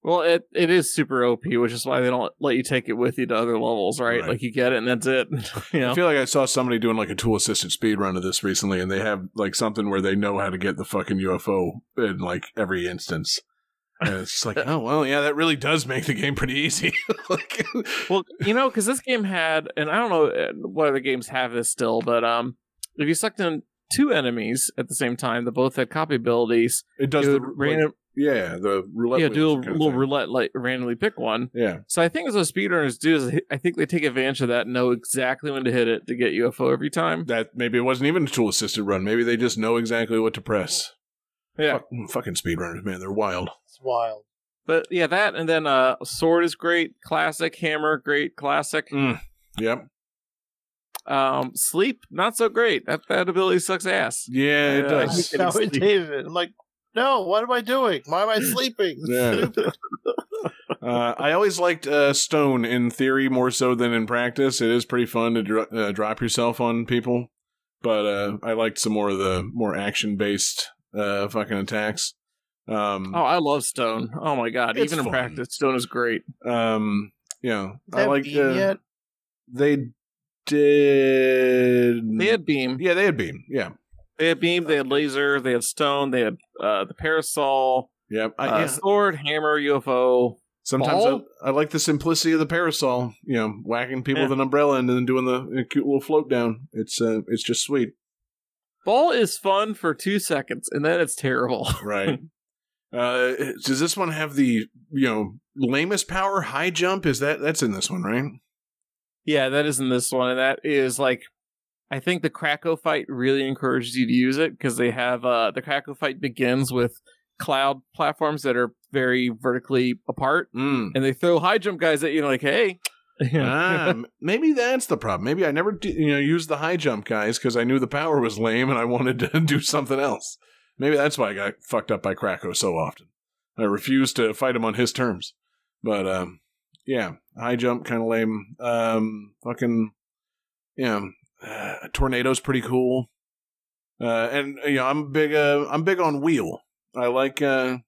well, it it is super OP, which is why they don't let you take it with you to other levels, right? Right. Like you get it and that's it. <laughs> you know. I feel like I saw somebody doing like a tool assisted speed run of this recently, and they have like something where they know how to get the fucking UFO in like every instance. And it's like, oh well, yeah, that really does make the game pretty easy. <laughs> like, well, you know, because this game had, and I don't know uh, what other games have this still, but um, if you sucked in two enemies at the same time that both had copy abilities, it does it the random, yeah the roulette. yeah, do a little roulette, like randomly pick one. Yeah, So I think as what speedrunners do is I think they take advantage of that, and know exactly when to hit it to get UFO every time. that maybe it wasn't even a tool assisted run. Maybe they just know exactly what to press. Yeah. Fuck- fucking speedrunners, man, they're wild. It's wild. But yeah, that and then uh sword is great, classic, hammer, great, classic. Yep. Um sleep, not so great. That that ability sucks ass. Yeah, it Yeah. does. getting How I sleep. hated it. I'm like, no, what am I doing? Why am I <laughs> sleeping? Yeah. <laughs> Uh, I always liked uh, stone in theory more so than in practice. It is pretty fun to dro- uh, drop yourself on people, but uh, I liked some more of the more action based uh, fucking attacks. Um, Oh, I love stone. Oh my god. It's Even in practice, stone is great. um, you know, Is I that like beam uh, yet? they did. They had beam. yeah, they had beam. Yeah, They had beam, they had laser, they had stone, they had uh the parasol, yeah. I, uh, yeah. sword, hammer, UFO. Sometimes? I, I like the simplicity of the parasol. You know, whacking people Yeah. with an umbrella and then doing the cute little float down. It's uh, it's just sweet. Ball is fun for two seconds, and then it's terrible. Right. <laughs> uh, does this one have the you know lamest power high jump? Is that that's in this one, right? yeah, that is in this one, and that is like I think the Kracko fight really encourages you to use it because they have uh the Kracko fight begins with cloud platforms that are very vertically apart, Mm. and they throw high jump guys at you, like, hey. <laughs> ah, maybe that's the problem. Maybe I never you know used the high jump guys because I knew the power was lame and I wanted to <laughs> do something else. Maybe that's why I got fucked up by Kracko so often. I refused to fight him on his terms. But um, yeah, high jump kind of lame. Um, fucking yeah, uh, tornado's pretty cool. Uh, and you know, I'm big. Uh, I'm big on wheel. I like. Uh,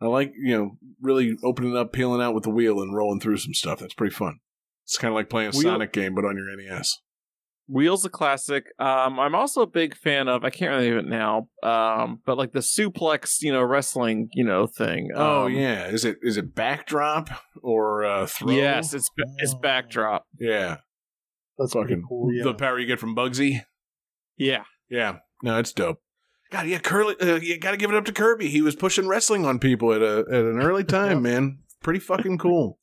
I like you know really opening up, peeling out with the wheel, and rolling through some stuff. That's pretty fun. It's kind of like playing a Wheel- Sonic game, but on your NES. Wheels a classic. Um, I'm also a big fan of. I can't remember it now. Um, but like the suplex, you know, wrestling, you know, thing. Oh Um, yeah, is it is it backdrop or uh, throw? Yes, it's it's backdrop. yeah. That's Fucking cool. Yeah. The power you get from Bugzzy. Yeah. Yeah, no, it's dope. God, yeah, Curly, uh, you got to give it up to Kirby. He was pushing wrestling on people at a at an early <laughs> time, man. Pretty fucking cool.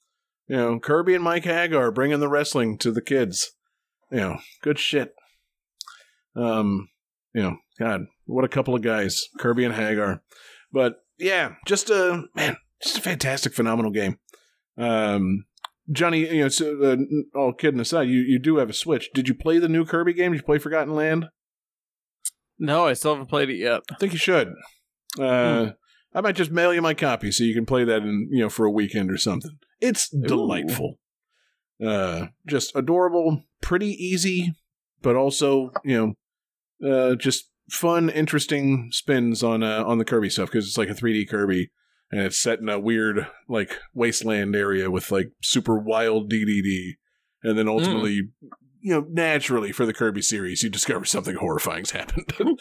You know, Kirby and Mike Haggar bringing the wrestling to the kids. You know, good shit. Um, you know, God, what a couple of guys, Kirby and Haggar. But yeah, just a man, just a fantastic, phenomenal game. Um, Johnny, you know, so, uh, all kidding aside, you you do have a Switch. Did you play the new Kirby game? Did you play Forgotten Land? No, I still haven't played it yet. I think you should. Uh, I might just mail you my copy so you can play that in you know for a weekend or something. It's delightful. Uh, just adorable, pretty easy, but also you know, uh, just fun, interesting spins on uh, on the Kirby stuff because it's like a 3D Kirby and it's set in a weird like wasteland area with like super wild Dedede, and then ultimately, you know, naturally for the Kirby series, you discover something horrifying's happened. <laughs>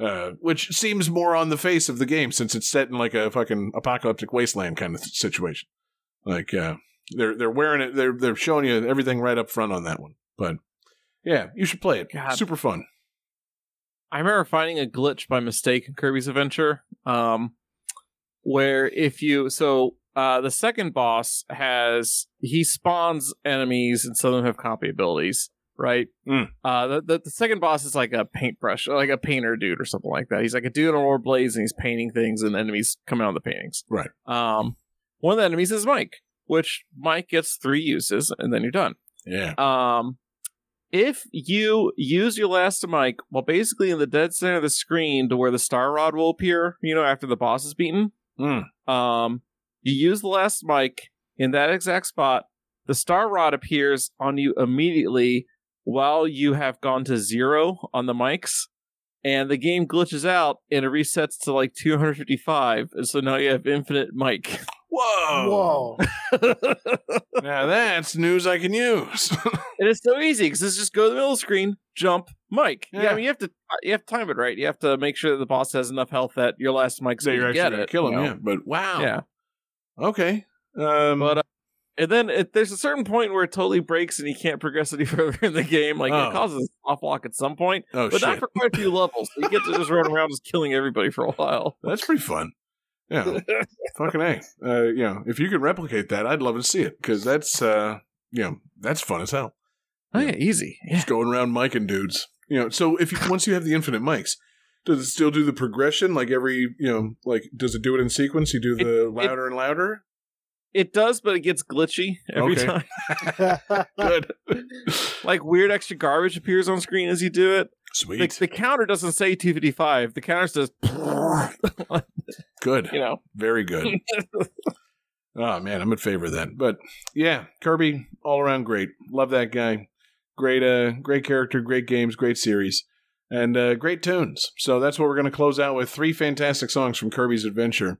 Uh, which seems more on the face of the game since it's set in like a fucking apocalyptic wasteland kind of situation. Like uh, they're they're wearing it, they're they're showing you everything right up front on that one. But yeah, you should play it. God. Super fun. I remember finding a glitch by mistake in Kirby's Adventure, um, where if you so uh, the second boss has he spawns enemies and some of them have copy abilities, right? Mm. Uh, the, the the second boss is like a paintbrush, like a painter dude or something like that. He's like a dude on rollerblades and he's painting things and enemies coming out of the paintings. Right. Um, one of the enemies is Mike, which Mike gets three uses and then you're done. Yeah. Um, if you use your last mic while basically in the dead center of the screen to where the star rod will appear, you know, after the boss is beaten, Mm. um, you use the last mic in that exact spot. The star rod appears on you immediately while you have gone to zero on the mics, and the game glitches out and it resets to like 255, and so now you have infinite mic. <laughs> Whoa. Whoa. <laughs> now that's news I can use. <laughs> And it's so easy because it's just go to the middle of the screen, jump, mic. Yeah. Yeah. I mean you have to you have to time it right. You have to make sure that the boss has enough health that your last mic's so going you're to actually get gonna it. kill him, you know? yeah. But wow. Yeah. Okay. Um, But uh, and then it, there's a certain point where it totally breaks and you can't progress any <laughs> further in the game. Like Oh. it causes off lock at some point, oh but not for quite a few levels. You get to just run around just killing everybody for a while. that's pretty fun. Yeah. Fucking a. Uh, you know, if you could replicate that, I'd love to see it because that's uh, you know, that's fun as hell. Oh yeah, easy. Yeah. Just going around micing dudes. You know, so if you once you have the infinite mics, Does it still do the progression? Like every, you know, like does it do it in sequence? You do the louder and louder? It does, but it gets glitchy every Okay. time. <laughs> Good. <laughs> Like weird extra garbage appears on screen as you do it. The, Sweet. the counter doesn't say 255. The counter says, <laughs> Good. you know. Very good. oh <laughs> man, I'm in favor of that. But yeah, Kirby, all around great. Love that guy. Great, uh, great character, great games, great series, and uh, great tunes. So that's what we're going to close out with. Three fantastic songs from Kirby's Adventure.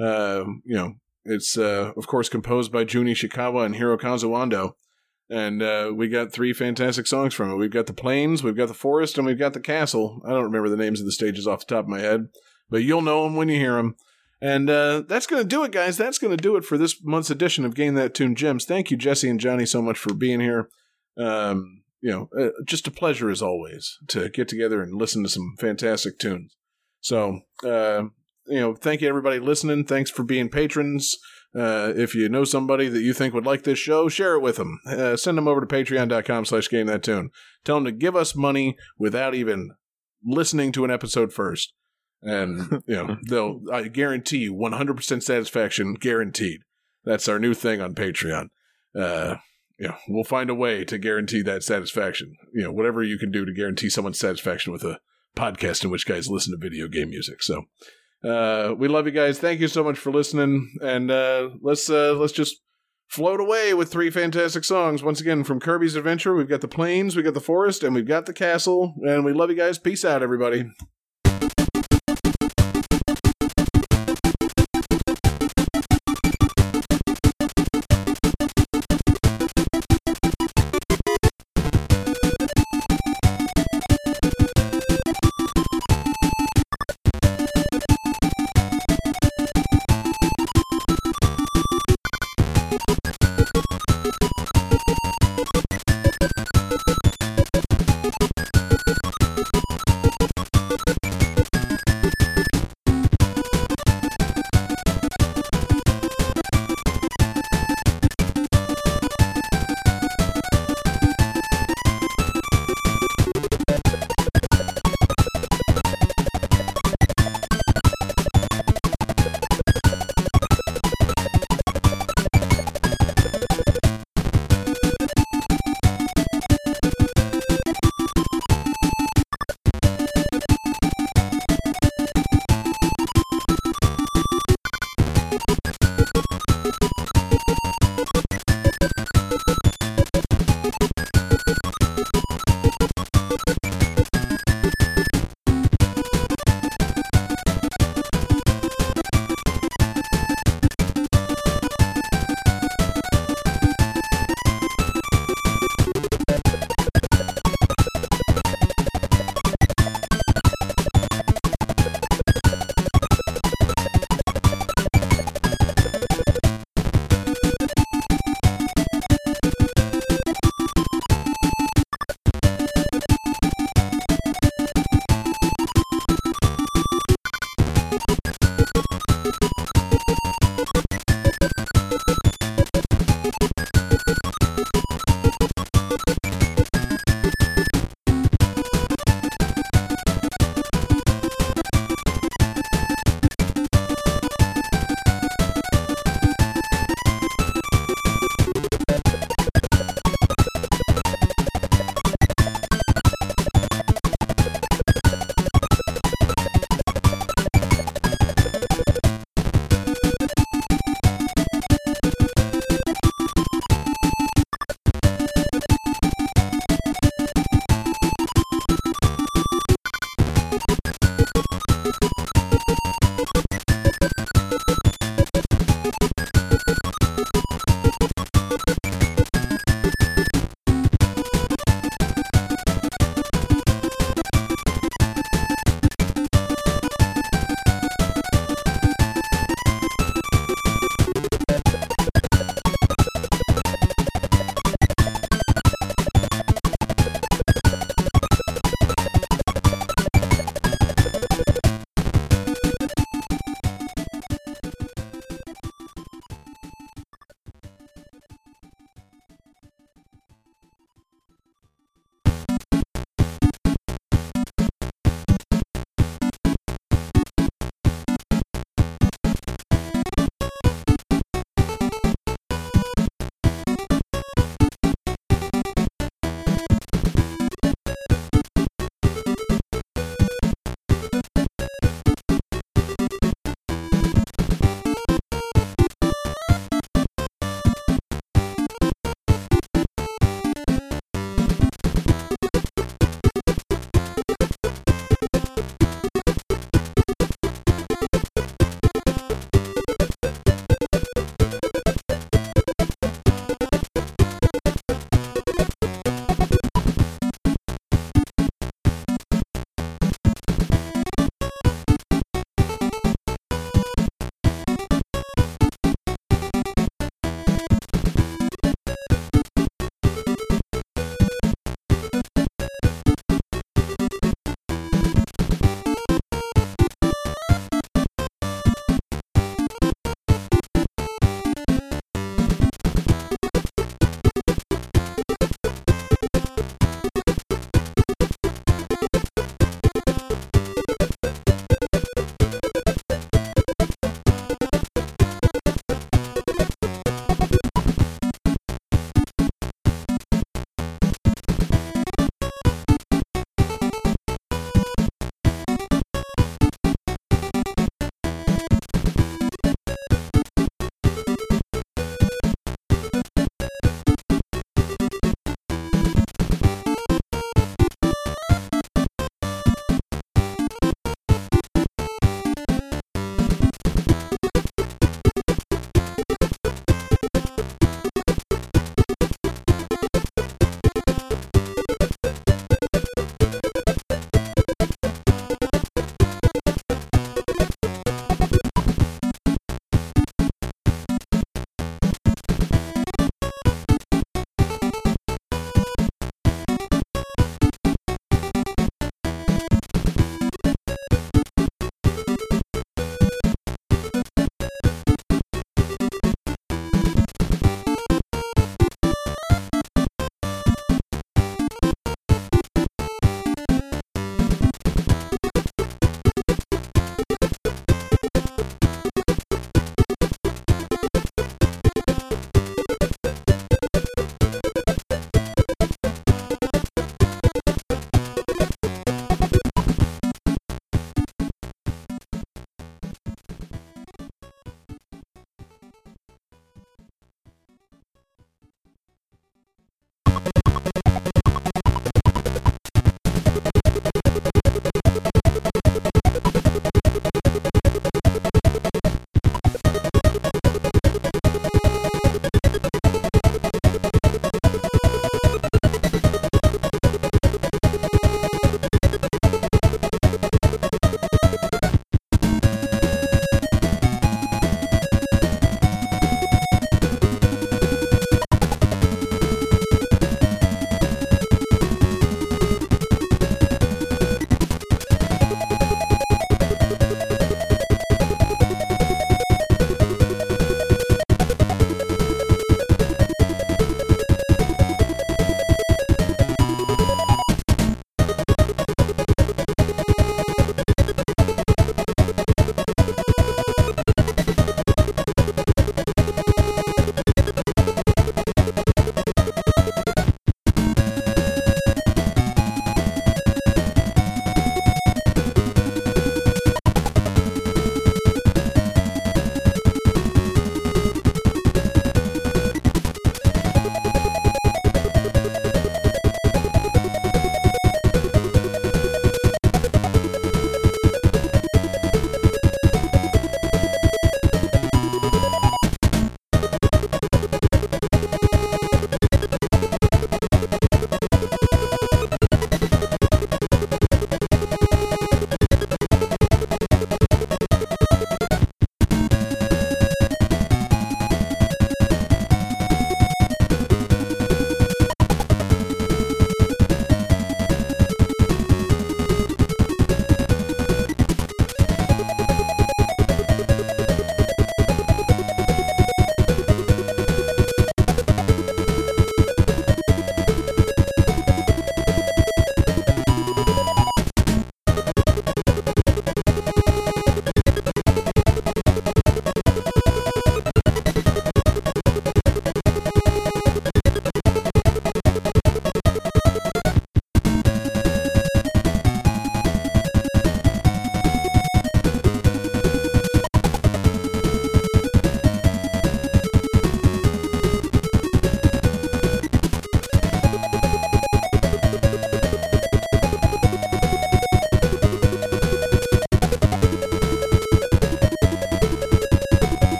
Uh, you know, it's uh, of course composed by Jun Ishikawa and Hirokazu Ando. And uh, we got three fantastic songs from it. We've got the plains, we've got the forest, and we've got the castle. I don't remember the names of the stages off the top of my head, but you'll know them when you hear them. And uh, that's going to do it, guys. That's going to do it for this month's edition of Game That Tune Gems. Thank you, Jesse and Johnny, so much for being here. Um, you know, uh, just a pleasure as always to get together and listen to some fantastic tunes. So, uh, you know, thank you everybody listening. Thanks for being patrons. Uh, if you know somebody that you think would like this show, share it with them. Uh, send them over to patreon.com slash game that tune. Tell them to give us money without even listening to an episode first. And, you know, <laughs> they'll, I guarantee you 100% satisfaction guaranteed. That's our new thing on Patreon. Uh, you know, we'll find a way to guarantee that satisfaction. You know, whatever you can do to guarantee someone's satisfaction with a podcast in which guys listen to video game music. So, uh, we love you guys. Thank you so much for listening, and uh, let's uh, let's just float away with three fantastic songs. Once again, from Kirby's Adventure, we've got the plains, we got the forest, and we've got the castle. And we love you guys. Peace out, everybody.